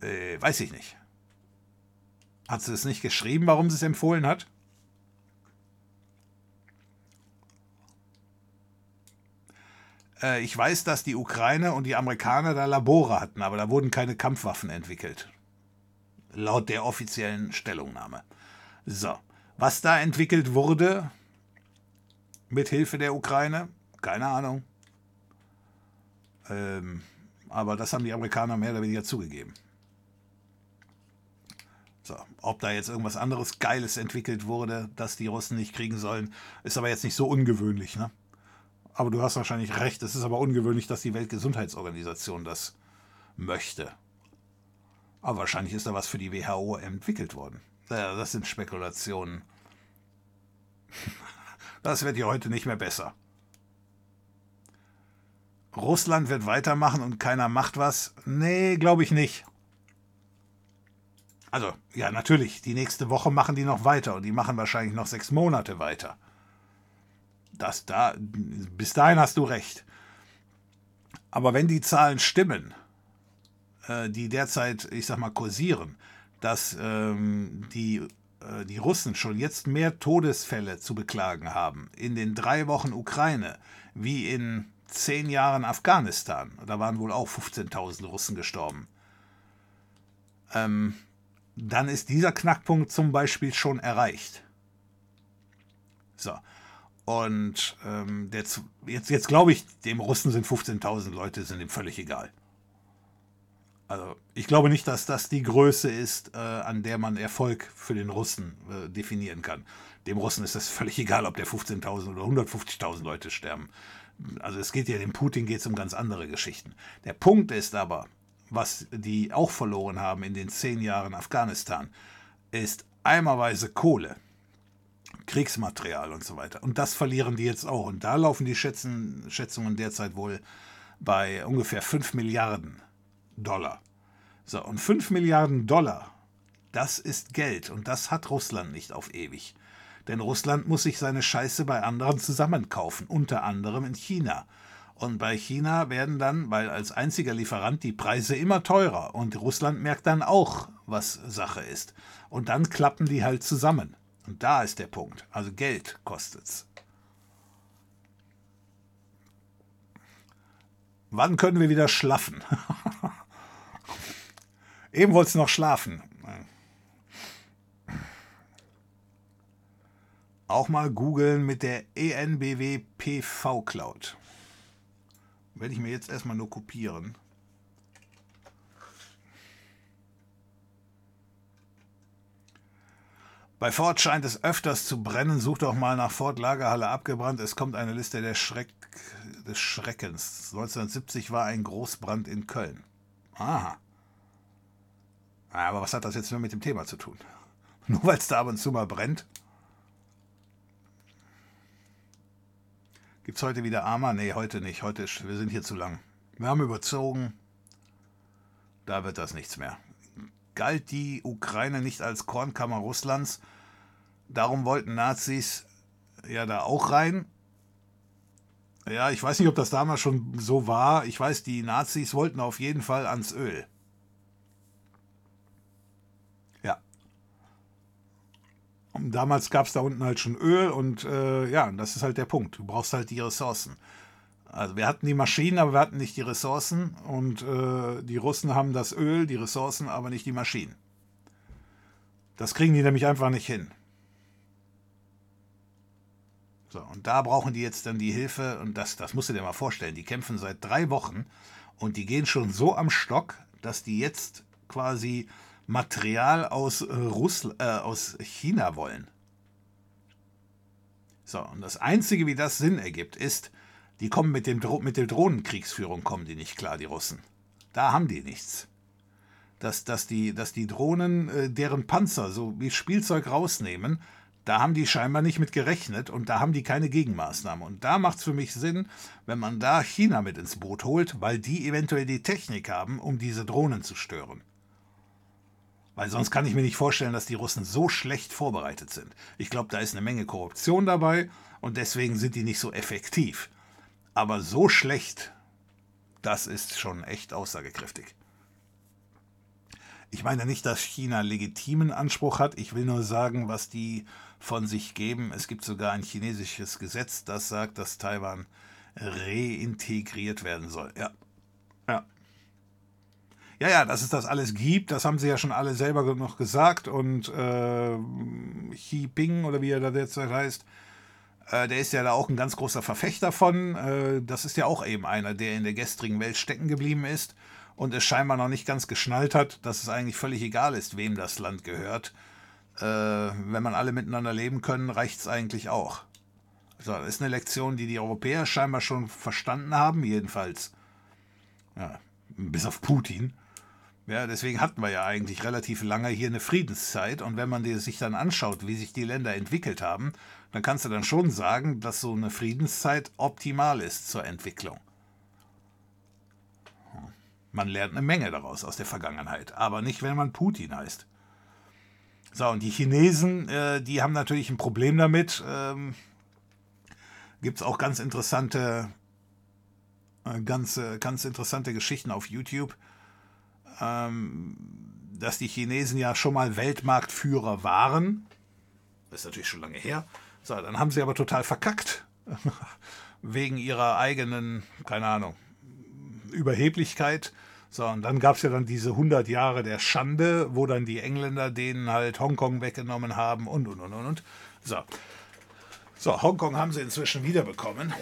Äh, weiß ich nicht. Hat sie es nicht geschrieben, warum sie es empfohlen hat? Äh, ich weiß, dass die Ukraine und die Amerikaner da Labore hatten, aber da wurden keine Kampfwaffen entwickelt. Laut der offiziellen Stellungnahme. So, was da entwickelt wurde mit Hilfe der Ukraine, keine Ahnung. Ähm, aber das haben die Amerikaner mehr oder weniger zugegeben. So, ob da jetzt irgendwas anderes Geiles entwickelt wurde, das die Russen nicht kriegen sollen, ist aber jetzt nicht so ungewöhnlich, ne? Aber du hast wahrscheinlich recht, es ist aber ungewöhnlich, dass die Weltgesundheitsorganisation das möchte. Aber wahrscheinlich ist da was für die WHO entwickelt worden. Das sind Spekulationen. *laughs* Das wird ja heute nicht mehr besser. Russland wird weitermachen und keiner macht was? Nee, glaube ich nicht. Also, ja, natürlich, die nächste Woche machen die noch weiter und die machen wahrscheinlich noch sechs Monate weiter. Das da, bis dahin hast du recht. Aber wenn die Zahlen stimmen, äh, die derzeit, ich sag mal, kursieren, dass ähm, die, äh, die Russen schon jetzt mehr Todesfälle zu beklagen haben in den drei Wochen Ukraine wie in zehn Jahren Afghanistan, da waren wohl auch 15.000 Russen gestorben. Ähm, dann ist dieser Knackpunkt zum Beispiel schon erreicht. So. Und ähm, der, jetzt, jetzt glaube ich, dem Russen sind 15.000 Leute, sind ihm völlig egal. Also ich glaube nicht, dass das die Größe ist, äh, an der man Erfolg für den Russen äh, definieren kann. Dem Russen ist es *laughs* völlig egal, ob der 15.000 oder 150.000 Leute sterben. Also es geht ja, dem Putin geht es um ganz andere Geschichten. Der Punkt ist aber, was die auch verloren haben in den zehn Jahren Afghanistan, ist eimerweise Kohle, Kriegsmaterial und so weiter. Und das verlieren die jetzt auch. Und da laufen die Schätzen, Schätzungen derzeit wohl bei ungefähr 5 Milliarden Dollar. So, und 5 Milliarden Dollar, das ist Geld und das hat Russland nicht auf ewig. Denn Russland muss sich seine Scheiße bei anderen zusammenkaufen, unter anderem in China. Und bei China werden dann, weil als einziger Lieferant die Preise immer teurer und Russland merkt dann auch, was Sache ist. Und dann klappen die halt zusammen. Und da ist der Punkt. Also Geld kostet's. Wann können wir wieder schlafen? *laughs* Eben wolltest du noch schlafen. Auch mal googeln mit der ENBW PV Cloud. Werde ich mir jetzt erstmal nur kopieren. Bei Ford scheint es öfters zu brennen. Such doch mal nach Ford Lagerhalle abgebrannt. Es kommt eine Liste der Schreck, des Schreckens. 1970 war ein Großbrand in Köln. Aha. Aber was hat das jetzt nur mit dem Thema zu tun? *laughs* Nur weil es da ab und zu mal brennt? Gibt es heute wieder Armer? Nee, heute nicht. Heute ist, wir sind hier zu lang. Wir haben überzogen. Da wird das nichts mehr. Galt die Ukraine nicht als Kornkammer Russlands? Darum wollten Nazis ja da auch rein. Ja, ich weiß nicht, ob das damals schon so war. Ich weiß, die Nazis wollten auf jeden Fall ans Öl. Und damals gab es da unten halt schon Öl und äh, ja, das ist halt der Punkt. Du brauchst halt die Ressourcen. Also wir hatten die Maschinen, aber wir hatten nicht die Ressourcen und äh, die Russen haben das Öl, die Ressourcen, aber nicht die Maschinen. Das kriegen die nämlich einfach nicht hin. So, und da brauchen die jetzt dann die Hilfe und das, das musst du dir mal vorstellen. Die kämpfen seit drei Wochen und die gehen schon so am Stock, dass die jetzt quasi Material aus, äh, Russl äh, aus China wollen. So, und das Einzige, wie das Sinn ergibt, ist, die kommen mit, dem Dro mit der Drohnenkriegsführung kommen die nicht klar, die Russen. Da haben die nichts. Dass, dass, die, dass die Drohnen äh, deren Panzer so wie Spielzeug rausnehmen, da haben die scheinbar nicht mit gerechnet und da haben die keine Gegenmaßnahme. Und da macht es für mich Sinn, wenn man da China mit ins Boot holt, weil die eventuell die Technik haben, um diese Drohnen zu stören. Weil sonst kann ich mir nicht vorstellen, dass die Russen so schlecht vorbereitet sind. Ich glaube, da ist eine Menge Korruption dabei und deswegen sind die nicht so effektiv. Aber so schlecht, das ist schon echt aussagekräftig. Ich meine nicht, dass China legitimen Anspruch hat. Ich will nur sagen, was die von sich geben. Es gibt sogar ein chinesisches Gesetz, das sagt, dass Taiwan reintegriert werden soll. Ja. Ja. Ja, ja, dass es das alles gibt, das haben sie ja schon alle selber noch gesagt. Und äh, Xi Ping oder wie er da derzeit heißt, äh, der ist ja da auch ein ganz großer Verfechter von. Äh, das ist ja auch eben einer, der in der gestrigen Welt stecken geblieben ist und es scheinbar noch nicht ganz geschnallt hat, dass es eigentlich völlig egal ist, wem das Land gehört. Äh, wenn man alle miteinander leben können, reicht es eigentlich auch. So, das ist eine Lektion, die die Europäer scheinbar schon verstanden haben, jedenfalls. Ja, bis auf Putin. Ja, deswegen hatten wir ja eigentlich relativ lange hier eine Friedenszeit. Und wenn man sich dann anschaut, wie sich die Länder entwickelt haben, dann kannst du dann schon sagen, dass so eine Friedenszeit optimal ist zur Entwicklung. Man lernt eine Menge daraus aus der Vergangenheit, aber nicht, wenn man Putin heißt. So, und die Chinesen, äh, die haben natürlich ein Problem damit. Ähm, Gibt es auch ganz interessante, äh, ganz, äh, ganz interessante Geschichten auf YouTube ähm, dass die Chinesen ja schon mal Weltmarktführer waren. Das ist natürlich schon lange her. So, dann haben sie aber total verkackt. *laughs* Wegen ihrer eigenen, keine Ahnung, Überheblichkeit. So, und dann gab es ja dann diese 100 Jahre der Schande, wo dann die Engländer denen halt Hongkong weggenommen haben und, und, und, und. und. So. so, Hongkong haben sie inzwischen wiederbekommen.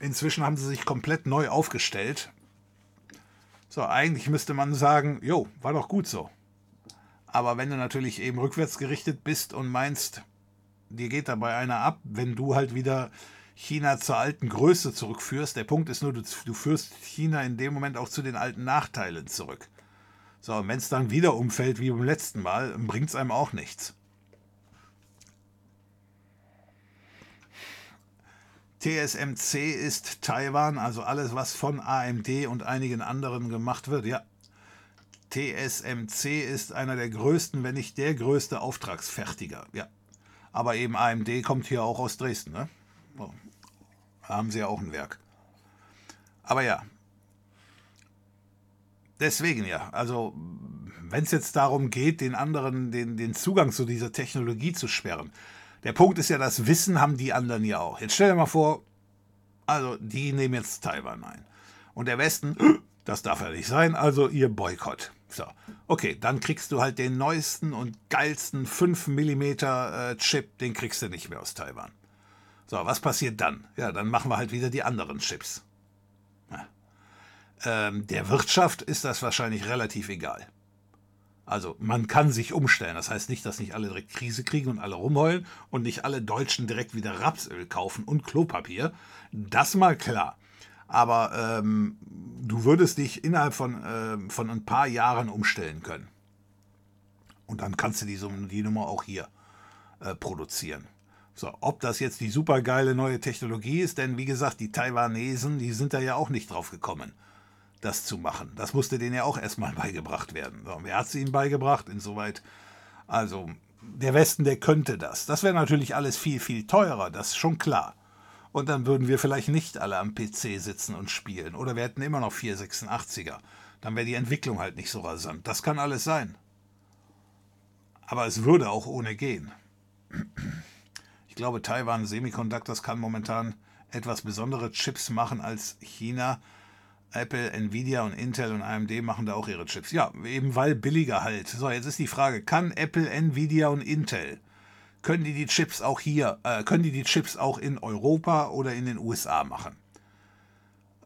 Inzwischen haben sie sich komplett neu aufgestellt. So, eigentlich müsste man sagen, jo, war doch gut so. Aber wenn du natürlich eben rückwärts gerichtet bist und meinst, dir geht dabei einer ab, wenn du halt wieder China zur alten Größe zurückführst. Der Punkt ist nur, du, du führst China in dem Moment auch zu den alten Nachteilen zurück. So, und wenn es dann wieder umfällt wie beim letzten Mal, bringt es einem auch nichts. TSMC ist Taiwan, also alles, was von AMD und einigen anderen gemacht wird. Ja, TSMC ist einer der größten, wenn nicht der größte Auftragsfertiger. Ja, aber eben AMD kommt hier auch aus Dresden. Ne? Da haben sie ja auch ein Werk. Aber ja, deswegen ja, also wenn es jetzt darum geht, den anderen den, den Zugang zu dieser Technologie zu sperren, der Punkt ist ja, das Wissen haben die anderen ja auch. Jetzt stell dir mal vor, also die nehmen jetzt Taiwan ein. Und der Westen, *gasps* das darf ja nicht sein, also ihr Boykott. So, okay, dann kriegst du halt den neuesten und geilsten 5 mm äh, Chip, den kriegst du nicht mehr aus Taiwan. So, was passiert dann? Ja, dann machen wir halt wieder die anderen Chips. Ja. Ähm, der Wirtschaft ist das wahrscheinlich relativ egal. Also man kann sich umstellen. Das heißt nicht, dass nicht alle direkt Krise kriegen und alle rumheulen und nicht alle Deutschen direkt wieder Rapsöl kaufen und Klopapier. Das mal klar. Aber ähm, du würdest dich innerhalb von, äh, von ein paar Jahren umstellen können. Und dann kannst du die, die Nummer auch hier äh, produzieren. So, ob das jetzt die supergeile neue Technologie ist, denn wie gesagt, die Taiwanesen, die sind da ja auch nicht drauf gekommen das zu machen. Das musste denen ja auch erstmal *laughs* beigebracht werden. So, wer hat es ihnen beigebracht? Insoweit, also der Westen, der könnte das. Das wäre natürlich alles viel, viel teurer, das ist schon klar. Und dann würden wir vielleicht nicht alle am PC sitzen und spielen. Oder wir hätten immer noch 486er. Dann wäre die Entwicklung halt nicht so rasant. Das kann alles sein. Aber es würde auch ohne gehen. Ich glaube, Taiwan Semiconductors kann momentan etwas besondere Chips machen als China Apple, Nvidia und Intel und AMD machen da auch ihre Chips. Ja, eben weil billiger halt. So, jetzt ist die Frage, kann Apple, Nvidia und Intel, können die die Chips auch hier, äh, können die die Chips auch in Europa oder in den USA machen?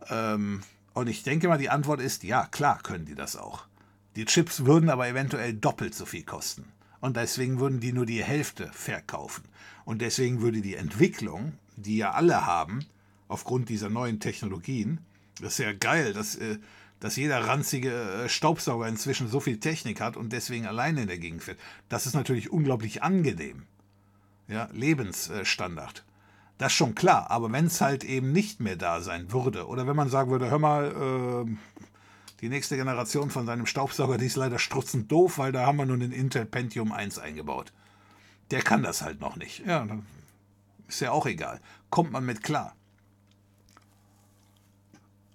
Ähm, und ich denke mal, die Antwort ist, ja, klar können die das auch. Die Chips würden aber eventuell doppelt so viel kosten. Und deswegen würden die nur die Hälfte verkaufen. Und deswegen würde die Entwicklung, die ja alle haben, aufgrund dieser neuen Technologien, das ist ja geil, dass, äh, dass jeder ranzige äh, Staubsauger inzwischen so viel Technik hat und deswegen alleine in der Gegend fährt. Das ist natürlich unglaublich angenehm. Ja, Lebensstandard. Das ist schon klar, aber wenn es halt eben nicht mehr da sein würde, oder wenn man sagen würde, hör mal, äh, die nächste Generation von seinem Staubsauger, die ist leider strutzend doof, weil da haben wir nun den Intel Pentium 1 eingebaut. Der kann das halt noch nicht. Ja, ist ja auch egal. Kommt man mit klar.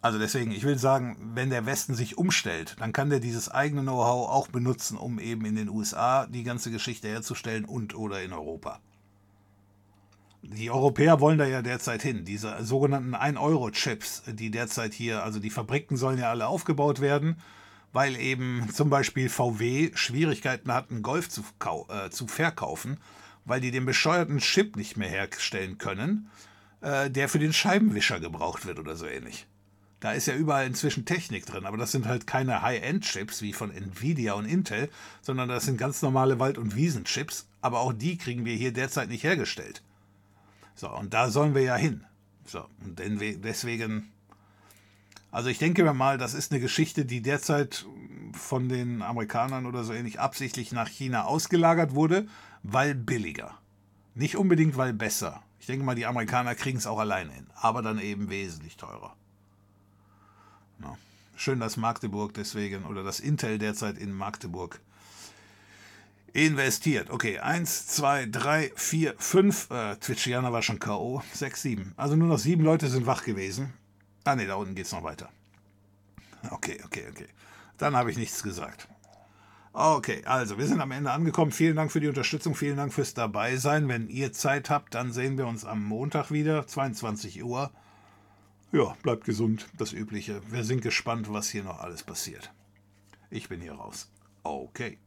Also deswegen, ich will sagen, wenn der Westen sich umstellt, dann kann der dieses eigene Know-how auch benutzen, um eben in den USA die ganze Geschichte herzustellen und oder in Europa. Die Europäer wollen da ja derzeit hin. Diese sogenannten 1-Euro-Chips, die derzeit hier, also die Fabriken sollen ja alle aufgebaut werden, weil eben *laughs* zum Beispiel VW Schwierigkeiten hat, einen Golf zu, äh, zu verkaufen, weil die den bescheuerten Chip nicht mehr herstellen können, äh, der für den Scheibenwischer gebraucht wird oder so ähnlich. Da ist ja überall inzwischen Technik drin, aber das sind halt keine High-End-Chips wie von Nvidia und Intel, sondern das sind ganz normale Wald- und Wiesenchips, aber auch die kriegen wir hier derzeit nicht hergestellt. So, und da sollen wir ja hin. So, und deswegen, also ich denke mir mal, das ist eine Geschichte, die derzeit von den Amerikanern oder so ähnlich absichtlich nach China ausgelagert wurde, weil billiger. Nicht unbedingt, weil besser. Ich denke mal, die Amerikaner kriegen es auch alleine hin, aber dann eben wesentlich teurer. Ja. Schön, dass Magdeburg deswegen oder das Intel derzeit in Magdeburg investiert. Okay, 1, 2, 3, 4, 5. Äh, Twitchiana war schon K.O. 6, 7. Also nur noch sieben Leute sind wach gewesen. Ah ne, da unten geht es noch weiter. Okay, okay, okay. Dann habe ich nichts gesagt. Okay, also wir sind am Ende angekommen. Vielen Dank für die Unterstützung, vielen Dank fürs Dabeisein. Wenn ihr Zeit habt, dann sehen wir uns am Montag wieder, 22 Uhr. Ja, bleibt gesund, das Übliche. Wir sind gespannt, was hier noch alles passiert. Ich bin hier raus. Okay.